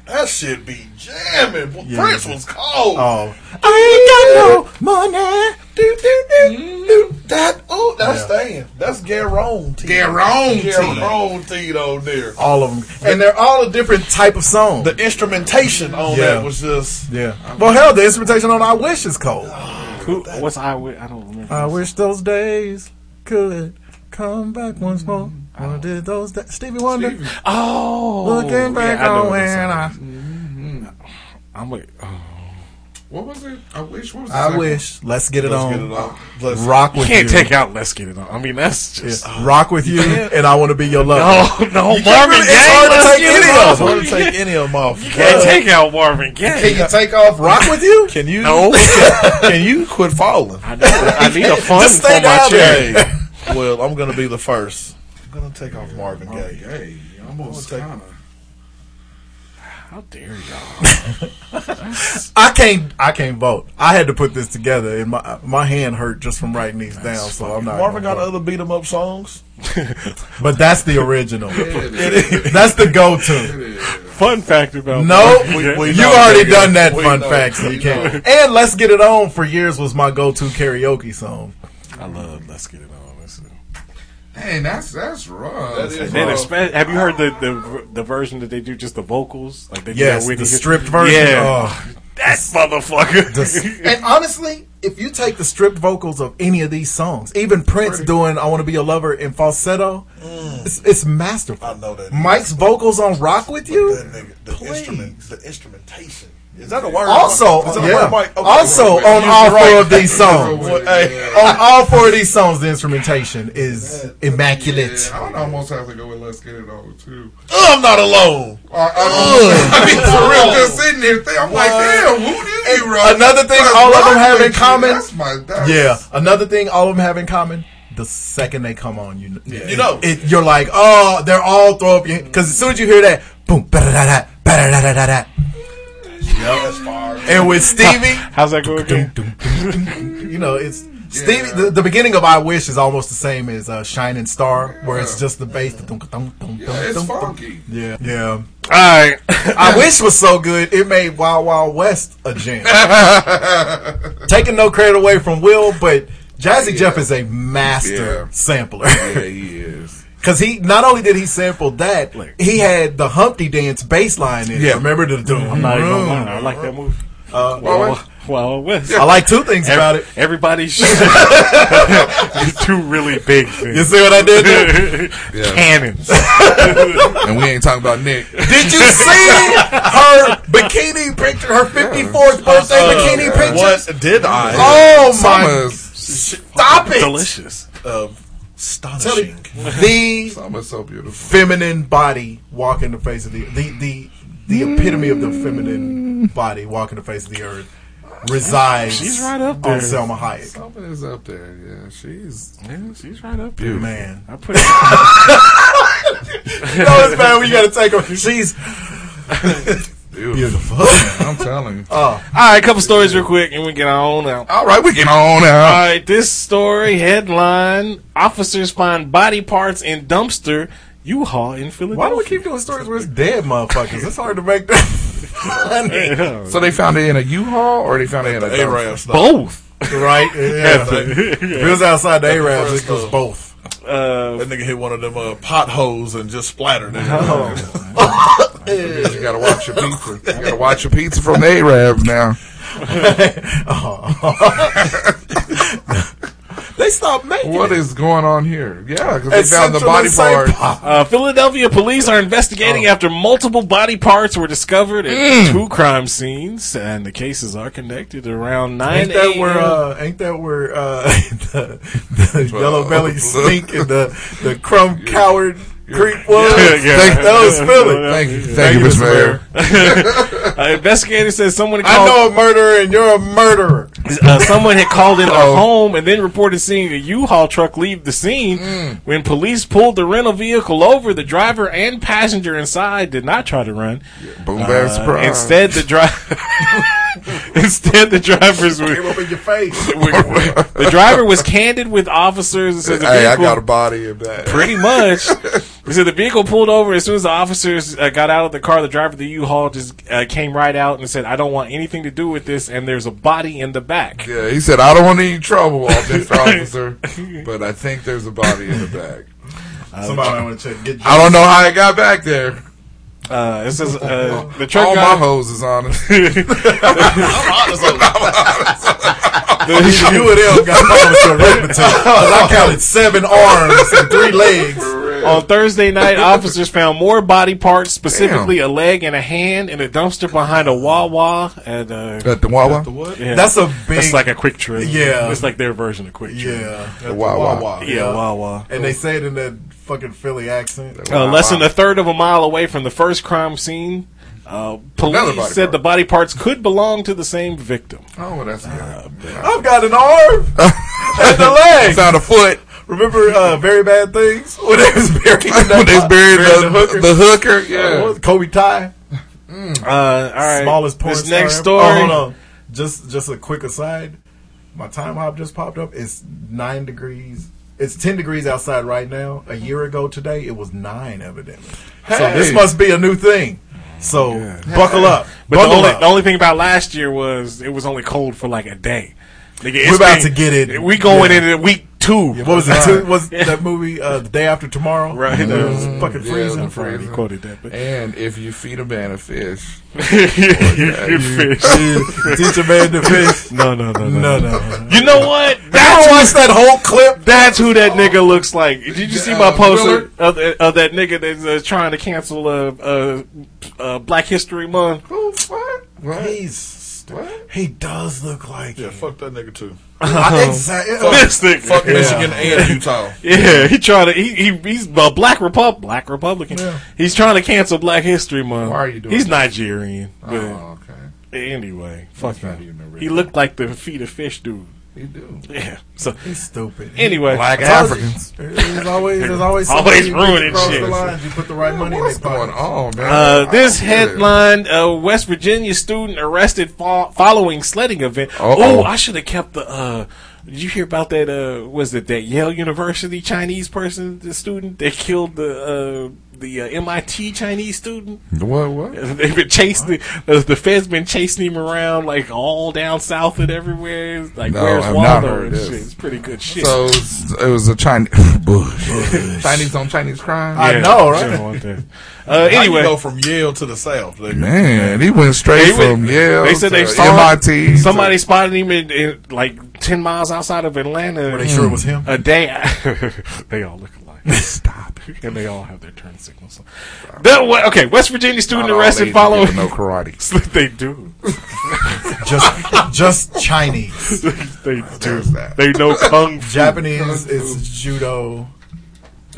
[SPEAKER 9] That shit be jamming. Well,
[SPEAKER 7] Yeah.
[SPEAKER 9] Prince was cold.
[SPEAKER 7] Oh, I ain't got no money.
[SPEAKER 9] do, do, do, do. Mm-hmm. That, oh, that's staying. That's guaranteed.
[SPEAKER 8] Guaranteed.
[SPEAKER 9] Guaranteed on there.
[SPEAKER 7] All of them, and they're all a different type of song.
[SPEAKER 9] The instrumentation on
[SPEAKER 7] Yeah.
[SPEAKER 9] that was just.
[SPEAKER 7] yeah. Well, hell, the instrumentation on "I Wish" is cold. Ah.
[SPEAKER 10] Who, what's I? I don't remember.
[SPEAKER 7] I wish those days could come back once more. Oh. Or did those days? Stevie Wonder.
[SPEAKER 10] oh,
[SPEAKER 7] Looking back
[SPEAKER 10] yeah,
[SPEAKER 7] on when I,
[SPEAKER 10] song- I'm like, oh.
[SPEAKER 8] What was it? I wish. What was the
[SPEAKER 7] I
[SPEAKER 8] second?
[SPEAKER 7] wish. Let's get it
[SPEAKER 9] Let's
[SPEAKER 7] on.
[SPEAKER 9] get it on. Let's
[SPEAKER 7] Rock
[SPEAKER 10] you
[SPEAKER 7] with
[SPEAKER 10] can't
[SPEAKER 7] you.
[SPEAKER 10] take out. Let's get it on. I mean, that's just.
[SPEAKER 7] Yeah. Rock with you, and I want to be your lover.
[SPEAKER 10] No, no,
[SPEAKER 7] You can't
[SPEAKER 10] Marvin Gaye.
[SPEAKER 7] it's hard to take any
[SPEAKER 10] it
[SPEAKER 7] of
[SPEAKER 10] off.
[SPEAKER 7] them.
[SPEAKER 9] hard to take any of them off.
[SPEAKER 10] You can't take out Marvin Gaye.
[SPEAKER 9] Can you take off
[SPEAKER 7] Rock with you.
[SPEAKER 9] Can you?
[SPEAKER 10] No. (laughs)
[SPEAKER 9] Can you quit falling?
[SPEAKER 10] I need, I need a fun
[SPEAKER 7] Just
[SPEAKER 10] for my
[SPEAKER 7] down
[SPEAKER 10] chair.
[SPEAKER 9] well, I'm gonna be the first. I'm gonna take off Marvin Gaye.
[SPEAKER 8] Hey, almost
[SPEAKER 9] take-
[SPEAKER 8] kind of.
[SPEAKER 10] How dare y'all? (laughs)
[SPEAKER 7] I can't. I can't vote. I had to put this together, and my my hand hurt just from writing these down. So I'm not.
[SPEAKER 9] Marvin got
[SPEAKER 7] vote.
[SPEAKER 9] other beat 'em up songs. (laughs)
[SPEAKER 7] but that's the original. (laughs) that's the go-to.
[SPEAKER 10] Fun fact about
[SPEAKER 7] No,
[SPEAKER 9] We- we
[SPEAKER 7] you
[SPEAKER 9] know,
[SPEAKER 7] already
[SPEAKER 9] nigga.
[SPEAKER 7] done that
[SPEAKER 9] We
[SPEAKER 7] fun
[SPEAKER 9] know.
[SPEAKER 7] fact, so you can't. And let's get it on for years was my go-to karaoke song.
[SPEAKER 10] I love Let's Get It On. Listen.
[SPEAKER 8] Hey, that's that's rough.
[SPEAKER 9] That is
[SPEAKER 10] And then
[SPEAKER 9] rough.
[SPEAKER 10] espe- have you heard the, the the version that they do just the vocals? Like they
[SPEAKER 7] Yes,
[SPEAKER 10] that Whitney
[SPEAKER 7] the stripped version.
[SPEAKER 10] Yeah,
[SPEAKER 7] Oh.
[SPEAKER 10] that motherfucker.
[SPEAKER 7] and honestly, if you take the stripped vocals of any of these songs, even Prince doing "I Want to Be Your Lover" in falsetto, mm. it's, it's masterful.
[SPEAKER 9] I know that.
[SPEAKER 7] Mike's vocals on "Rock with You."
[SPEAKER 9] That nigga, the
[SPEAKER 7] Please.
[SPEAKER 9] instrument, the instrumentation. Is that a word?
[SPEAKER 7] Also, yeah.
[SPEAKER 9] word okay.
[SPEAKER 7] also
[SPEAKER 9] wait,
[SPEAKER 7] wait,
[SPEAKER 9] wait.
[SPEAKER 7] on
[SPEAKER 9] all
[SPEAKER 7] four of these songs, on all four of these songs, the instrumentation is yeah. immaculate.
[SPEAKER 8] Yeah, I almost have to go with Let's Get It On too.
[SPEAKER 9] I'm not alone.
[SPEAKER 8] I, I, (laughs) I mean, for real, just sitting here, thinking, I'm what? like, damn, who did you write?
[SPEAKER 7] Another thing,
[SPEAKER 8] that's
[SPEAKER 7] all of them have in common.
[SPEAKER 8] That's my, that's
[SPEAKER 7] yeah, another thing, all of them have in common the second they come on, you know, yeah.
[SPEAKER 9] you know,
[SPEAKER 7] it, you're like, oh, they're all throw up because as soon as you hear that, boom,
[SPEAKER 9] that's far.
[SPEAKER 7] And with (laughs) Stevie,
[SPEAKER 10] How's that going? again?
[SPEAKER 7] you know, it's Stevie. The, the beginning of "I Wish" is almost the same as uh, "Shining Star," where it's just the bass.
[SPEAKER 8] Yeah, it's
[SPEAKER 7] dum, dum.
[SPEAKER 8] funky.
[SPEAKER 7] Yeah, yeah.
[SPEAKER 10] All right. (laughs)
[SPEAKER 7] I wish was so good it made Wild Wild West a jam. (laughs) Taking no credit away from Will, but Jazzy
[SPEAKER 8] Yeah.
[SPEAKER 7] Jeff is a master
[SPEAKER 8] Yeah.
[SPEAKER 7] sampler.
[SPEAKER 8] Yeah, he is.
[SPEAKER 7] Because he not only did he sample that, he had the Humpty Dance bass line in it.
[SPEAKER 9] Yeah.
[SPEAKER 7] Remember the doom?
[SPEAKER 10] I'm not even gonna lie. I like that movie.
[SPEAKER 7] Uh,
[SPEAKER 10] Well, well, West.
[SPEAKER 7] I like two things about it.
[SPEAKER 10] Everybody's (laughs) two really big things.
[SPEAKER 7] You see what I did there? (laughs)
[SPEAKER 8] Yeah.
[SPEAKER 10] Cannons. (laughs)
[SPEAKER 8] and we ain't talking about Nick.
[SPEAKER 7] Did you see her bikini picture? Her 54th birthday bikini picture?
[SPEAKER 9] What did I?
[SPEAKER 7] Oh my!
[SPEAKER 8] Salma's,
[SPEAKER 7] Stop it!
[SPEAKER 10] Delicious.
[SPEAKER 9] Uh,
[SPEAKER 7] Tell you,
[SPEAKER 9] astonishing.
[SPEAKER 7] the (laughs)
[SPEAKER 8] Salma's so beautiful.
[SPEAKER 7] feminine body walking the face of the the the, the epitome of the feminine mm. body walking the face of the earth resides
[SPEAKER 10] She's right up there.
[SPEAKER 7] on. Salma Hayek.
[SPEAKER 8] Salma is up there. Yeah, she's
[SPEAKER 10] Yeah, she's right up there.
[SPEAKER 7] Man,
[SPEAKER 10] I put it. (laughs)
[SPEAKER 7] you know it's bad when you got to take her. She's (laughs)
[SPEAKER 8] beautiful.
[SPEAKER 7] beautiful. (laughs)
[SPEAKER 8] I'm telling you.
[SPEAKER 7] Oh,
[SPEAKER 10] All right, couple stories real quick, and we get on out.
[SPEAKER 8] All right, we get on
[SPEAKER 10] All
[SPEAKER 8] All
[SPEAKER 10] right, this story headline: Officers find body parts in dumpster U-Haul in Philadelphia.
[SPEAKER 7] why do we keep doing stories where it's dead motherfuckers? It's hard to make that funny. (laughs)
[SPEAKER 8] So they found it in a U-Haul, or they found it in a dumpster?
[SPEAKER 9] Arab stuff.
[SPEAKER 10] both?
[SPEAKER 7] right? (laughs) Yeah. if it was outside the Arabs, it was both.
[SPEAKER 10] Uh,
[SPEAKER 9] That nigga hit one of them uh, potholes and just splattered it.
[SPEAKER 8] You gotta watch your pizza. You gotta watch your pizza from the Arab now. (laughs)
[SPEAKER 7] They stopped making
[SPEAKER 8] What
[SPEAKER 7] it.
[SPEAKER 8] is going on here? Yeah, because they found the body
[SPEAKER 7] and St.
[SPEAKER 8] part.
[SPEAKER 10] uh, Philadelphia police are investigating
[SPEAKER 7] Oh.
[SPEAKER 10] after multiple body parts were discovered at
[SPEAKER 7] Mm.
[SPEAKER 10] two crime scenes, and the cases are connected around nine.
[SPEAKER 7] Ain't that where? Uh, ain't that where uh, (laughs) the, the yellow belly (laughs) stink and the the crumb coward creep was?
[SPEAKER 10] Yeah, yeah.
[SPEAKER 7] Thank- that was Philly.
[SPEAKER 8] Thank you, thank you, Mr. Mayor. (laughs)
[SPEAKER 10] Uh, investigator says someone
[SPEAKER 7] I know a murderer and you're a murderer.
[SPEAKER 10] uh, someone had called in a
[SPEAKER 8] Oh.
[SPEAKER 10] home and then reported seeing a U-Haul truck leave the scene.
[SPEAKER 7] Mm.
[SPEAKER 10] When police pulled the rental vehicle over, the driver and passenger inside did not try to run.
[SPEAKER 8] Boom, bam,
[SPEAKER 10] Uh,
[SPEAKER 8] surprise.
[SPEAKER 10] instead, the driver (laughs) (laughs) instead the drivers
[SPEAKER 7] Came
[SPEAKER 10] were.
[SPEAKER 7] up in your face. (laughs)
[SPEAKER 10] the driver was candid with officers and said the
[SPEAKER 8] hey, I got a body of that.
[SPEAKER 10] Pretty much. (laughs) He said the vehicle pulled over as soon as the officers uh, got out of the car. The driver of the U-Haul just uh, came right out and said, "I don't want anything to do with this." And there's a body in the back.
[SPEAKER 8] Yeah, he said, I don't want any trouble, Mr. Officer, but I think there's a body in the bag.
[SPEAKER 7] Somebody want to check. Get
[SPEAKER 8] I don't know how it got back there.
[SPEAKER 10] Uh, this is uh, the truck.
[SPEAKER 8] All guy,
[SPEAKER 10] my
[SPEAKER 8] hoes is honest. (laughs) (laughs) I'm honest. I'm honest. (laughs) it.
[SPEAKER 7] you and them got problems to arithmetic. 'Cause I counted seven arms and three legs.
[SPEAKER 10] On Thursday night, officers found more body parts, specifically a leg and a hand, in a dumpster behind a Wawa. At, uh,
[SPEAKER 8] At the Wawa?
[SPEAKER 10] yeah.
[SPEAKER 7] That's a big.
[SPEAKER 10] That's like a QuikTrip.
[SPEAKER 7] Yeah.
[SPEAKER 10] it's like their version of QuikTrip.
[SPEAKER 7] yeah.
[SPEAKER 8] The Wawa.
[SPEAKER 9] Wawa.
[SPEAKER 10] yeah, Wawa.
[SPEAKER 7] And they say it in that fucking Philly accent.
[SPEAKER 10] Uh, less than a third of a mile away from the first crime scene, uh, police
[SPEAKER 8] body
[SPEAKER 10] said
[SPEAKER 8] part.
[SPEAKER 10] the body parts could belong to the same victim.
[SPEAKER 8] Oh, well, that's good.
[SPEAKER 7] I've got an arm (laughs) and the
[SPEAKER 8] I
[SPEAKER 7] leg.
[SPEAKER 8] found a foot.
[SPEAKER 7] Remember uh, Very Bad Things? (laughs) When they was burying (laughs)
[SPEAKER 8] when they was burying
[SPEAKER 7] burying
[SPEAKER 8] the,
[SPEAKER 7] the hooker?
[SPEAKER 8] the hooker,
[SPEAKER 7] Uh,
[SPEAKER 8] yeah.
[SPEAKER 7] what was it, Kobe Tai.
[SPEAKER 10] Uh, all right.
[SPEAKER 7] Smallest porn
[SPEAKER 10] This
[SPEAKER 7] star
[SPEAKER 10] next story.
[SPEAKER 7] Oh, hold on. Just just a quick aside. My time hop just popped up. It's nine degrees. It's ten degrees outside right now. A year ago today, it was nine, evidently. So this must be a new thing. So buckle up.
[SPEAKER 10] But the only,
[SPEAKER 7] up.
[SPEAKER 10] the only thing about last year was it was only cold for like a day. Nigga,
[SPEAKER 7] We're about
[SPEAKER 10] been-
[SPEAKER 7] to get it.
[SPEAKER 10] We going
[SPEAKER 7] Yeah.
[SPEAKER 10] into week two.
[SPEAKER 7] What was it? Two, was that movie uh, the day after tomorrow?
[SPEAKER 10] Right.
[SPEAKER 7] It was fucking freezing.
[SPEAKER 8] it was freezing.
[SPEAKER 10] He quoted that, but
[SPEAKER 8] And if you feed a man a fish, (laughs)
[SPEAKER 10] you fish.
[SPEAKER 7] Teach a man to fish. (laughs)
[SPEAKER 10] No, no, no,
[SPEAKER 7] No, no.
[SPEAKER 10] You know what?
[SPEAKER 7] I
[SPEAKER 10] That's
[SPEAKER 7] watched that whole clip.
[SPEAKER 10] That's who that nigga looks like. Did you see my poster of, of that nigga that's uh, trying to cancel uh, uh, uh, Black History Month?
[SPEAKER 8] who? What? What?
[SPEAKER 7] He's
[SPEAKER 8] What?
[SPEAKER 7] he does look like
[SPEAKER 9] Yeah,
[SPEAKER 7] him.
[SPEAKER 9] fuck that nigga too. (laughs)
[SPEAKER 7] I- exactly. (laughs)
[SPEAKER 10] This nigga.
[SPEAKER 9] Fuck
[SPEAKER 7] Yeah.
[SPEAKER 9] Michigan and (laughs) Utah.
[SPEAKER 10] Yeah, he trying to. He, he he's a black repub black Republican. He's trying to cancel Black History Month.
[SPEAKER 8] Why are you doing
[SPEAKER 10] He's
[SPEAKER 8] that?
[SPEAKER 10] Nigerian. Oh, but
[SPEAKER 8] Oh, okay.
[SPEAKER 10] anyway, fuck
[SPEAKER 8] not
[SPEAKER 10] him.
[SPEAKER 8] even
[SPEAKER 10] He looked like the feed a fish dude.
[SPEAKER 8] You do.
[SPEAKER 10] Yeah. So
[SPEAKER 7] He's stupid. (laughs)
[SPEAKER 10] anyway,
[SPEAKER 8] Black
[SPEAKER 7] I told you,
[SPEAKER 8] Africans. (laughs)
[SPEAKER 7] There's always there's (laughs) always
[SPEAKER 10] Always ruining shit.
[SPEAKER 7] The lines. You put the right money
[SPEAKER 8] What's
[SPEAKER 7] in
[SPEAKER 8] going on, man?
[SPEAKER 10] Uh, this
[SPEAKER 8] I don't get it.
[SPEAKER 10] headline: uh, West Virginia student arrested fo- following sledding event. Oh, I should have kept the. Uh, did you hear about that? Uh, was it that Yale University Chinese person, the student that killed the uh, the uh, MIT Chinese student?
[SPEAKER 8] What? What? (laughs)
[SPEAKER 10] They've been chasing the, the Feds been chasing him around like all down south and everywhere. It's Like
[SPEAKER 8] No,
[SPEAKER 10] where's
[SPEAKER 8] I've not
[SPEAKER 10] Waldo
[SPEAKER 8] heard
[SPEAKER 10] and
[SPEAKER 8] this.
[SPEAKER 10] shit? It's pretty good shit.
[SPEAKER 8] So it was, a Chinese (laughs) Chinese on Chinese crime.
[SPEAKER 7] I know, right?
[SPEAKER 10] want that. (laughs) Uh,
[SPEAKER 9] How you
[SPEAKER 10] anyway,
[SPEAKER 9] go from Yale to the South, nigga?
[SPEAKER 8] Man, he went straight
[SPEAKER 10] They went-
[SPEAKER 8] from Yale
[SPEAKER 10] They said they saw
[SPEAKER 8] MIT.
[SPEAKER 10] Somebody spotted him in, in like ten miles outside of Atlanta.
[SPEAKER 7] Were they sure it was him?
[SPEAKER 10] A day. they all look alike. (laughs) Stop. (laughs) and they all have their turn signals. That wa- okay, West Virginia student
[SPEAKER 8] Not all
[SPEAKER 10] arrested
[SPEAKER 8] Asian
[SPEAKER 10] following.
[SPEAKER 8] people know karate. (laughs)
[SPEAKER 10] they do.
[SPEAKER 7] Just just Chinese.
[SPEAKER 10] They do.
[SPEAKER 8] There's that.
[SPEAKER 10] They know kung fu.
[SPEAKER 7] Japanese is judo,
[SPEAKER 8] Judo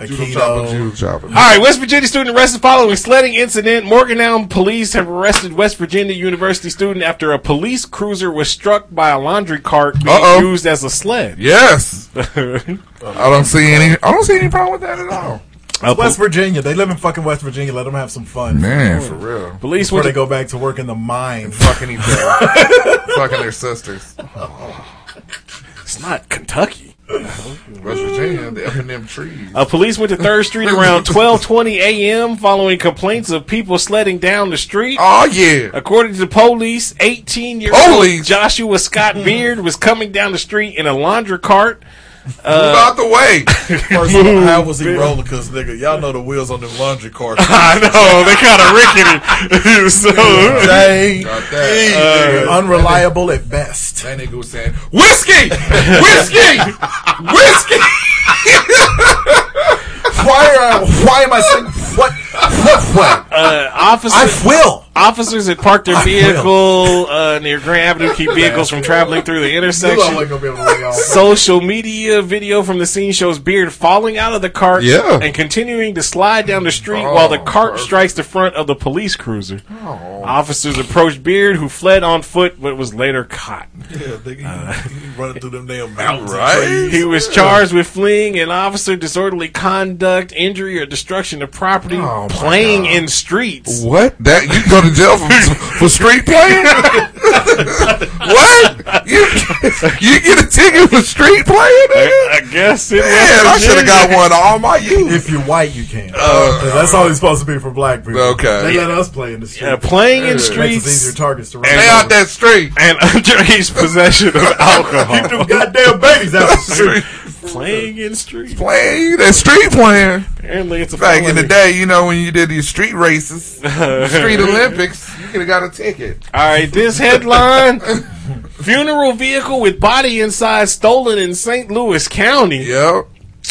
[SPEAKER 7] aikido.
[SPEAKER 8] chopper, judo chopper.
[SPEAKER 10] All right, West Virginia student arrested following sledding incident. Morgantown police have arrested West Virginia University student after a police cruiser was struck by a laundry cart being
[SPEAKER 8] Uh-oh.
[SPEAKER 10] used as a sled.
[SPEAKER 8] Yes, (laughs) I don't see any. I don't see any problem with that at all.
[SPEAKER 10] Uh,
[SPEAKER 7] West Virginia. They live in fucking West Virginia. Let them have some fun.
[SPEAKER 8] Man, for real.
[SPEAKER 10] police
[SPEAKER 7] Before they go back to work in the mine. (laughs)
[SPEAKER 8] Fucking each other. (laughs) Fucking their sisters.
[SPEAKER 10] It's not Kentucky.
[SPEAKER 8] West Virginia, in them trees.
[SPEAKER 10] Uh, police went to Third Street around (laughs) 12:20 a.m. following complaints of people sledding down the street.
[SPEAKER 8] Oh yeah.
[SPEAKER 10] According to the police, 18-year-old
[SPEAKER 8] Police?
[SPEAKER 10] Joshua Scott Beard was coming down the street in a laundry cart.
[SPEAKER 8] Move out the way. (laughs)
[SPEAKER 9] First of all, how was he rolling? Because nigga, y'all know the wheels on them laundry cars. (laughs)
[SPEAKER 10] I know they kind of rickety. (laughs) so
[SPEAKER 7] They
[SPEAKER 8] Got that.
[SPEAKER 7] uh, unreliable at best.
[SPEAKER 8] that nigga was saying, "Whiskey, whiskey, whiskey."
[SPEAKER 7] Why are why am I saying what what what?
[SPEAKER 10] uh,
[SPEAKER 7] I
[SPEAKER 10] officers,
[SPEAKER 7] will.
[SPEAKER 10] officers had parked their vehicle uh, near Grand Avenue keep vehicles from traveling through the
[SPEAKER 7] You know I
[SPEAKER 10] intersection.
[SPEAKER 7] wasn't gonna be able to lay off.
[SPEAKER 10] Social media video from the scene shows Beard falling out of the cart
[SPEAKER 8] Yeah.
[SPEAKER 10] and continuing to slide down the street
[SPEAKER 8] Oh,
[SPEAKER 10] while the cart
[SPEAKER 8] perfect.
[SPEAKER 10] strikes the front of the police cruiser.
[SPEAKER 8] Oh.
[SPEAKER 10] Officers approached Beard, who fled on foot but was later caught.
[SPEAKER 9] Yeah, nigga, you, you running through them damn mountains.
[SPEAKER 8] Right?
[SPEAKER 10] He was charged with fleeing an officer, disorderly conduct, injury, or destruction of property,
[SPEAKER 8] Oh, my
[SPEAKER 10] playing
[SPEAKER 8] God.
[SPEAKER 10] in streets.
[SPEAKER 8] What? That you go to jail for, for street playing? (laughs) what? You you get a ticket for street playing? nigga?
[SPEAKER 10] I guess it
[SPEAKER 8] Man, I should have got one all my youth.
[SPEAKER 7] If you're white, you can. Uh, that's only supposed to be for black people.
[SPEAKER 8] Okay.
[SPEAKER 7] They let us play in the street.
[SPEAKER 10] Yeah, playing in
[SPEAKER 8] Yeah.
[SPEAKER 7] Makes us easier
[SPEAKER 10] streets
[SPEAKER 7] targets to run.
[SPEAKER 8] Stay out that street.
[SPEAKER 10] and (laughs) underage possession of alcohol.
[SPEAKER 7] Keep Them goddamn babies out the (laughs) street.
[SPEAKER 10] Playing in street,
[SPEAKER 8] Playing that street playing.
[SPEAKER 10] Apparently, it's a
[SPEAKER 8] Back in the day, you know, when you did these street races, (laughs) street Olympics, you could have got a ticket.
[SPEAKER 10] All right, this headline: (laughs) funeral vehicle with body inside stolen in St. Louis County.
[SPEAKER 8] Yep.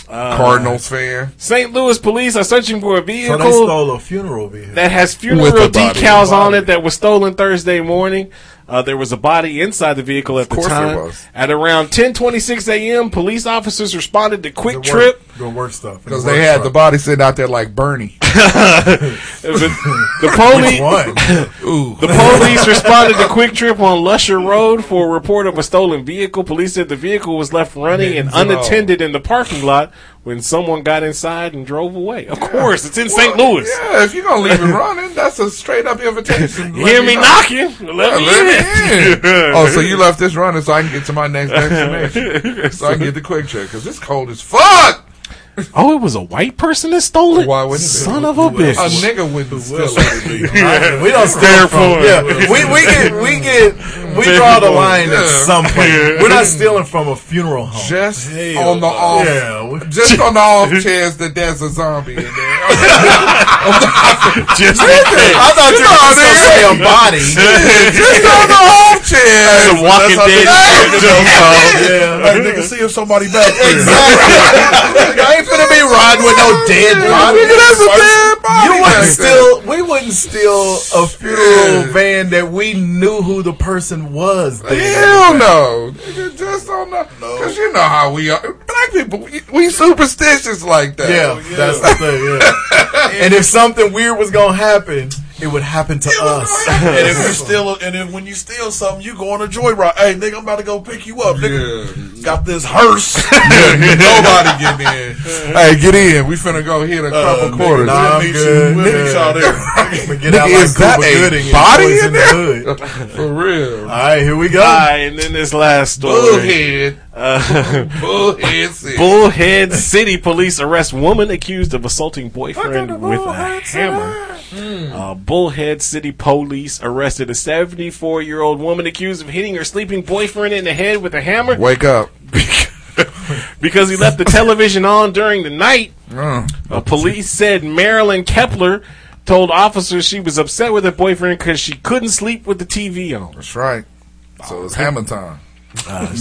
[SPEAKER 10] Uh,
[SPEAKER 8] Cardinals fan.
[SPEAKER 10] St. Louis police are searching for a
[SPEAKER 7] So
[SPEAKER 10] vehicle
[SPEAKER 7] they stole a funeral vehicle.
[SPEAKER 10] that has funeral
[SPEAKER 8] With the body.
[SPEAKER 10] decals on it that was stolen Thursday morning. Uh, there was a body inside the vehicle at the time. At around 10:26 a.m., police officers responded to QuikTrip.
[SPEAKER 7] Work, the work stuff.
[SPEAKER 8] Because they had the body sitting out there like Bernie. (laughs)
[SPEAKER 10] the police, (laughs)
[SPEAKER 8] Ooh.
[SPEAKER 10] the police responded to QuikTrip on Lusher Road for a report of a stolen vehicle. Police said the vehicle was left running and unattended in the parking lot when someone got inside and drove away. Of course, it's in St. Louis.
[SPEAKER 8] Yeah, if you're gonna leave it (laughs) running, that's a straight up invitation.
[SPEAKER 10] You hear me knocking? Let me
[SPEAKER 8] let
[SPEAKER 10] in.
[SPEAKER 8] me in. oh, so you left this running so I can get to my next destination, so I can get the quick check because it's cold as fuck.
[SPEAKER 10] Oh, it was a white person that stole it.
[SPEAKER 8] Why wouldn't it?
[SPEAKER 10] Son of a bitch.
[SPEAKER 8] A nigga wouldn't steal it.
[SPEAKER 7] we don't steal from.
[SPEAKER 10] Therefore-
[SPEAKER 7] Yeah, we we get we get we draw the line at some point. We're not stealing from a funeral home.
[SPEAKER 8] Just
[SPEAKER 7] Hell
[SPEAKER 8] on the off,
[SPEAKER 7] Yeah,
[SPEAKER 8] just on the off (laughs) chance that there's a zombie in there. (laughs)
[SPEAKER 10] Just
[SPEAKER 7] I thought you were
[SPEAKER 8] know,
[SPEAKER 7] gonna say a body. (laughs)
[SPEAKER 8] just on the off chance.
[SPEAKER 10] Some Walking Dead
[SPEAKER 9] how
[SPEAKER 10] shit
[SPEAKER 9] they-
[SPEAKER 10] jump out.
[SPEAKER 7] Yeah.
[SPEAKER 9] Hey, nigga, see if somebody back there.
[SPEAKER 7] Exactly. I ain't riding with no dead body.
[SPEAKER 8] Nigga, that's a dead body.
[SPEAKER 7] You wouldn't
[SPEAKER 8] there.
[SPEAKER 7] steal. We wouldn't steal a funeral van that we knew who the person was. There.
[SPEAKER 8] Hell no. Nigga, Just on the. Because you know how we are. Black people, we, we superstitious like that.
[SPEAKER 7] Yeah, oh, that's the thing. Yeah. (laughs) and if something weird was gonna happen, it would happen to us.
[SPEAKER 9] and if you steal, and then when you steal something, you go on a joyride. Hey, nigga, I'm about to go pick you up. Nigga, got this hearse. (laughs) (laughs)
[SPEAKER 8] Nobody get in. Hey, get in. We finna go hit a couple quarters.
[SPEAKER 7] Uh, nah, I'm
[SPEAKER 9] meet
[SPEAKER 7] good.
[SPEAKER 9] you. We'll meet y'all there. (laughs)
[SPEAKER 7] I'ma get
[SPEAKER 8] Nigga,
[SPEAKER 7] out like
[SPEAKER 8] is that
[SPEAKER 7] Cuba
[SPEAKER 8] a
[SPEAKER 7] Gooding
[SPEAKER 8] body
[SPEAKER 7] boys
[SPEAKER 8] in
[SPEAKER 7] the
[SPEAKER 8] there?
[SPEAKER 7] hood.
[SPEAKER 8] For real.
[SPEAKER 7] All right, here we go.
[SPEAKER 10] All right, and then this last story.
[SPEAKER 8] Bullhead.
[SPEAKER 10] Uh,
[SPEAKER 8] Bullhead City.
[SPEAKER 10] Bullhead City police arrest woman accused of assaulting boyfriend with a hammer. Uh, Bullhead City police arrested a 74 year old woman accused of hitting her sleeping boyfriend in the head with a hammer
[SPEAKER 8] Wake up. (laughs)
[SPEAKER 10] because he left the television on during the night.
[SPEAKER 8] Uh,
[SPEAKER 10] Uh, police said Marilyn Kepler told officers she was upset with her boyfriend because she couldn't sleep with the TV on.
[SPEAKER 8] that's right. So it's hammer time.
[SPEAKER 7] Uh,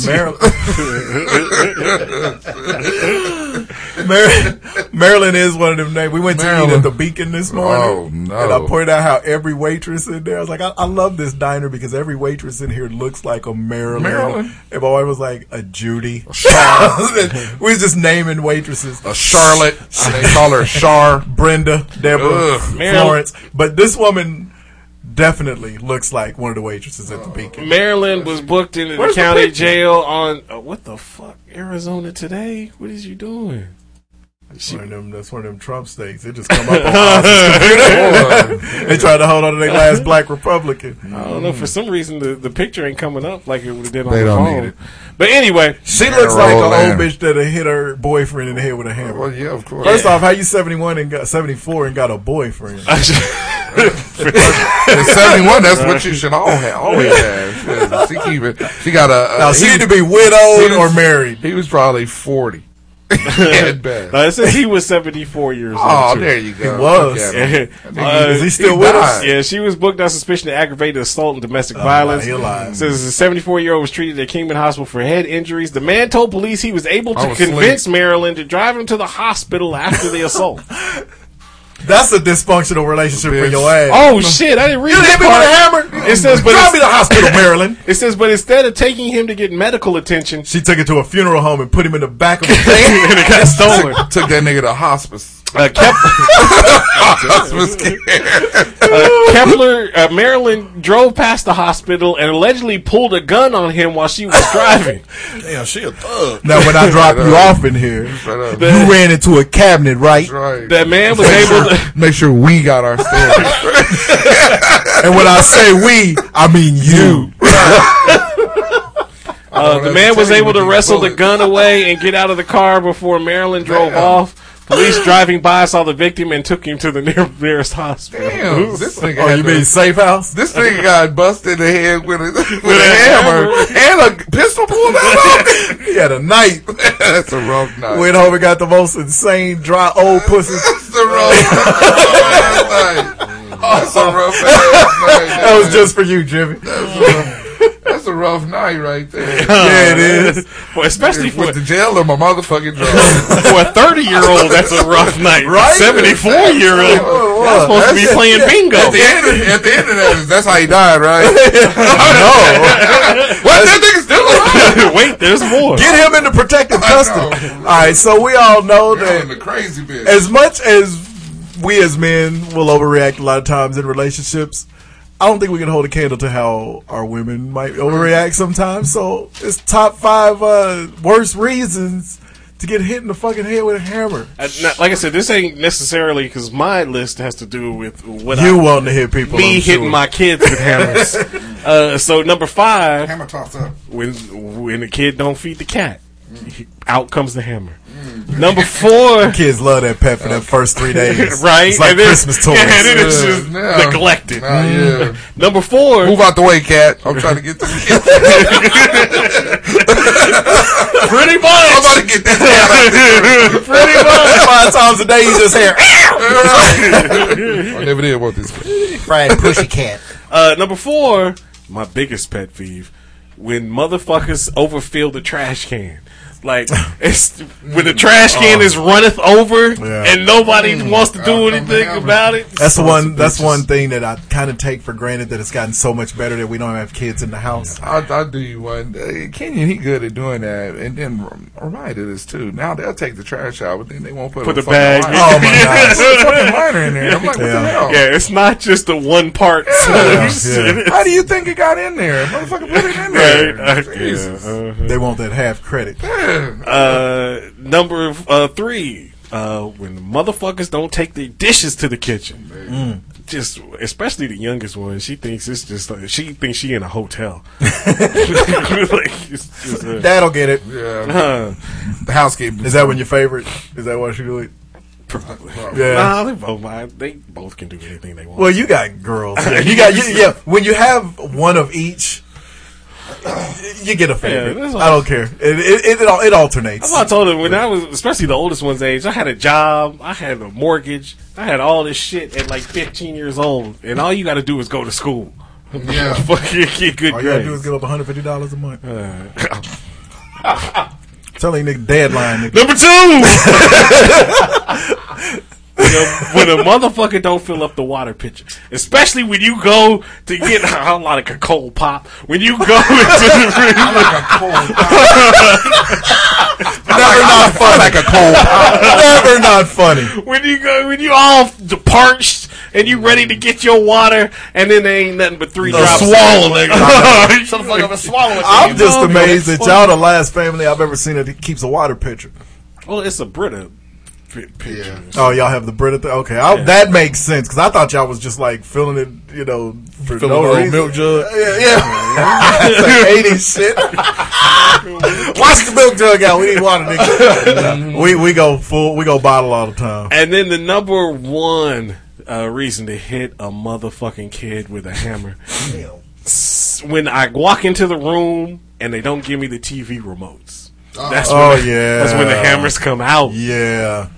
[SPEAKER 7] Marilyn. Marilyn is one of them names. We went to eat at the Beacon this morning.
[SPEAKER 8] Oh, no.
[SPEAKER 7] And I pointed out how every waitress in there, I was like, I, I love this diner because every waitress in here looks like a Marilyn.
[SPEAKER 8] Marilyn.
[SPEAKER 7] And my wife was like, a Judy.
[SPEAKER 8] Char. (laughs)
[SPEAKER 7] we was just naming waitresses.
[SPEAKER 8] A Charlotte. they call her Char.
[SPEAKER 7] Brenda, Deborah,
[SPEAKER 8] Ugh.
[SPEAKER 7] Florence. But this woman definitely looks like one of the waitresses at the Beacon.
[SPEAKER 10] Marilyn was booked into the
[SPEAKER 7] Where's the
[SPEAKER 10] county
[SPEAKER 7] picture?
[SPEAKER 10] jail on uh, what the fuck? Arizona today? What is you doing?
[SPEAKER 7] That's one of them. That's one of them Trump states. They just come up (laughs) on Oz's they try to hold on to their last black Republican.
[SPEAKER 10] I don't know. For some reason, the, the picture ain't coming up like it would have did on
[SPEAKER 8] They
[SPEAKER 10] the
[SPEAKER 8] don't
[SPEAKER 10] phone.
[SPEAKER 8] need it.
[SPEAKER 10] But anyway,
[SPEAKER 7] She looks like
[SPEAKER 8] Roll
[SPEAKER 7] an
[SPEAKER 8] in.
[SPEAKER 7] old bitch that hit her boyfriend in the head with a hammer.
[SPEAKER 8] Well, yeah, of course.
[SPEAKER 7] First off, how you seventy one and got seventy four and got a boyfriend? (laughs)
[SPEAKER 8] At 71, that's what you should all have. Always have. She, keep it. she got a. a
[SPEAKER 7] now she
[SPEAKER 8] he-
[SPEAKER 7] need to be widowed
[SPEAKER 8] he
[SPEAKER 7] or married.
[SPEAKER 8] He was probably 40. At best.
[SPEAKER 10] uh, it says he was 74 years old.
[SPEAKER 8] Oh,
[SPEAKER 10] too.
[SPEAKER 8] there you go.
[SPEAKER 7] He was.
[SPEAKER 8] Look.
[SPEAKER 10] Uh,
[SPEAKER 7] Is he still
[SPEAKER 8] he
[SPEAKER 7] with us?
[SPEAKER 10] Yeah, she was booked on suspicion of aggravated assault and domestic
[SPEAKER 7] Oh,
[SPEAKER 10] violence.
[SPEAKER 7] he alive.
[SPEAKER 10] Says the 74 year old was treated at Kingman Hospital for head injuries. The man told police he was able to
[SPEAKER 8] was
[SPEAKER 10] convince Marilyn to drive him to the hospital after the assault. (laughs)
[SPEAKER 7] That's a dysfunctional relationship for your ass.
[SPEAKER 10] oh shit! I didn't read
[SPEAKER 7] you
[SPEAKER 10] that
[SPEAKER 7] hit me with
[SPEAKER 10] part.
[SPEAKER 7] a hammer.
[SPEAKER 10] It says, but
[SPEAKER 7] drive me to the hospital, (laughs) Marilyn.
[SPEAKER 10] It says, but instead of taking him to get medical attention,
[SPEAKER 7] She took it to a funeral home and put him in the back of a van.
[SPEAKER 10] and it got stolen.
[SPEAKER 8] Took that nigga to hospice.
[SPEAKER 10] Uh, Kep- (laughs)
[SPEAKER 8] hospice care.
[SPEAKER 10] uh, Kepler, uh, Marilyn drove past the hospital and allegedly pulled a gun on him while she was driving. (laughs)
[SPEAKER 9] Damn, she a thug.
[SPEAKER 7] now, when I drop you off in here,
[SPEAKER 8] Straight
[SPEAKER 7] you ran into a cabinet, right?
[SPEAKER 8] Right.
[SPEAKER 10] That man was able to. (laughs)
[SPEAKER 8] Make sure we got our story.
[SPEAKER 7] And when I say we, I mean you.
[SPEAKER 10] Uh, the man was able to
[SPEAKER 8] these
[SPEAKER 10] wrestle the gun away and get out of the car before Marilyn drove
[SPEAKER 8] Damn.
[SPEAKER 10] off. Police driving by saw the victim and took him to the near, nearest hospital.
[SPEAKER 8] Damn, this nigga
[SPEAKER 7] Oh, you
[SPEAKER 8] to-
[SPEAKER 7] mean safe house?
[SPEAKER 8] This nigga got busted in the head with a, with a
[SPEAKER 10] a
[SPEAKER 8] hammer and a pistol pulled out.
[SPEAKER 7] He had a knife.
[SPEAKER 8] That's a rough night.
[SPEAKER 7] Went home and got the most insane, dry old pussy.
[SPEAKER 8] That's a rough night. (laughs) That's a rough ass night.
[SPEAKER 7] That was just for you, Jimmy.
[SPEAKER 8] That's a rough, that's a rough night right there. (laughs)
[SPEAKER 7] yeah, it is.
[SPEAKER 10] Well, especially for
[SPEAKER 8] with the jail or my motherfucking jail. (laughs)
[SPEAKER 10] for a thirty year old, that's a rough night.
[SPEAKER 7] Right,
[SPEAKER 10] seventy four year old, that's supposed that's to be
[SPEAKER 8] it.
[SPEAKER 10] playing bingo.
[SPEAKER 8] At the end, of, at the end of that, that's how he died, right? (laughs)
[SPEAKER 7] no, what that niggas still alive?
[SPEAKER 10] Wait, there's more.
[SPEAKER 7] Get him into protective custody. All right, so we all know
[SPEAKER 8] You're
[SPEAKER 7] that
[SPEAKER 8] crazy bitch.
[SPEAKER 7] as much as we as men will overreact a lot of times in relationships I don't think we can hold a candle to how our women might overreact sometimes. So it's top five uh, worst reasons to get hit in the fucking head with a hammer.
[SPEAKER 10] Uh, not- like I said, this ain't necessarily because my list has to do with what
[SPEAKER 7] You
[SPEAKER 10] I,
[SPEAKER 7] wanting to hit people?
[SPEAKER 10] me
[SPEAKER 7] I'm
[SPEAKER 10] hitting
[SPEAKER 7] sure.
[SPEAKER 10] my kids with hammers. (laughs) uh, so number five,
[SPEAKER 8] Hammer toss up.
[SPEAKER 10] when when the kid don't feed the cat, (laughs) out comes the hammer. Number four, (laughs)
[SPEAKER 7] Kids love that pet for that first three days. (laughs)
[SPEAKER 10] right?
[SPEAKER 7] It's like
[SPEAKER 10] And then-
[SPEAKER 7] Christmas toys.
[SPEAKER 10] Yeah, and then it's just
[SPEAKER 8] Yeah.
[SPEAKER 10] neglected.
[SPEAKER 8] Ah, yeah.
[SPEAKER 10] Number four,
[SPEAKER 8] Move out the way, cat. I'm trying to get to the
[SPEAKER 10] pretty
[SPEAKER 8] I'm
[SPEAKER 10] much,
[SPEAKER 8] about to get this cat out there.
[SPEAKER 10] pretty much.
[SPEAKER 7] Five times a day, you just hear
[SPEAKER 8] I never did want this.
[SPEAKER 7] fried pushy cat.
[SPEAKER 10] Uh, number four, my biggest pet peeve, when motherfuckers overfill the trash can. Like (laughs) it's when the trash can is runneth over
[SPEAKER 7] Yeah.
[SPEAKER 10] and nobody wants to do
[SPEAKER 8] I'll come
[SPEAKER 10] anything about it.
[SPEAKER 7] That's the one. That's
[SPEAKER 10] bitches.
[SPEAKER 7] one thing that I kind of take for granted that it's gotten so much better that we don't have kids in the house.
[SPEAKER 8] I, I do you one. Uh, Kenyon, he good at doing that, and then Ryan did this too. Now they'll take the trash out, but then they won't put,
[SPEAKER 10] Put
[SPEAKER 8] a
[SPEAKER 10] the bag-
[SPEAKER 8] liner.
[SPEAKER 7] Oh my (laughs) gosh!
[SPEAKER 8] Put a fucking liner in there. I'm like, what
[SPEAKER 7] Yeah.
[SPEAKER 8] the hell?
[SPEAKER 10] Yeah, it's not just the one part.
[SPEAKER 7] Yeah, (laughs)
[SPEAKER 10] solution.
[SPEAKER 8] How do you think it got in there? Motherfucker, put it in there.
[SPEAKER 10] Right? Uh,
[SPEAKER 8] Jesus.
[SPEAKER 10] yeah, uh-huh.
[SPEAKER 7] They want that half credit.
[SPEAKER 10] Uh, number uh, three, uh, when the motherfuckers don't take their dishes to the kitchen. Just, especially the youngest one, she thinks it's just like, she thinks she in a hotel. (laughs) (laughs) like, it's just, uh,
[SPEAKER 7] Dad'll get it.
[SPEAKER 8] Yeah,
[SPEAKER 10] uh,
[SPEAKER 8] the housekeeping.
[SPEAKER 7] Is that when your favorite? Is that what she do it?
[SPEAKER 10] probably.
[SPEAKER 7] Yeah.
[SPEAKER 10] Nah, they both, they both can do anything they want.
[SPEAKER 7] Well, you got girls. (laughs) You got you, yeah. When you have one of each, (clears throat) you get a favorite.
[SPEAKER 10] Yeah, that's
[SPEAKER 7] I don't care. It it, it, it, it alternates.
[SPEAKER 10] I told him when I was, especially the oldest one's age. I had a job, I had a mortgage, I had all this shit at like 15 years old, and all you got to do is go to school.
[SPEAKER 8] Yeah. (laughs)
[SPEAKER 10] Fucking get good
[SPEAKER 7] All you gotta do
[SPEAKER 10] grades.
[SPEAKER 7] is give up one hundred fifty dollars a month.
[SPEAKER 10] Uh, (laughs)
[SPEAKER 7] Telling nigga deadline. Nigga.
[SPEAKER 10] Number two. (laughs) when, a, when a motherfucker don't fill up the water pitcher, especially when you go to get a lot of a cold pop. When you go (laughs) into the
[SPEAKER 7] Never not funny.
[SPEAKER 8] like a cold pop.
[SPEAKER 7] Never not funny.
[SPEAKER 10] when you go when you all parched and you ready to get your water, and then there ain't nothing but three drops.
[SPEAKER 9] swallow, nigga. (laughs)
[SPEAKER 10] Some
[SPEAKER 9] Something like a swallow.
[SPEAKER 7] I'm just amazed that y'all the last family I've ever seen that keeps a water pitcher.
[SPEAKER 10] Well, it's a Brita pi- pitcher.
[SPEAKER 7] Oh, y'all have the Brita. Th- okay, I, that makes sense because I thought y'all was just like filling it, you know, for
[SPEAKER 9] Filling
[SPEAKER 7] no reason.
[SPEAKER 9] milk jug.
[SPEAKER 7] Yeah, yeah. (laughs) It's like 80s shit. (laughs) Wash the milk jug out. We need water, nigga. (laughs) we we go full. We go bottle all the time.
[SPEAKER 10] And then the number one uh, reason to hit a motherfucking kid with a hammer. When I walk into the room and they don't give me the TV remotes. That's
[SPEAKER 7] Oh
[SPEAKER 10] when,
[SPEAKER 7] yeah,
[SPEAKER 10] That's when the hammers come out.
[SPEAKER 7] Yeah,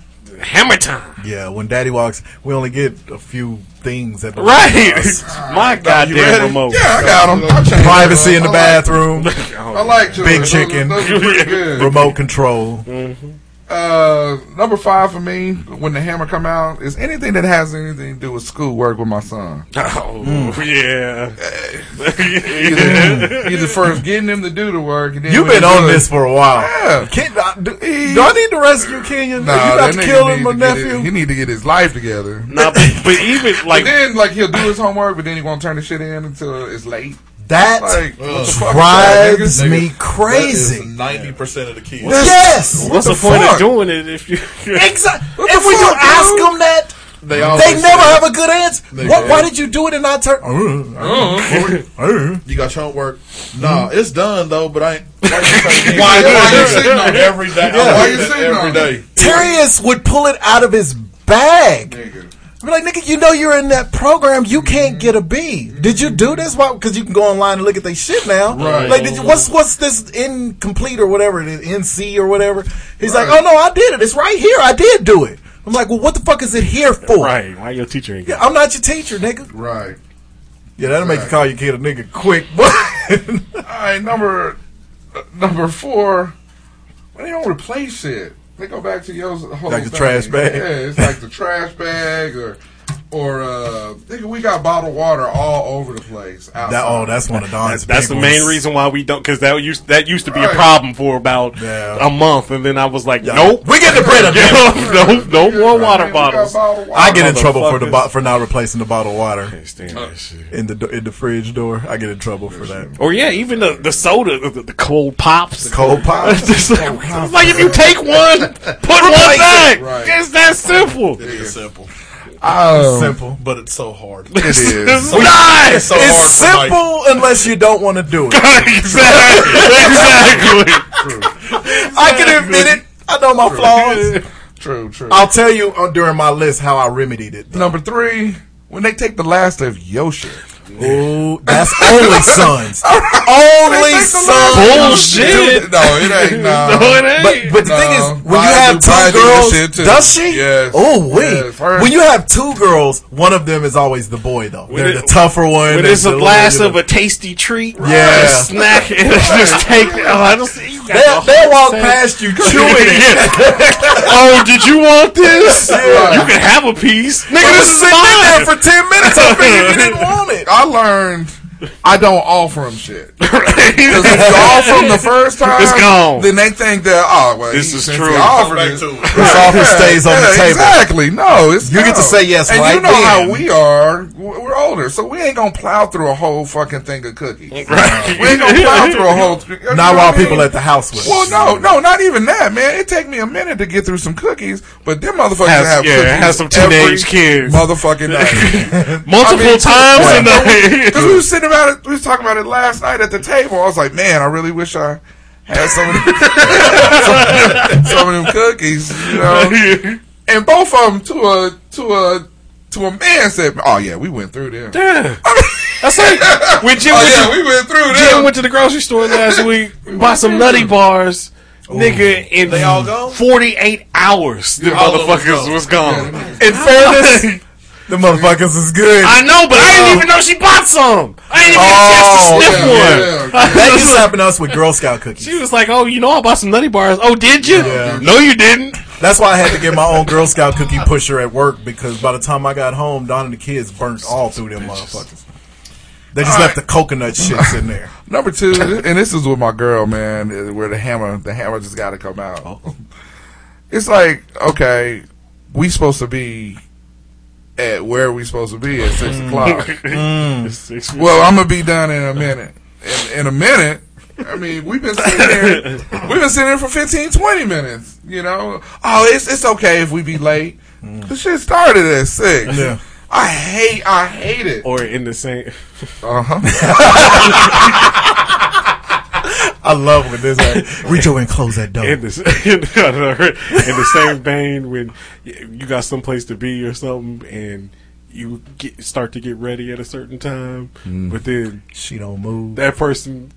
[SPEAKER 10] Hammer time.
[SPEAKER 7] yeah. When Daddy walks, we only get a few things at the
[SPEAKER 10] Right.
[SPEAKER 7] house. (laughs)
[SPEAKER 10] My goddamn
[SPEAKER 8] ready?
[SPEAKER 10] remote.
[SPEAKER 8] Yeah, I got them. I
[SPEAKER 7] Privacy in the
[SPEAKER 8] I
[SPEAKER 7] bathroom,
[SPEAKER 8] Like, I like yours.
[SPEAKER 7] Big chicken.
[SPEAKER 8] Those, are pretty good.
[SPEAKER 7] remote control. Mm-hmm.
[SPEAKER 8] Uh, number five for me, when the hammer come out, is anything that has anything to do with schoolwork with my son. (laughs)
[SPEAKER 10] Oh, yeah. (laughs)
[SPEAKER 8] Either, (laughs) either first getting him to do the work, and then
[SPEAKER 7] You've been on
[SPEAKER 8] do
[SPEAKER 7] this for a while.
[SPEAKER 8] Yeah.
[SPEAKER 7] Can't, I- do, do I need to rescue Kenyon?
[SPEAKER 8] Nah,
[SPEAKER 7] you got
[SPEAKER 8] that
[SPEAKER 7] to
[SPEAKER 8] nigga
[SPEAKER 7] kill
[SPEAKER 8] need
[SPEAKER 7] him, my
[SPEAKER 8] to get
[SPEAKER 7] nephew.
[SPEAKER 8] it- he need to get his life together.
[SPEAKER 10] Nah, but, but even
[SPEAKER 8] Like
[SPEAKER 10] like
[SPEAKER 8] then, like he'll do his homework, but then he won't turn the shit in until it's late.
[SPEAKER 7] That
[SPEAKER 8] Like, what the fuck is that,
[SPEAKER 7] drives me crazy.
[SPEAKER 9] Ninety percent of the kids.
[SPEAKER 7] Yes.
[SPEAKER 10] what's the,
[SPEAKER 8] the
[SPEAKER 10] point
[SPEAKER 8] fuck?
[SPEAKER 10] of doing it if you
[SPEAKER 7] Exactly.
[SPEAKER 8] What
[SPEAKER 7] And
[SPEAKER 8] the
[SPEAKER 7] when you
[SPEAKER 8] fuck,
[SPEAKER 7] ask them that,
[SPEAKER 9] They,
[SPEAKER 7] they never have a good answer. What, why did you do it and not turn?
[SPEAKER 9] You got your homework. Nah, mm-hmm. it's done though. But I ain't. Why you, say-
[SPEAKER 8] Why- why you sitting on
[SPEAKER 9] every day?
[SPEAKER 7] Yeah.
[SPEAKER 8] Why you sitting
[SPEAKER 9] every
[SPEAKER 8] on it?
[SPEAKER 9] day?
[SPEAKER 7] Terrius would pull it out of his bag.
[SPEAKER 8] Nigga.
[SPEAKER 7] Be like, nigga, you know you're in that program. You can't get a B. Did you do this? Why? Because you can go online and look at their shit now.
[SPEAKER 8] Right.
[SPEAKER 7] Like, did you, what's what's this incomplete or whatever it is, NC or whatever? He's like, oh no, I did it. It's right here. I did do it. I'm like, well, what the fuck is it here for?
[SPEAKER 10] right? Why your teacher ain't?
[SPEAKER 7] Yeah, I'm not your teacher, nigga.
[SPEAKER 8] Right.
[SPEAKER 7] Yeah, that'll make you call your kid a nigga quick. But
[SPEAKER 8] All right, number uh, number four. When they don't replace shit, they go back to your whole
[SPEAKER 7] Like the
[SPEAKER 8] thing.
[SPEAKER 7] trash bag?
[SPEAKER 8] Yeah, it's like the trash bag or or uh, nigga, we got bottled water all over the place. Outside.
[SPEAKER 7] That, oh, that's one of Don's.
[SPEAKER 10] That's the main reason why we don't, because that used that used to be a problem for about
[SPEAKER 7] Yeah.
[SPEAKER 10] a month, and then I was like,
[SPEAKER 7] Yeah.
[SPEAKER 10] nope,
[SPEAKER 7] We get the bread up (laughs)
[SPEAKER 10] no, no more water
[SPEAKER 8] Man, we got
[SPEAKER 10] bottles.
[SPEAKER 8] bottled water.
[SPEAKER 7] I get in trouble for the bo- for not replacing the bottled water
[SPEAKER 10] Can't stand that
[SPEAKER 7] in the in the fridge door. I get in trouble for that.
[SPEAKER 10] Or yeah, even the, the soda, the, the cold pops.
[SPEAKER 7] Cold (laughs) pop.
[SPEAKER 10] It's like, it's like if you take one, put one back.
[SPEAKER 8] Right.
[SPEAKER 10] It's that simple.
[SPEAKER 9] It is simple,
[SPEAKER 8] Um,
[SPEAKER 7] simple.
[SPEAKER 9] but it's so hard.
[SPEAKER 8] It is. (laughs)
[SPEAKER 10] It's nice.
[SPEAKER 9] It's so
[SPEAKER 7] It's
[SPEAKER 9] hard for Mike.
[SPEAKER 7] simple unless you don't want to do it. (laughs)
[SPEAKER 10] exactly. exactly.
[SPEAKER 7] I can admit it. I know my flaws.
[SPEAKER 8] True, true.
[SPEAKER 7] I'll tell you uh, during my list how I remedied it.
[SPEAKER 8] Number three, when they take the last of your shit.
[SPEAKER 7] Ooh, that's only sons. (laughs) only sons.
[SPEAKER 10] Bullshit.
[SPEAKER 8] No, it ain't. (laughs) No.
[SPEAKER 10] No, it ain't.
[SPEAKER 7] But but the
[SPEAKER 8] No.
[SPEAKER 7] thing is, when
[SPEAKER 8] Brian
[SPEAKER 7] you have
[SPEAKER 8] do-
[SPEAKER 7] two
[SPEAKER 8] do
[SPEAKER 7] girls,
[SPEAKER 8] shit
[SPEAKER 7] does she?
[SPEAKER 8] Yes.
[SPEAKER 7] Oh wait.
[SPEAKER 8] Yes. Her-
[SPEAKER 7] When you have two girls, one of them is always the boy though. They're
[SPEAKER 10] it-
[SPEAKER 7] the tougher one.
[SPEAKER 10] When it's a
[SPEAKER 7] the-
[SPEAKER 10] blast
[SPEAKER 7] you know.
[SPEAKER 10] of a tasty treat,
[SPEAKER 7] Yeah.
[SPEAKER 10] a (laughs) snack, and just take. Oh, I don't see. You got
[SPEAKER 7] They'll,
[SPEAKER 10] the
[SPEAKER 7] they'll walk
[SPEAKER 10] set.
[SPEAKER 7] past you (laughs) chewing it.
[SPEAKER 10] oh, did you want this? (laughs) You can have a piece, nigga. This
[SPEAKER 7] was
[SPEAKER 10] is
[SPEAKER 7] sitting in there for ten minutes. I figured you didn't (laughs) want it.
[SPEAKER 8] I learned I don't offer them shit. Because (laughs) if you offer them the first time,
[SPEAKER 10] It's gone.
[SPEAKER 8] Then they think that oh well,
[SPEAKER 10] This
[SPEAKER 8] he-
[SPEAKER 10] is true.
[SPEAKER 8] he
[SPEAKER 10] Come
[SPEAKER 8] offered
[SPEAKER 9] back
[SPEAKER 8] it-
[SPEAKER 9] to it.
[SPEAKER 7] This offer stays on the table.
[SPEAKER 8] Exactly. No, it's
[SPEAKER 7] You get to say yes
[SPEAKER 8] And
[SPEAKER 7] right
[SPEAKER 8] you know how we are. We're older, so we ain't gonna plow through a whole fucking thing of cookies. (laughs) We ain't gonna plow through a whole. you know
[SPEAKER 7] Not
[SPEAKER 8] what I
[SPEAKER 7] while
[SPEAKER 8] mean?
[SPEAKER 7] people at the house with.
[SPEAKER 8] Well, no, no, not even that, man. It take me a minute to get through some cookies, but them motherfuckers
[SPEAKER 10] Has-
[SPEAKER 8] have
[SPEAKER 10] yeah,
[SPEAKER 8] cookies
[SPEAKER 10] has some
[SPEAKER 8] every
[SPEAKER 10] teenage kids.
[SPEAKER 8] motherfucking night. (laughs)
[SPEAKER 10] Multiple
[SPEAKER 8] I mean,
[SPEAKER 10] times
[SPEAKER 8] yeah.
[SPEAKER 10] in the
[SPEAKER 8] Because we was sitting about it, we was talking about it last night at the table. I was like, man, I really wish I had some of them, some, (laughs) some of them cookies, you know. (laughs) And both of them to a to a to a man said, "Oh yeah, we went through them."
[SPEAKER 10] Yeah. (laughs) That's like oh, when Jim,
[SPEAKER 8] Oh
[SPEAKER 10] went,
[SPEAKER 8] yeah,
[SPEAKER 10] to,
[SPEAKER 8] we went through
[SPEAKER 10] Jim
[SPEAKER 8] them.
[SPEAKER 10] went to the grocery store last week, bought some nutty bars. Nigga, in
[SPEAKER 9] They all gone?
[SPEAKER 10] 48 hours, the
[SPEAKER 9] all of them
[SPEAKER 10] motherfuckers was gone.
[SPEAKER 7] In fairness, the motherfuckers is good.
[SPEAKER 10] I know, but I didn't oh. even know she bought some. I didn't even get a chance
[SPEAKER 7] Oh,
[SPEAKER 10] to sniff
[SPEAKER 8] yeah,
[SPEAKER 10] one.
[SPEAKER 8] yeah. (laughs)
[SPEAKER 7] that used to happen to us with Girl Scout cookies.
[SPEAKER 10] She was like, "Oh, you know, I bought some nutty bars. Oh, did you?
[SPEAKER 7] Yeah.
[SPEAKER 10] No, you didn't.
[SPEAKER 7] That's why I had to get my own Girl Scout cookie pusher at work because by the time I got home, Don and the kids burnt all through them motherfuckers. They just
[SPEAKER 8] All
[SPEAKER 7] left
[SPEAKER 8] right.
[SPEAKER 7] the coconut shits in there. (laughs)
[SPEAKER 8] Number two, and this is with my girl, man, where the hammer, the hammer just got to come out. It's like, okay, we supposed to be at where we supposed to be at six o'clock. (laughs)
[SPEAKER 10] Mm. (laughs)
[SPEAKER 8] Well, I'm gonna be done in a minute. In, in a minute. I mean, we've been sitting here, (laughs) We've been sitting here for 15, 20 minutes. You know. Oh, it's it's okay if we be late. The shit started at six.
[SPEAKER 7] Yeah.
[SPEAKER 8] I hate. I hate it.
[SPEAKER 10] Or in the same.
[SPEAKER 8] Uh huh.
[SPEAKER 7] I love when this. Like, Reach over and close that door.
[SPEAKER 10] in the, (laughs) in, the, in the same vein when you got someplace to be or something and you get start to get ready at a certain time mm. but then
[SPEAKER 7] She don't move.
[SPEAKER 10] that person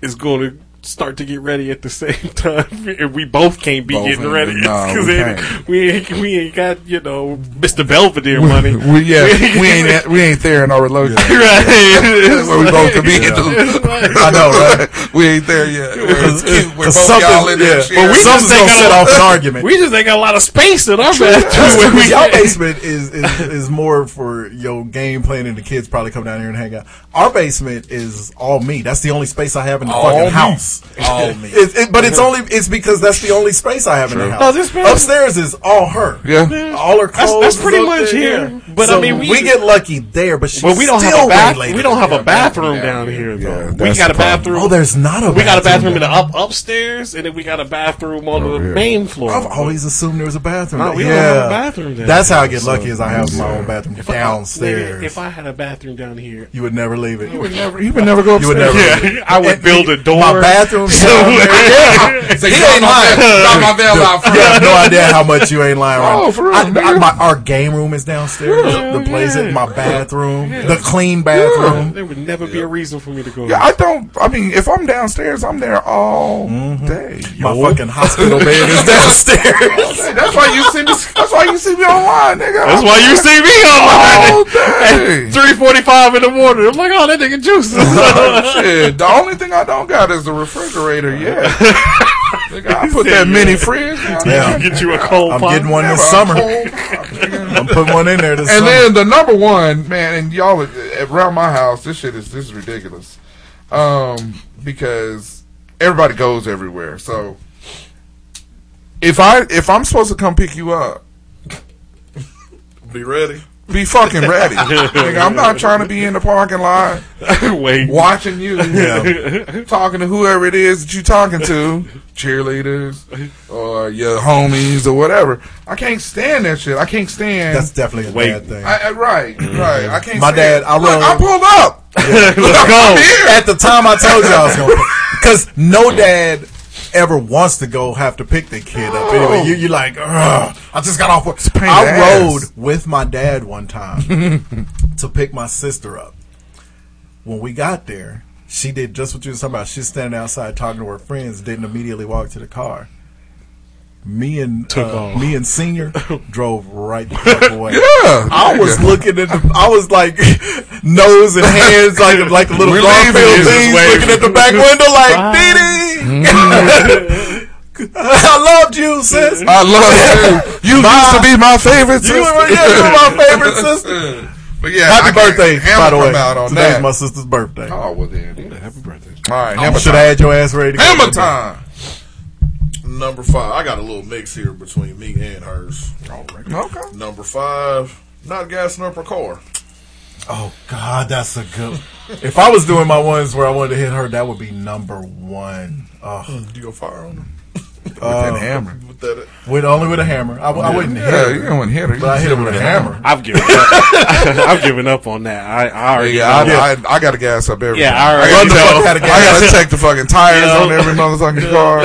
[SPEAKER 10] is going to start to get ready at the (laughs) same time and we both can't be
[SPEAKER 8] Both
[SPEAKER 10] getting ready
[SPEAKER 8] no, (laughs) we
[SPEAKER 10] we ain't, we ain't got you know Mr. Belvedere money
[SPEAKER 8] We, yeah, (laughs) we ain't at- we ain't there in our relationship.
[SPEAKER 10] right
[SPEAKER 8] That's where we both could be.
[SPEAKER 10] It's like-
[SPEAKER 7] I know, right?
[SPEAKER 8] we ain't there yet. We're,
[SPEAKER 7] Because
[SPEAKER 8] we're both
[SPEAKER 7] something-
[SPEAKER 8] y'all in
[SPEAKER 7] yeah. But we Something's
[SPEAKER 10] just ain't
[SPEAKER 7] gonna
[SPEAKER 10] got
[SPEAKER 7] set off an argument.
[SPEAKER 10] we just ain't got a lot of space in our bathroom.
[SPEAKER 7] Y'all basement is, is is more for your game playing and the kids probably come down here and hang out. Our basement is all me. That's the only space I have in the
[SPEAKER 8] All
[SPEAKER 7] fucking
[SPEAKER 8] me.
[SPEAKER 7] house.
[SPEAKER 9] All (laughs) me.
[SPEAKER 7] It, it, but it's only it's because that's the only space I have in the
[SPEAKER 10] No,
[SPEAKER 7] house.
[SPEAKER 10] this man-
[SPEAKER 7] Upstairs is all her.
[SPEAKER 8] Yeah.
[SPEAKER 7] All her
[SPEAKER 10] That's-
[SPEAKER 7] clothes.
[SPEAKER 10] that's
[SPEAKER 7] is
[SPEAKER 10] pretty
[SPEAKER 7] up
[SPEAKER 10] much
[SPEAKER 7] there,
[SPEAKER 10] here.
[SPEAKER 7] yeah.
[SPEAKER 10] But, I mean, we-
[SPEAKER 7] we get lucky there, but she's
[SPEAKER 10] But we don't have a bath. We don't have a bathroom
[SPEAKER 8] Yeah.
[SPEAKER 10] down here though.
[SPEAKER 8] Yeah,
[SPEAKER 10] we got a bathroom.
[SPEAKER 7] Oh, there's not a.
[SPEAKER 10] we got a bathroom in the up upstairs, and then we got a bathroom on
[SPEAKER 8] Oh,
[SPEAKER 10] the
[SPEAKER 8] yeah.
[SPEAKER 10] main floor.
[SPEAKER 7] I've always assumed there was a bathroom.
[SPEAKER 10] No, we don't have a bathroom down
[SPEAKER 7] That's how I get
[SPEAKER 10] so-
[SPEAKER 7] lucky. Is I have my own bathroom downstairs.
[SPEAKER 10] if I had a bathroom down here,
[SPEAKER 7] you would never leave it.
[SPEAKER 8] You would never. You would (laughs) never go
[SPEAKER 7] You would
[SPEAKER 8] upstairs.
[SPEAKER 7] never.
[SPEAKER 10] yeah, (laughs) I would build a door.
[SPEAKER 7] Bathroom. (laughs)
[SPEAKER 10] So-.
[SPEAKER 7] Yeah.
[SPEAKER 8] Say, (laughs)
[SPEAKER 7] He ain't lying.
[SPEAKER 8] my out
[SPEAKER 7] You
[SPEAKER 8] front.
[SPEAKER 7] have no idea how much you ain't lying. Right?
[SPEAKER 8] Oh, for real,
[SPEAKER 7] I, I, my, our game room is downstairs. the place,
[SPEAKER 10] yeah.
[SPEAKER 7] my bathroom, the clean bathroom.
[SPEAKER 10] There would never be a reason for me to go.
[SPEAKER 8] Yeah, I don't. I mean, if I'm downstairs, I'm there all mm-hmm. day.
[SPEAKER 7] My fucking hospital (laughs) bed is downstairs.
[SPEAKER 8] That's why you see me. That's why you see me online, nigga.
[SPEAKER 10] That's why you see me online
[SPEAKER 8] all
[SPEAKER 10] on
[SPEAKER 8] day.
[SPEAKER 10] three forty five in the morning. I'm like, oh, that nigga juices.
[SPEAKER 8] Oh, shit, the only thing I don't got is the refrigerator. Yeah, (laughs) nigga, I put that mini fridge. down there.
[SPEAKER 7] Yeah.
[SPEAKER 10] Get you a cold
[SPEAKER 7] I'm
[SPEAKER 10] pop.
[SPEAKER 7] getting one this
[SPEAKER 8] Never
[SPEAKER 7] summer.
[SPEAKER 8] cold pop.
[SPEAKER 7] I'm putting one in there this
[SPEAKER 8] And And then the number one, man, and y'all around my house, this shit is this is ridiculous. Um, because everybody goes everywhere. So if I if I'm supposed to come pick you up,
[SPEAKER 9] Be ready.
[SPEAKER 8] Be fucking ready. (laughs) Nigga, I'm not trying to be in the parking lot (laughs)
[SPEAKER 10] Wait.
[SPEAKER 8] watching you, (laughs) talking to whoever it is that you're talking to, cheerleaders or your homies or whatever. I can't stand that shit. I can't stand.
[SPEAKER 7] That's definitely a
[SPEAKER 10] Wait.
[SPEAKER 7] bad thing.
[SPEAKER 8] I, I- right, mm-hmm. right. I can't.
[SPEAKER 7] My
[SPEAKER 8] stand
[SPEAKER 7] dad, I
[SPEAKER 8] Look, I pulled up.
[SPEAKER 10] Let's
[SPEAKER 8] I'm
[SPEAKER 10] go.
[SPEAKER 8] here.
[SPEAKER 7] At the time, I told you I was going because no dad ever wants to go have to pick the kid up. Anyway, you you like, Ugh, I just got off work. I rode with my dad one time (laughs) to pick my sister up. When we got there, she did just what you were talking about. She's standing outside talking to her friends. Didn't immediately walk to the car. Me and
[SPEAKER 10] Took
[SPEAKER 7] uh,
[SPEAKER 10] off.
[SPEAKER 7] me and senior (laughs) drove right the fuck away.
[SPEAKER 8] Yeah.
[SPEAKER 7] I was looking at the. I was like (laughs) nose and hands like (laughs) like the little
[SPEAKER 8] We're
[SPEAKER 7] Garfield
[SPEAKER 8] leaving.
[SPEAKER 7] things looking at the back window like Dee Dee. I loved you, sis.
[SPEAKER 8] I love you. You used to be my favorite sister.
[SPEAKER 7] You were, yeah, you were my favorite sister.
[SPEAKER 8] But yeah,
[SPEAKER 7] Happy
[SPEAKER 8] I
[SPEAKER 7] birthday, by the way.
[SPEAKER 8] out on
[SPEAKER 7] Today's
[SPEAKER 8] that.
[SPEAKER 7] my sister's birthday.
[SPEAKER 8] oh well, then. yeah.
[SPEAKER 10] Happy birthday.
[SPEAKER 8] All right,
[SPEAKER 7] I
[SPEAKER 8] hammer
[SPEAKER 7] should have
[SPEAKER 8] time.
[SPEAKER 7] had your ass ready to go.
[SPEAKER 8] Hammer time.
[SPEAKER 9] Number five. I got a little mix here between me and hers.
[SPEAKER 8] Okay.
[SPEAKER 9] Number five. Not gassing up her car.
[SPEAKER 7] Oh God, that's a good. (laughs) if I was doing my ones where I wanted to hit her, that would be number one. Oh,
[SPEAKER 9] Do mm, you go fire on her?
[SPEAKER 8] Uh, then hammer.
[SPEAKER 9] With that,
[SPEAKER 7] with only with a hammer. I, I wouldn't hit
[SPEAKER 8] Yeah,
[SPEAKER 7] her,
[SPEAKER 8] you don't hit her. You
[SPEAKER 7] but I hit her with a hammer.
[SPEAKER 10] I've given up. (laughs) I've given up on that. I, I already
[SPEAKER 8] Yeah, I,
[SPEAKER 10] know.
[SPEAKER 8] I, I got to gas up everything.
[SPEAKER 10] Yeah, I
[SPEAKER 8] I got to
[SPEAKER 10] know.
[SPEAKER 8] I got to check the fucking tires
[SPEAKER 10] Yeah.
[SPEAKER 8] on every motherfucking car.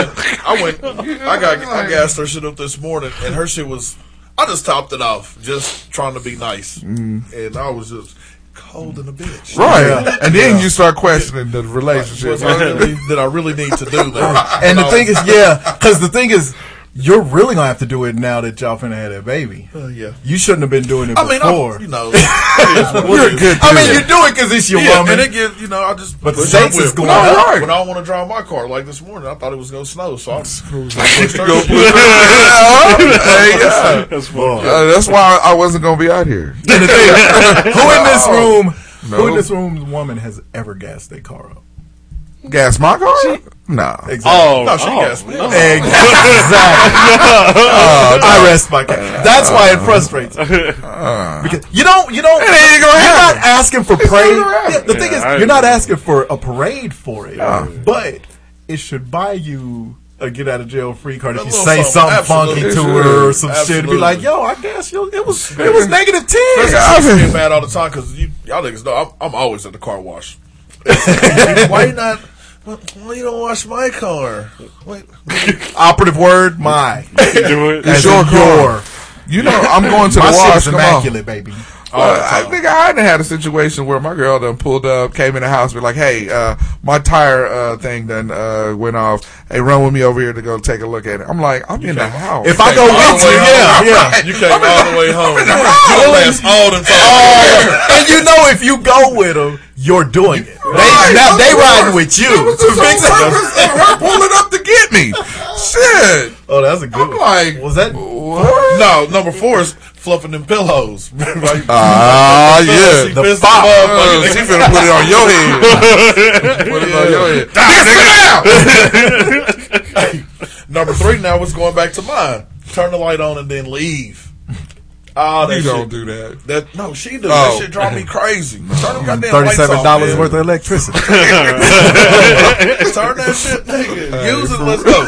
[SPEAKER 9] I went. I got. I gassed her shit up this morning, and her shit was. I just topped it off, just trying to be nice, mm. and I was just cold in a bitch.
[SPEAKER 8] Right.
[SPEAKER 7] Yeah.
[SPEAKER 8] And then you start questioning the relationship.
[SPEAKER 9] Was I really, did I really need to do that?
[SPEAKER 7] And the
[SPEAKER 9] No.
[SPEAKER 7] thing is, yeah, because the thing is, you're really gonna have to do it now that y'all finna have that baby.
[SPEAKER 9] Uh, yeah.
[SPEAKER 7] You shouldn't have been doing it
[SPEAKER 9] I mean,
[SPEAKER 7] before.
[SPEAKER 9] I, you know, (laughs)
[SPEAKER 8] you're a
[SPEAKER 9] is.
[SPEAKER 8] good
[SPEAKER 7] I mean,
[SPEAKER 8] dude.
[SPEAKER 7] you do it because it's your
[SPEAKER 9] Yeah,
[SPEAKER 7] woman.
[SPEAKER 9] and it gives you know I just
[SPEAKER 7] But the
[SPEAKER 9] push
[SPEAKER 7] stakes is
[SPEAKER 9] whip.
[SPEAKER 7] going
[SPEAKER 9] when I,
[SPEAKER 8] up.
[SPEAKER 9] when I want to drive my car like this morning. I thought it was gonna snow, so (laughs) I pushed her.
[SPEAKER 8] Go Hey.
[SPEAKER 10] That's.
[SPEAKER 8] Uh, that's why I wasn't going to be out here.
[SPEAKER 7] And the thing, (laughs) who in this room, who in this room's woman has ever gassed their car up?
[SPEAKER 8] Gas my car? No.
[SPEAKER 7] Exactly.
[SPEAKER 10] Oh,
[SPEAKER 9] No, she
[SPEAKER 10] oh,
[SPEAKER 9] gassed me.
[SPEAKER 10] no.
[SPEAKER 7] Exactly. (laughs) Uh, I rest my case. That's why it frustrates me. Uh. Uh. Because you don't, you don't,
[SPEAKER 8] It ain't gonna
[SPEAKER 7] you're
[SPEAKER 8] happen.
[SPEAKER 7] not asking for
[SPEAKER 8] It's
[SPEAKER 7] parade.
[SPEAKER 8] not gonna.
[SPEAKER 7] Yeah, the thing is,
[SPEAKER 10] I
[SPEAKER 7] you're not asking for a parade for it, but it should buy you a get out of jail free card if you say something
[SPEAKER 9] something.
[SPEAKER 7] funky to her or some shit. And be like, yo, I guess you, it was, it was negative ten.
[SPEAKER 9] I get mad all the time because you, y'all niggas know I'm, I'm always at the car wash. (laughs) why not? Why why you don't wash my car? Wait, (laughs)
[SPEAKER 7] Operative word, my.
[SPEAKER 10] Do it.
[SPEAKER 7] As
[SPEAKER 8] your
[SPEAKER 7] in
[SPEAKER 8] car. You know, I'm going to
[SPEAKER 7] My
[SPEAKER 8] the
[SPEAKER 7] shit
[SPEAKER 8] wash.
[SPEAKER 7] is
[SPEAKER 8] on.
[SPEAKER 7] immaculate, baby.
[SPEAKER 8] Well, I think I hadn't had a situation where my girl done pulled up, came in the house, be like, "Hey, uh, my tire uh, thing done uh, went off. Hey, run with me over here to go take a look at it." I'm like, "I'm in the house."
[SPEAKER 7] If I go with you,
[SPEAKER 9] way
[SPEAKER 7] yeah,
[SPEAKER 9] home.
[SPEAKER 7] yeah. (laughs)
[SPEAKER 9] You came all the way home. You (laughs)
[SPEAKER 8] house.
[SPEAKER 9] don't last all the time. (laughs)
[SPEAKER 7] And you know if you go with them, you're doing it. They,
[SPEAKER 8] Right.
[SPEAKER 7] now they
[SPEAKER 8] Of course.
[SPEAKER 7] riding with you.
[SPEAKER 8] Was
[SPEAKER 7] to fix it.
[SPEAKER 8] her pulling up to get me. Shit.
[SPEAKER 7] Oh, that's a good
[SPEAKER 8] I'm
[SPEAKER 7] one.
[SPEAKER 8] like,
[SPEAKER 7] Was that?
[SPEAKER 8] What?
[SPEAKER 9] No, number four is fluffing them pillows. (laughs)
[SPEAKER 8] Ah, (laughs) yeah.
[SPEAKER 7] The fop.
[SPEAKER 8] Uh, she finna put it on your head. (laughs) put it on your head. Nigga, sit down.
[SPEAKER 9] Number three now is going back to mine. Turn the light on and then leave. Oh, that
[SPEAKER 8] You
[SPEAKER 9] shit.
[SPEAKER 8] don't do that.
[SPEAKER 9] That no, she do.
[SPEAKER 8] Oh.
[SPEAKER 9] That shit drive me crazy. Turn them goddamn
[SPEAKER 7] Thirty-seven dollars worth of electricity.
[SPEAKER 9] Turn that shit, nigga. Use it. Let's go.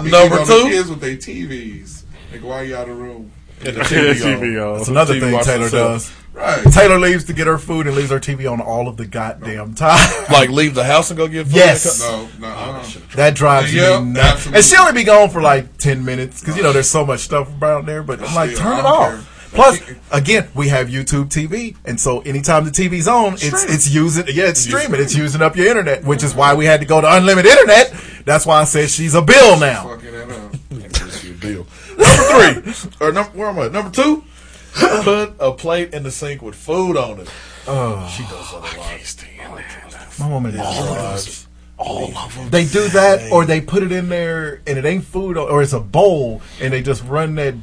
[SPEAKER 9] Number
[SPEAKER 8] Number
[SPEAKER 9] two?
[SPEAKER 8] kids with their TVs. Like, why you out of the room?
[SPEAKER 9] And the (laughs) TV,
[SPEAKER 10] TV
[SPEAKER 9] on.
[SPEAKER 10] on.
[SPEAKER 7] That's another
[SPEAKER 9] TV
[SPEAKER 7] thing
[SPEAKER 9] watch
[SPEAKER 7] Taylor
[SPEAKER 9] herself.
[SPEAKER 7] does.
[SPEAKER 8] Right.
[SPEAKER 7] Taylor leaves to get her food and leaves her TV on all of the goddamn time. (laughs)
[SPEAKER 9] Like leave the house and go get food.
[SPEAKER 7] Yes.
[SPEAKER 8] No, no. uh-uh.
[SPEAKER 7] That drives
[SPEAKER 8] Yeah,
[SPEAKER 7] me nuts.
[SPEAKER 8] absolutely.
[SPEAKER 7] And she only be gone for like ten minutes because you know there's so much stuff around there. But I'm like,
[SPEAKER 8] Still,
[SPEAKER 7] turn
[SPEAKER 8] I
[SPEAKER 7] it
[SPEAKER 8] don't
[SPEAKER 7] off.
[SPEAKER 8] care.
[SPEAKER 7] Plus, again, we have YouTube TV, and so anytime the TV's on, it's it's using yeah, it's streaming, it's using up your internet, which is why we had to go to unlimited internet. That's why I said she's a bill now.
[SPEAKER 8] Fucking it up.
[SPEAKER 9] Bill. Number three, or number where am I? Number two, put a plate in the sink with food on it.
[SPEAKER 7] Oh,
[SPEAKER 9] She does that a lot.
[SPEAKER 7] my woman
[SPEAKER 9] Drives.
[SPEAKER 7] does. They do that, or they put it in there, and it ain't food, or it's a bowl, and they just run that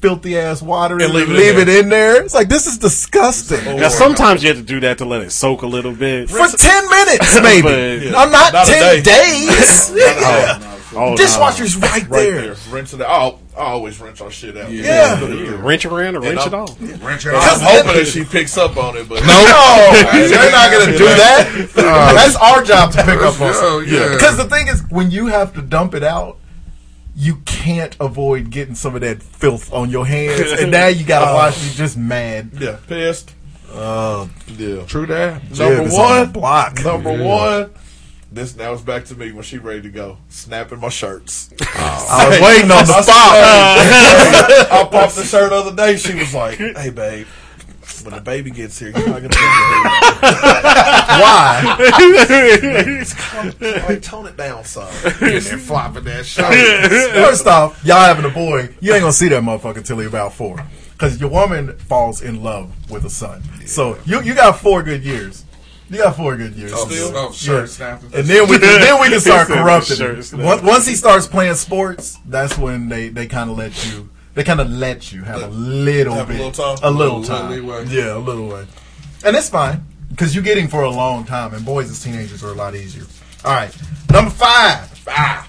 [SPEAKER 7] filthy ass water and,
[SPEAKER 9] And
[SPEAKER 7] leave,
[SPEAKER 9] leave it in
[SPEAKER 7] it in there. It's like this is disgusting.
[SPEAKER 10] Now, sometimes you have to do that to let it soak a little bit.
[SPEAKER 7] For (laughs) ten minutes, maybe.
[SPEAKER 10] But-
[SPEAKER 7] I'm not,
[SPEAKER 9] Not
[SPEAKER 7] ten
[SPEAKER 9] day.
[SPEAKER 7] days. (laughs) yeah.
[SPEAKER 10] Oh,
[SPEAKER 7] Dishwasher's right,
[SPEAKER 9] Right
[SPEAKER 7] there.
[SPEAKER 9] there. Rinse it out. I always rinse our shit out.
[SPEAKER 7] Yeah.
[SPEAKER 9] Put it there.
[SPEAKER 10] Wrench around or wrench
[SPEAKER 9] I'm-
[SPEAKER 10] it off.
[SPEAKER 8] Wrench it
[SPEAKER 9] I'm hoping that she picks up on it, but
[SPEAKER 7] No, (laughs) they're not gonna do that. That's our job to pick up on.
[SPEAKER 8] Oh, yeah.
[SPEAKER 7] Because the thing is, when you have to dump it out, you can't avoid getting some of that filth on your hands, and now you gotta (laughs) wash. You just mad.
[SPEAKER 9] yeah, pissed.
[SPEAKER 7] Uh,
[SPEAKER 9] Yeah.
[SPEAKER 8] True that.
[SPEAKER 9] Number
[SPEAKER 7] Jib is on
[SPEAKER 9] one,
[SPEAKER 7] block.
[SPEAKER 9] Number one. This now it's back to me when she ready to go, snapping my shirts. (laughs)
[SPEAKER 7] I was waiting on the spot. (laughs)
[SPEAKER 9] I popped the shirt the other day. She was like, "Hey, babe, when the baby gets here, you're not gonna be (laughs)
[SPEAKER 7] Why?
[SPEAKER 9] here. Like, tone it down, son."
[SPEAKER 8] And they're flopping that shirt.
[SPEAKER 7] First off, y'all having a boy, you ain't gonna see that motherfucker until he about four. Because your woman falls in love with a son. So you you got four good years. You got four good years.
[SPEAKER 8] Oh,
[SPEAKER 9] Still?
[SPEAKER 8] oh, shirt snapping.
[SPEAKER 7] And then we can, then we can (laughs) start
[SPEAKER 10] He said
[SPEAKER 7] corrupting
[SPEAKER 10] shirt
[SPEAKER 7] him. Once, once he starts playing sports, that's when they, they kind of let you they kind of let you have a little
[SPEAKER 9] Have a
[SPEAKER 7] bit
[SPEAKER 9] little time?
[SPEAKER 7] a little
[SPEAKER 8] Little
[SPEAKER 7] time
[SPEAKER 8] leeway.
[SPEAKER 7] yeah a little way, and it's fine because you get him for a long time. And boys as teenagers are a lot easier. All right, number five. Ah,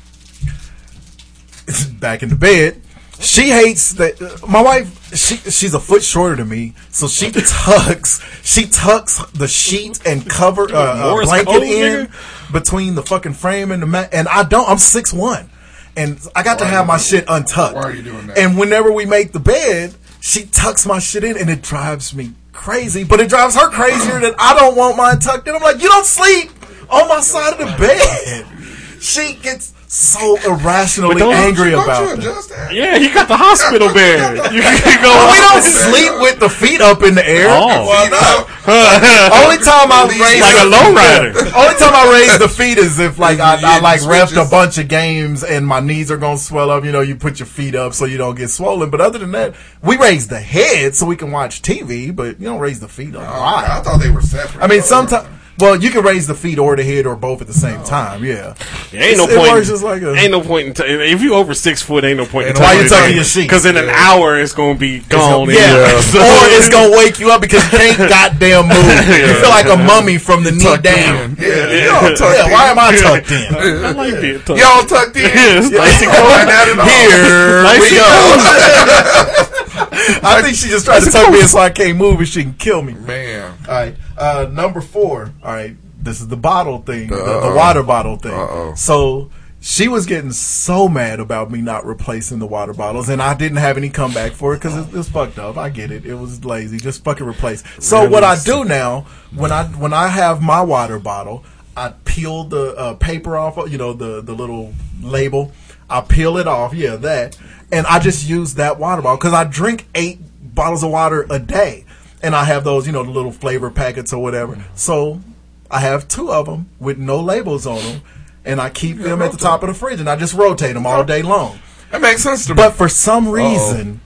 [SPEAKER 7] back in the bed. She hates that uh, my wife. She she's a foot shorter than me, so she tucks she tucks the sheet and cover uh, uh, blanket in between the fucking frame and the mat. And I don't. I'm six one, and I got to have my shit untucked.
[SPEAKER 8] Why are you doing that?
[SPEAKER 7] And whenever we make the bed, she tucks my shit in, and it drives me crazy. But it drives her crazier that I don't want mine tucked in. I'm like, you don't sleep on my side of the bed. (laughs) She gets so irrationally
[SPEAKER 10] But don't-
[SPEAKER 7] angry
[SPEAKER 8] Don't
[SPEAKER 7] about
[SPEAKER 8] you
[SPEAKER 7] that.
[SPEAKER 8] adjust that?
[SPEAKER 10] Yeah, he got the hospital (laughs) bed. You can go.
[SPEAKER 7] But we don't sleep with the feet up in the air.
[SPEAKER 10] Oh.
[SPEAKER 9] Why not? (laughs)
[SPEAKER 7] Only time I raise
[SPEAKER 10] like a lowrider.
[SPEAKER 7] Only time I raise the feet is if like I, I like refed a bunch of games and my knees are gonna swell up. You know, you put your feet up so you don't get swollen. But other than that, we raise the head so we can watch TV. But you don't raise the feet on
[SPEAKER 8] Oh, I thought they were separate.
[SPEAKER 7] I mean, sometimes. Well, you can raise the feet or the head or both at the same time. Yeah.
[SPEAKER 10] Yeah, ain't no
[SPEAKER 7] It
[SPEAKER 10] point.
[SPEAKER 7] works just like a-
[SPEAKER 10] ain't no point in t- if you over six foot. Ain't no point in
[SPEAKER 7] Why you
[SPEAKER 10] tucking
[SPEAKER 7] your sheets?
[SPEAKER 10] Because in an hour it's gonna be gone.
[SPEAKER 7] Yeah.
[SPEAKER 10] anyway. (laughs) So-
[SPEAKER 7] Or it's gonna (laughs) wake you up because you can't (laughs) goddamn move. You feel like a mummy from the knee down.
[SPEAKER 8] Yeah,
[SPEAKER 7] Yeah,
[SPEAKER 8] y'all tucked
[SPEAKER 7] yeah,
[SPEAKER 8] in.
[SPEAKER 7] why am I tucked in?
[SPEAKER 10] I like being tucked.
[SPEAKER 8] Y'all tucked in.
[SPEAKER 10] Yeah, it's nice and cold.
[SPEAKER 8] that at all.
[SPEAKER 7] Here we go. (laughs) I think she just tried to tuck me in so I can't move and she can kill me.
[SPEAKER 8] Man.
[SPEAKER 7] All right, uh, number four. All right, this is the bottle thing, the, the
[SPEAKER 8] Uh-oh.
[SPEAKER 7] water bottle thing.
[SPEAKER 8] Uh-oh.
[SPEAKER 7] So she was getting so mad about me not replacing the water bottles, and I didn't have any comeback for it because it, it's fucked up. I get it; it was lazy. Just fucking replace. So what I do now when I when I have my water bottle, I peel the uh, paper off. You know the the little label. I peel it off. Yeah, that, and I just use that water bottle because I drink eight bottles of water a day, and I have those you know the little flavor packets or whatever. So I have two of them with no labels on them, and I keep them at the top of the fridge, and I just rotate them all day long.
[SPEAKER 8] That makes sense to me.
[SPEAKER 7] But for some reason,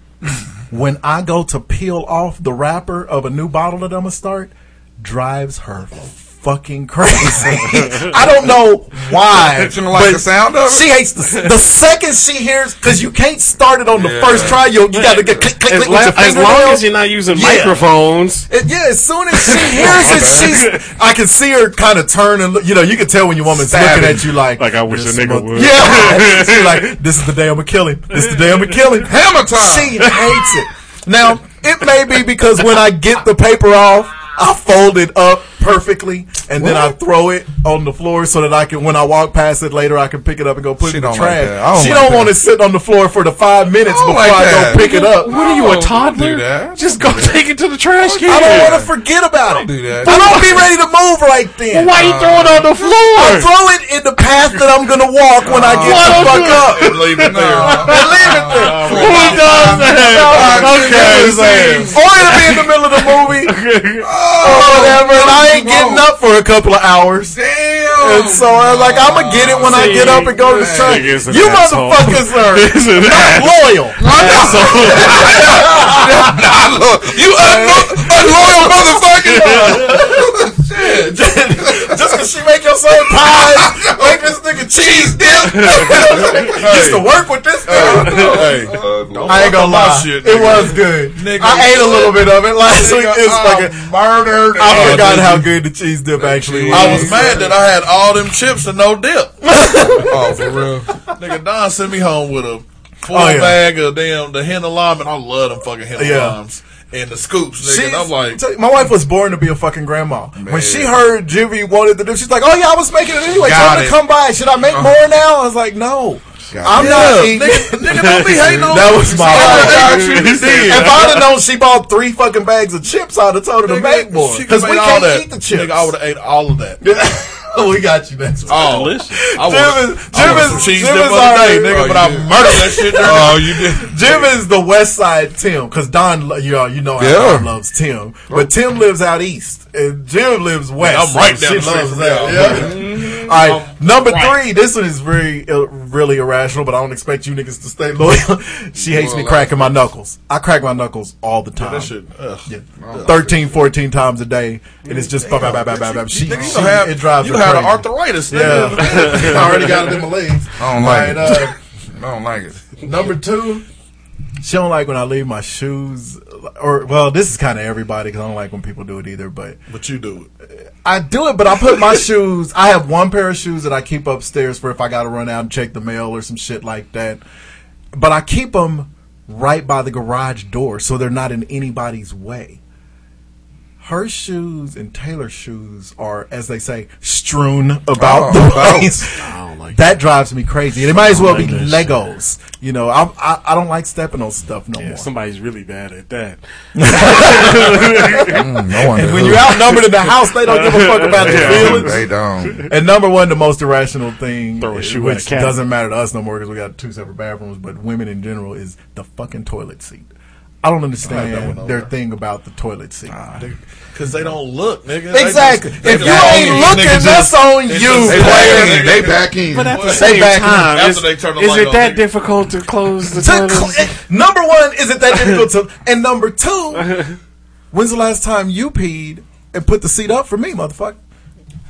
[SPEAKER 7] when I go to peel off the wrapper of a new bottle that I'm gonna start, drives her fucking crazy. (laughs) I don't know why. (laughs)
[SPEAKER 8] You like the sound of it?
[SPEAKER 7] She hates the, the second she hears because you can't start it on the
[SPEAKER 8] Yeah.
[SPEAKER 7] first try. You you got to get click click
[SPEAKER 10] As,
[SPEAKER 7] click
[SPEAKER 10] la-
[SPEAKER 7] your
[SPEAKER 10] as long
[SPEAKER 7] fingernails.
[SPEAKER 10] as you're not using
[SPEAKER 7] Yeah.
[SPEAKER 10] microphones.
[SPEAKER 7] And yeah, as soon as she hears it, (laughs) she's. I can see her kind of turn and look. You know, you can tell when your woman's
[SPEAKER 8] Savage.
[SPEAKER 7] looking at you like,
[SPEAKER 10] Like I wish
[SPEAKER 7] this
[SPEAKER 10] a nigga would.
[SPEAKER 7] Yeah, she's like, this is the day I'm gonna kill him. This is the day I'm gonna kill him.
[SPEAKER 8] Hammer time.
[SPEAKER 7] She hates it. Now it may be because when I get the paper off, I fold it up perfectly and then I throw it on the floor so that I can, when I walk past it later, I can pick it up and go put
[SPEAKER 8] She
[SPEAKER 7] it in the
[SPEAKER 8] don't like
[SPEAKER 7] trash.
[SPEAKER 8] that. Don't
[SPEAKER 7] she
[SPEAKER 8] like
[SPEAKER 7] don't want to sit on the floor for the five minutes
[SPEAKER 8] I
[SPEAKER 7] before
[SPEAKER 8] like
[SPEAKER 7] I
[SPEAKER 8] that.
[SPEAKER 7] go pick it up.
[SPEAKER 10] What are you, a toddler?
[SPEAKER 8] do that.
[SPEAKER 10] Just go (laughs) take it to the trash can.
[SPEAKER 7] I don't want to forget about it.
[SPEAKER 8] do that.
[SPEAKER 7] I don't be ready to move right then.
[SPEAKER 10] Why are you throw it on the uh, floor?
[SPEAKER 7] I throw it in the path that I'm gonna walk when I uh, get
[SPEAKER 10] Why
[SPEAKER 7] the fuck up.
[SPEAKER 9] And leave it there.
[SPEAKER 7] And (laughs) leave it there.
[SPEAKER 10] Uh, Who does that? Okay.
[SPEAKER 7] Or it'll be in the middle of the movie (laughs) or whatever, oh, and I ain't getting up for a couple of hours.
[SPEAKER 8] Damn.
[SPEAKER 7] And so I'm like, I'm gonna get it when I get up and go to the
[SPEAKER 10] This
[SPEAKER 7] track.
[SPEAKER 10] nigga's an
[SPEAKER 7] You
[SPEAKER 10] asshole.
[SPEAKER 7] motherfuckers are (laughs)
[SPEAKER 10] This is (laughs)
[SPEAKER 7] not loyal. (laughs)
[SPEAKER 8] Nah, look, you unlo- unloyal motherfucker.
[SPEAKER 7] Just cause she make your son pies, (laughs) make this nigga cheese dip. (laughs) Used to work with this guy.
[SPEAKER 9] Hey, uh,
[SPEAKER 7] I ain't gonna lie,
[SPEAKER 9] shit,
[SPEAKER 7] it was good.
[SPEAKER 9] Nigga,
[SPEAKER 7] I ate a little bit of it last week. It's
[SPEAKER 9] I
[SPEAKER 7] fucking
[SPEAKER 9] murdered.
[SPEAKER 7] I forgot
[SPEAKER 9] it.
[SPEAKER 7] how good the cheese dip actually was.
[SPEAKER 9] I was mad that I had all them chips and no dip. (laughs)
[SPEAKER 8] Oh, for real.
[SPEAKER 9] Nigga, Don sent me home with a oh, full
[SPEAKER 7] Oh, yeah.
[SPEAKER 9] bag of damn the Hint of Lime, and I love them fucking henna
[SPEAKER 7] Yeah.
[SPEAKER 9] limes and the scoops. Nigga, and I'm like,
[SPEAKER 7] my wife was born to be a fucking grandma. When she heard Jimmy wanted to do, she's like, "Oh yeah, I was making it anyway.
[SPEAKER 8] Got
[SPEAKER 7] Tell her to come by. Should I make uh-huh. more now?" I was like, "No, I'm
[SPEAKER 9] yeah,
[SPEAKER 7] not eating."
[SPEAKER 9] nigga, nigga, don't be hating (laughs) on
[SPEAKER 7] That was my
[SPEAKER 9] I
[SPEAKER 7] fault.
[SPEAKER 9] got you did.
[SPEAKER 7] If I'd have known she bought three fucking bags of chips, I'd have told her to make more because we can't
[SPEAKER 9] all that.
[SPEAKER 7] eat the chips.
[SPEAKER 9] Nigga, I would have ate all of that. (laughs) (laughs)
[SPEAKER 7] Oh, we got you next week.
[SPEAKER 9] Oh,
[SPEAKER 10] delicious.
[SPEAKER 9] I
[SPEAKER 7] Jim
[SPEAKER 9] wanted,
[SPEAKER 7] is-
[SPEAKER 9] I
[SPEAKER 7] Jim is-
[SPEAKER 9] some cheese
[SPEAKER 7] Jim
[SPEAKER 9] dip
[SPEAKER 7] is
[SPEAKER 9] the other day, nigga,
[SPEAKER 8] Oh,
[SPEAKER 9] but
[SPEAKER 8] you
[SPEAKER 9] I
[SPEAKER 8] did.
[SPEAKER 9] murdered that shit
[SPEAKER 8] Oh, you did.
[SPEAKER 7] Jim is the West Side Tim because Don, you know, you know
[SPEAKER 8] Yeah.
[SPEAKER 7] Don loves Tim, but Tim lives out east and Jim lives west.
[SPEAKER 9] I'm right
[SPEAKER 7] so
[SPEAKER 9] down the street
[SPEAKER 7] loves
[SPEAKER 9] from
[SPEAKER 7] that. Yeah. Mm-hmm. All right, number three. This one is very, uh, really irrational, but I don't expect you niggas to stay loyal. (laughs) she hates me cracking my knuckles. I crack my knuckles all the time.
[SPEAKER 9] that shit. Ugh.
[SPEAKER 7] Yeah. 13, 14 times a day, and it's just bam, bam, bam, bam, bam, bam. She,
[SPEAKER 9] Nigga,
[SPEAKER 7] she-
[SPEAKER 9] have,
[SPEAKER 7] it drives
[SPEAKER 9] you
[SPEAKER 7] her
[SPEAKER 9] had
[SPEAKER 7] crazy.
[SPEAKER 9] arthritis,
[SPEAKER 7] Yeah. (laughs) I already got it in my (laughs) legs.
[SPEAKER 8] I don't like
[SPEAKER 7] All
[SPEAKER 8] it.
[SPEAKER 7] uh,
[SPEAKER 8] I don't like it.
[SPEAKER 7] Number two, she don't like when I leave my shoes, or well, this is kind of everybody because I don't like when people do it either. But
[SPEAKER 9] But you do it.
[SPEAKER 7] I do it. But I put my shoes. I have one pair of shoes that I keep upstairs for if I got to run out and check the mail or some shit like that. But I keep them right by the garage door so they're not in anybody's way. Her shoes and Taylor's shoes are, as they say, strewn about
[SPEAKER 8] Oh,
[SPEAKER 7] the place.
[SPEAKER 10] Don't like
[SPEAKER 7] That drives me crazy. And it might as well be
[SPEAKER 10] like that shit.
[SPEAKER 7] Legos. You know, I, I I don't like stepping on stuff no
[SPEAKER 10] Yeah,
[SPEAKER 7] more.
[SPEAKER 10] somebody's really bad at that. (laughs)
[SPEAKER 8] Mm, no one
[SPEAKER 7] And when you're outnumbered in the house, they don't give a fuck about (laughs) your feelings.
[SPEAKER 8] they don't.
[SPEAKER 7] And number one, the most irrational thing,
[SPEAKER 10] Throw a shoe at
[SPEAKER 7] which
[SPEAKER 10] a cat.
[SPEAKER 7] doesn't matter to us no more because we got two separate bathrooms, but women in general, is the fucking toilet seat. I don't
[SPEAKER 9] I have that one
[SPEAKER 7] understand
[SPEAKER 9] over
[SPEAKER 7] their thing about the toilet seat.
[SPEAKER 9] Because they don't look, nigga. They
[SPEAKER 7] exactly.
[SPEAKER 9] just- they
[SPEAKER 7] if you ain't looking,
[SPEAKER 9] niggas
[SPEAKER 7] that's
[SPEAKER 9] just-
[SPEAKER 7] on you.
[SPEAKER 9] just-
[SPEAKER 8] They
[SPEAKER 9] They
[SPEAKER 8] back
[SPEAKER 9] back
[SPEAKER 8] in.
[SPEAKER 9] in.
[SPEAKER 8] They back in.
[SPEAKER 10] But at the same time,
[SPEAKER 9] After
[SPEAKER 10] is,
[SPEAKER 9] they turn the
[SPEAKER 10] is
[SPEAKER 9] light
[SPEAKER 10] it
[SPEAKER 9] on,
[SPEAKER 10] that
[SPEAKER 9] nigga.
[SPEAKER 10] difficult to close the (laughs)
[SPEAKER 7] To
[SPEAKER 10] toilet?
[SPEAKER 7] cl- eh, number one, is it that (laughs) difficult to? And number two, (laughs) when's the last time you peed and put the seat up for me, motherfucker?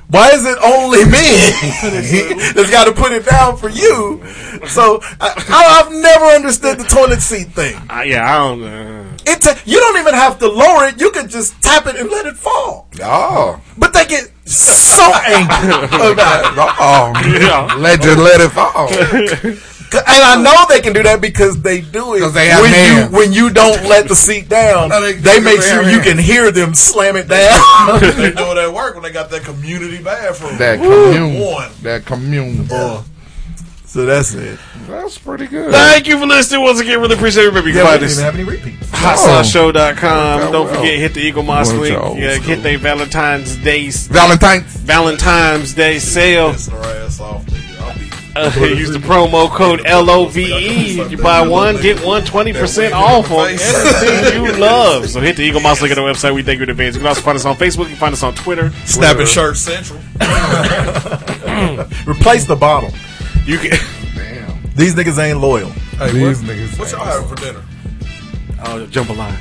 [SPEAKER 7] Why is it only me (laughs) that's got to put it down for you? So I, I, I've never understood the toilet seat thing.
[SPEAKER 10] Uh, yeah, I don't know.
[SPEAKER 7] It ta- you don't even have to lower it; you can just tap it and let it fall.
[SPEAKER 8] Oh.
[SPEAKER 7] But they get so (laughs) angry about it.
[SPEAKER 8] Oh.
[SPEAKER 10] Yeah.
[SPEAKER 8] Let just let it fall. (laughs)
[SPEAKER 7] And I know they can do that because they do it
[SPEAKER 8] they have
[SPEAKER 7] when
[SPEAKER 8] hands.
[SPEAKER 7] you when you don't let the seat down. (laughs)
[SPEAKER 8] No, they-
[SPEAKER 7] they, make sure
[SPEAKER 8] have
[SPEAKER 7] you
[SPEAKER 8] hands.
[SPEAKER 7] can hear them slam it down. (laughs) (laughs)
[SPEAKER 9] They do it at work when they got that community bathroom.
[SPEAKER 8] That commune.
[SPEAKER 9] One.
[SPEAKER 8] That commune.
[SPEAKER 7] Uh, so that's it.
[SPEAKER 8] That's pretty good.
[SPEAKER 10] Thank you for listening once again. Really appreciate it. Remember, you
[SPEAKER 7] Yeah,
[SPEAKER 10] can
[SPEAKER 7] we
[SPEAKER 10] find
[SPEAKER 7] didn't
[SPEAKER 10] us
[SPEAKER 7] even have any repeats.
[SPEAKER 10] hotsauceshow.com.
[SPEAKER 8] Oh,
[SPEAKER 10] Don't
[SPEAKER 8] well.
[SPEAKER 10] forget, hit the Eaglemoss
[SPEAKER 8] Well,
[SPEAKER 10] link. Yeah,
[SPEAKER 8] was
[SPEAKER 10] get
[SPEAKER 8] cool.
[SPEAKER 10] their Valentine's Day
[SPEAKER 8] Valentine's.
[SPEAKER 10] Valentine's Day sale.
[SPEAKER 9] Pissing her ass off, nigga. I'll be. (laughs)
[SPEAKER 10] Uh, use the promo code LOVE. If you buy one, get one 20% off on everything you love. So hit the Eaglemoss link at the website. We thank you in advance. You can also find us on Facebook. You can find us on Twitter.
[SPEAKER 9] Snapping shirt central. (laughs)
[SPEAKER 7] Replace the bottle.
[SPEAKER 10] You can.
[SPEAKER 8] Damn.
[SPEAKER 7] These niggas ain't loyal.
[SPEAKER 9] Hey,
[SPEAKER 8] These
[SPEAKER 9] what,
[SPEAKER 8] niggas.
[SPEAKER 9] what y'all having for dinner?
[SPEAKER 10] Oh, jambalaya.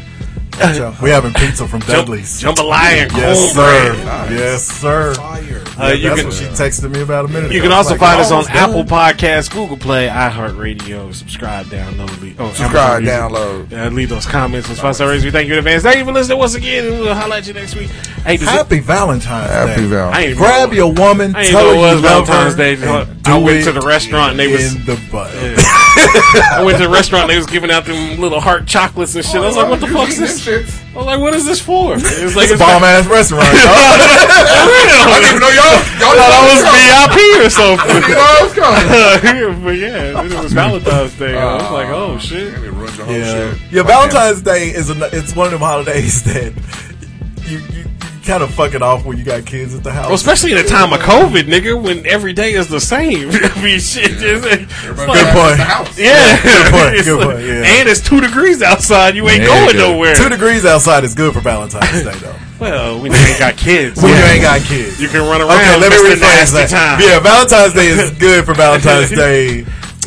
[SPEAKER 7] We having pizza from Dudley's.
[SPEAKER 10] Jambalaya and
[SPEAKER 7] yes,
[SPEAKER 10] cornbread.
[SPEAKER 7] sir. Yes, sir.
[SPEAKER 9] Fire.
[SPEAKER 10] Uh, you
[SPEAKER 7] That's
[SPEAKER 10] can
[SPEAKER 7] what she texted me about a minute ago.
[SPEAKER 10] You can also
[SPEAKER 7] like,
[SPEAKER 10] find us on
[SPEAKER 7] "Oh, done."
[SPEAKER 10] Apple Podcasts, Google Play, iHeartRadio. Subscribe, download, leave, oh,
[SPEAKER 8] Subscribe,
[SPEAKER 10] Amazon
[SPEAKER 8] download.
[SPEAKER 10] Uh, leave those comments and five star ratings. We thank you in advance. Thank you for listening once again, and we'll holler at you next week. Hey, does it-
[SPEAKER 7] Happy Valentine's
[SPEAKER 8] Happy
[SPEAKER 7] Day.
[SPEAKER 8] Val.
[SPEAKER 10] I
[SPEAKER 7] Grab your woman,
[SPEAKER 10] I
[SPEAKER 7] tell
[SPEAKER 10] know
[SPEAKER 7] her you love
[SPEAKER 10] Valentine's
[SPEAKER 7] her,
[SPEAKER 10] Day.
[SPEAKER 7] and
[SPEAKER 10] I
[SPEAKER 7] do
[SPEAKER 10] went to the restaurant and they was-
[SPEAKER 7] in the butt. (laughs) (laughs)
[SPEAKER 10] I went to a restaurant. and They was giving out them little heart chocolates and shit. I was like, "What the fuck is this?" I was like, "What is this for?" It was like
[SPEAKER 7] It's a bomb ass restaurant. (laughs) dog.
[SPEAKER 8] I didn't even know y'all. Y'all
[SPEAKER 10] I thought
[SPEAKER 8] thought
[SPEAKER 10] it was VIP or something. (laughs)
[SPEAKER 8] You know I was coming.
[SPEAKER 10] but yeah, it was Valentine's Day. I was like, "Oh shit!"
[SPEAKER 8] It ruined the whole
[SPEAKER 7] Yeah,
[SPEAKER 8] shit.
[SPEAKER 7] yeah. Valentine's Day is a, it's one of them holidays that you you, you kind of fuck it off when you got kids at the house.
[SPEAKER 10] Well, especially in a time of COVID, nigga, when every day is the same. (laughs) I mean, shit. It's like, it's
[SPEAKER 8] Everybody
[SPEAKER 10] like-
[SPEAKER 8] at
[SPEAKER 7] point.
[SPEAKER 8] the house.
[SPEAKER 10] yeah, (laughs)
[SPEAKER 7] Good point, good point, yeah.
[SPEAKER 10] And it's two degrees outside. You ain't
[SPEAKER 8] Yeah,
[SPEAKER 10] going
[SPEAKER 8] yeah.
[SPEAKER 10] nowhere.
[SPEAKER 7] Two degrees outside is good for Valentine's Day, though. (laughs)
[SPEAKER 10] well, when you ain't got kids,
[SPEAKER 7] When you ain't got kids.
[SPEAKER 10] you can run around.
[SPEAKER 7] Okay, let me rephrase that.
[SPEAKER 10] Time.
[SPEAKER 7] Yeah, Valentine's Day is good for Valentine's Day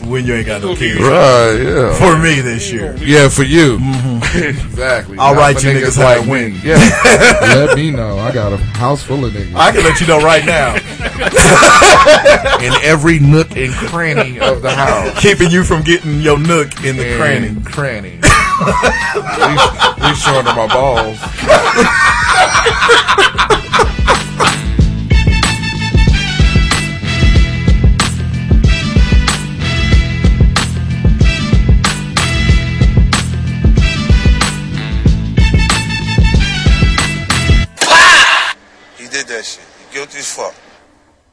[SPEAKER 7] when you ain't got no kids.
[SPEAKER 8] Right, yeah.
[SPEAKER 7] For me this year.
[SPEAKER 8] Yeah, for you. Mm-hmm. (laughs) exactly.
[SPEAKER 7] I'll
[SPEAKER 8] Not
[SPEAKER 7] write you niggas how to win.
[SPEAKER 8] Yeah. (laughs) Let me know. I got a house full of niggas.
[SPEAKER 7] I can let you know right now. (laughs)
[SPEAKER 8] in every nook and cranny of the house.
[SPEAKER 7] Keeping you from getting your nook in the cranny.
[SPEAKER 8] And cranny. at, least, at showing them my balls.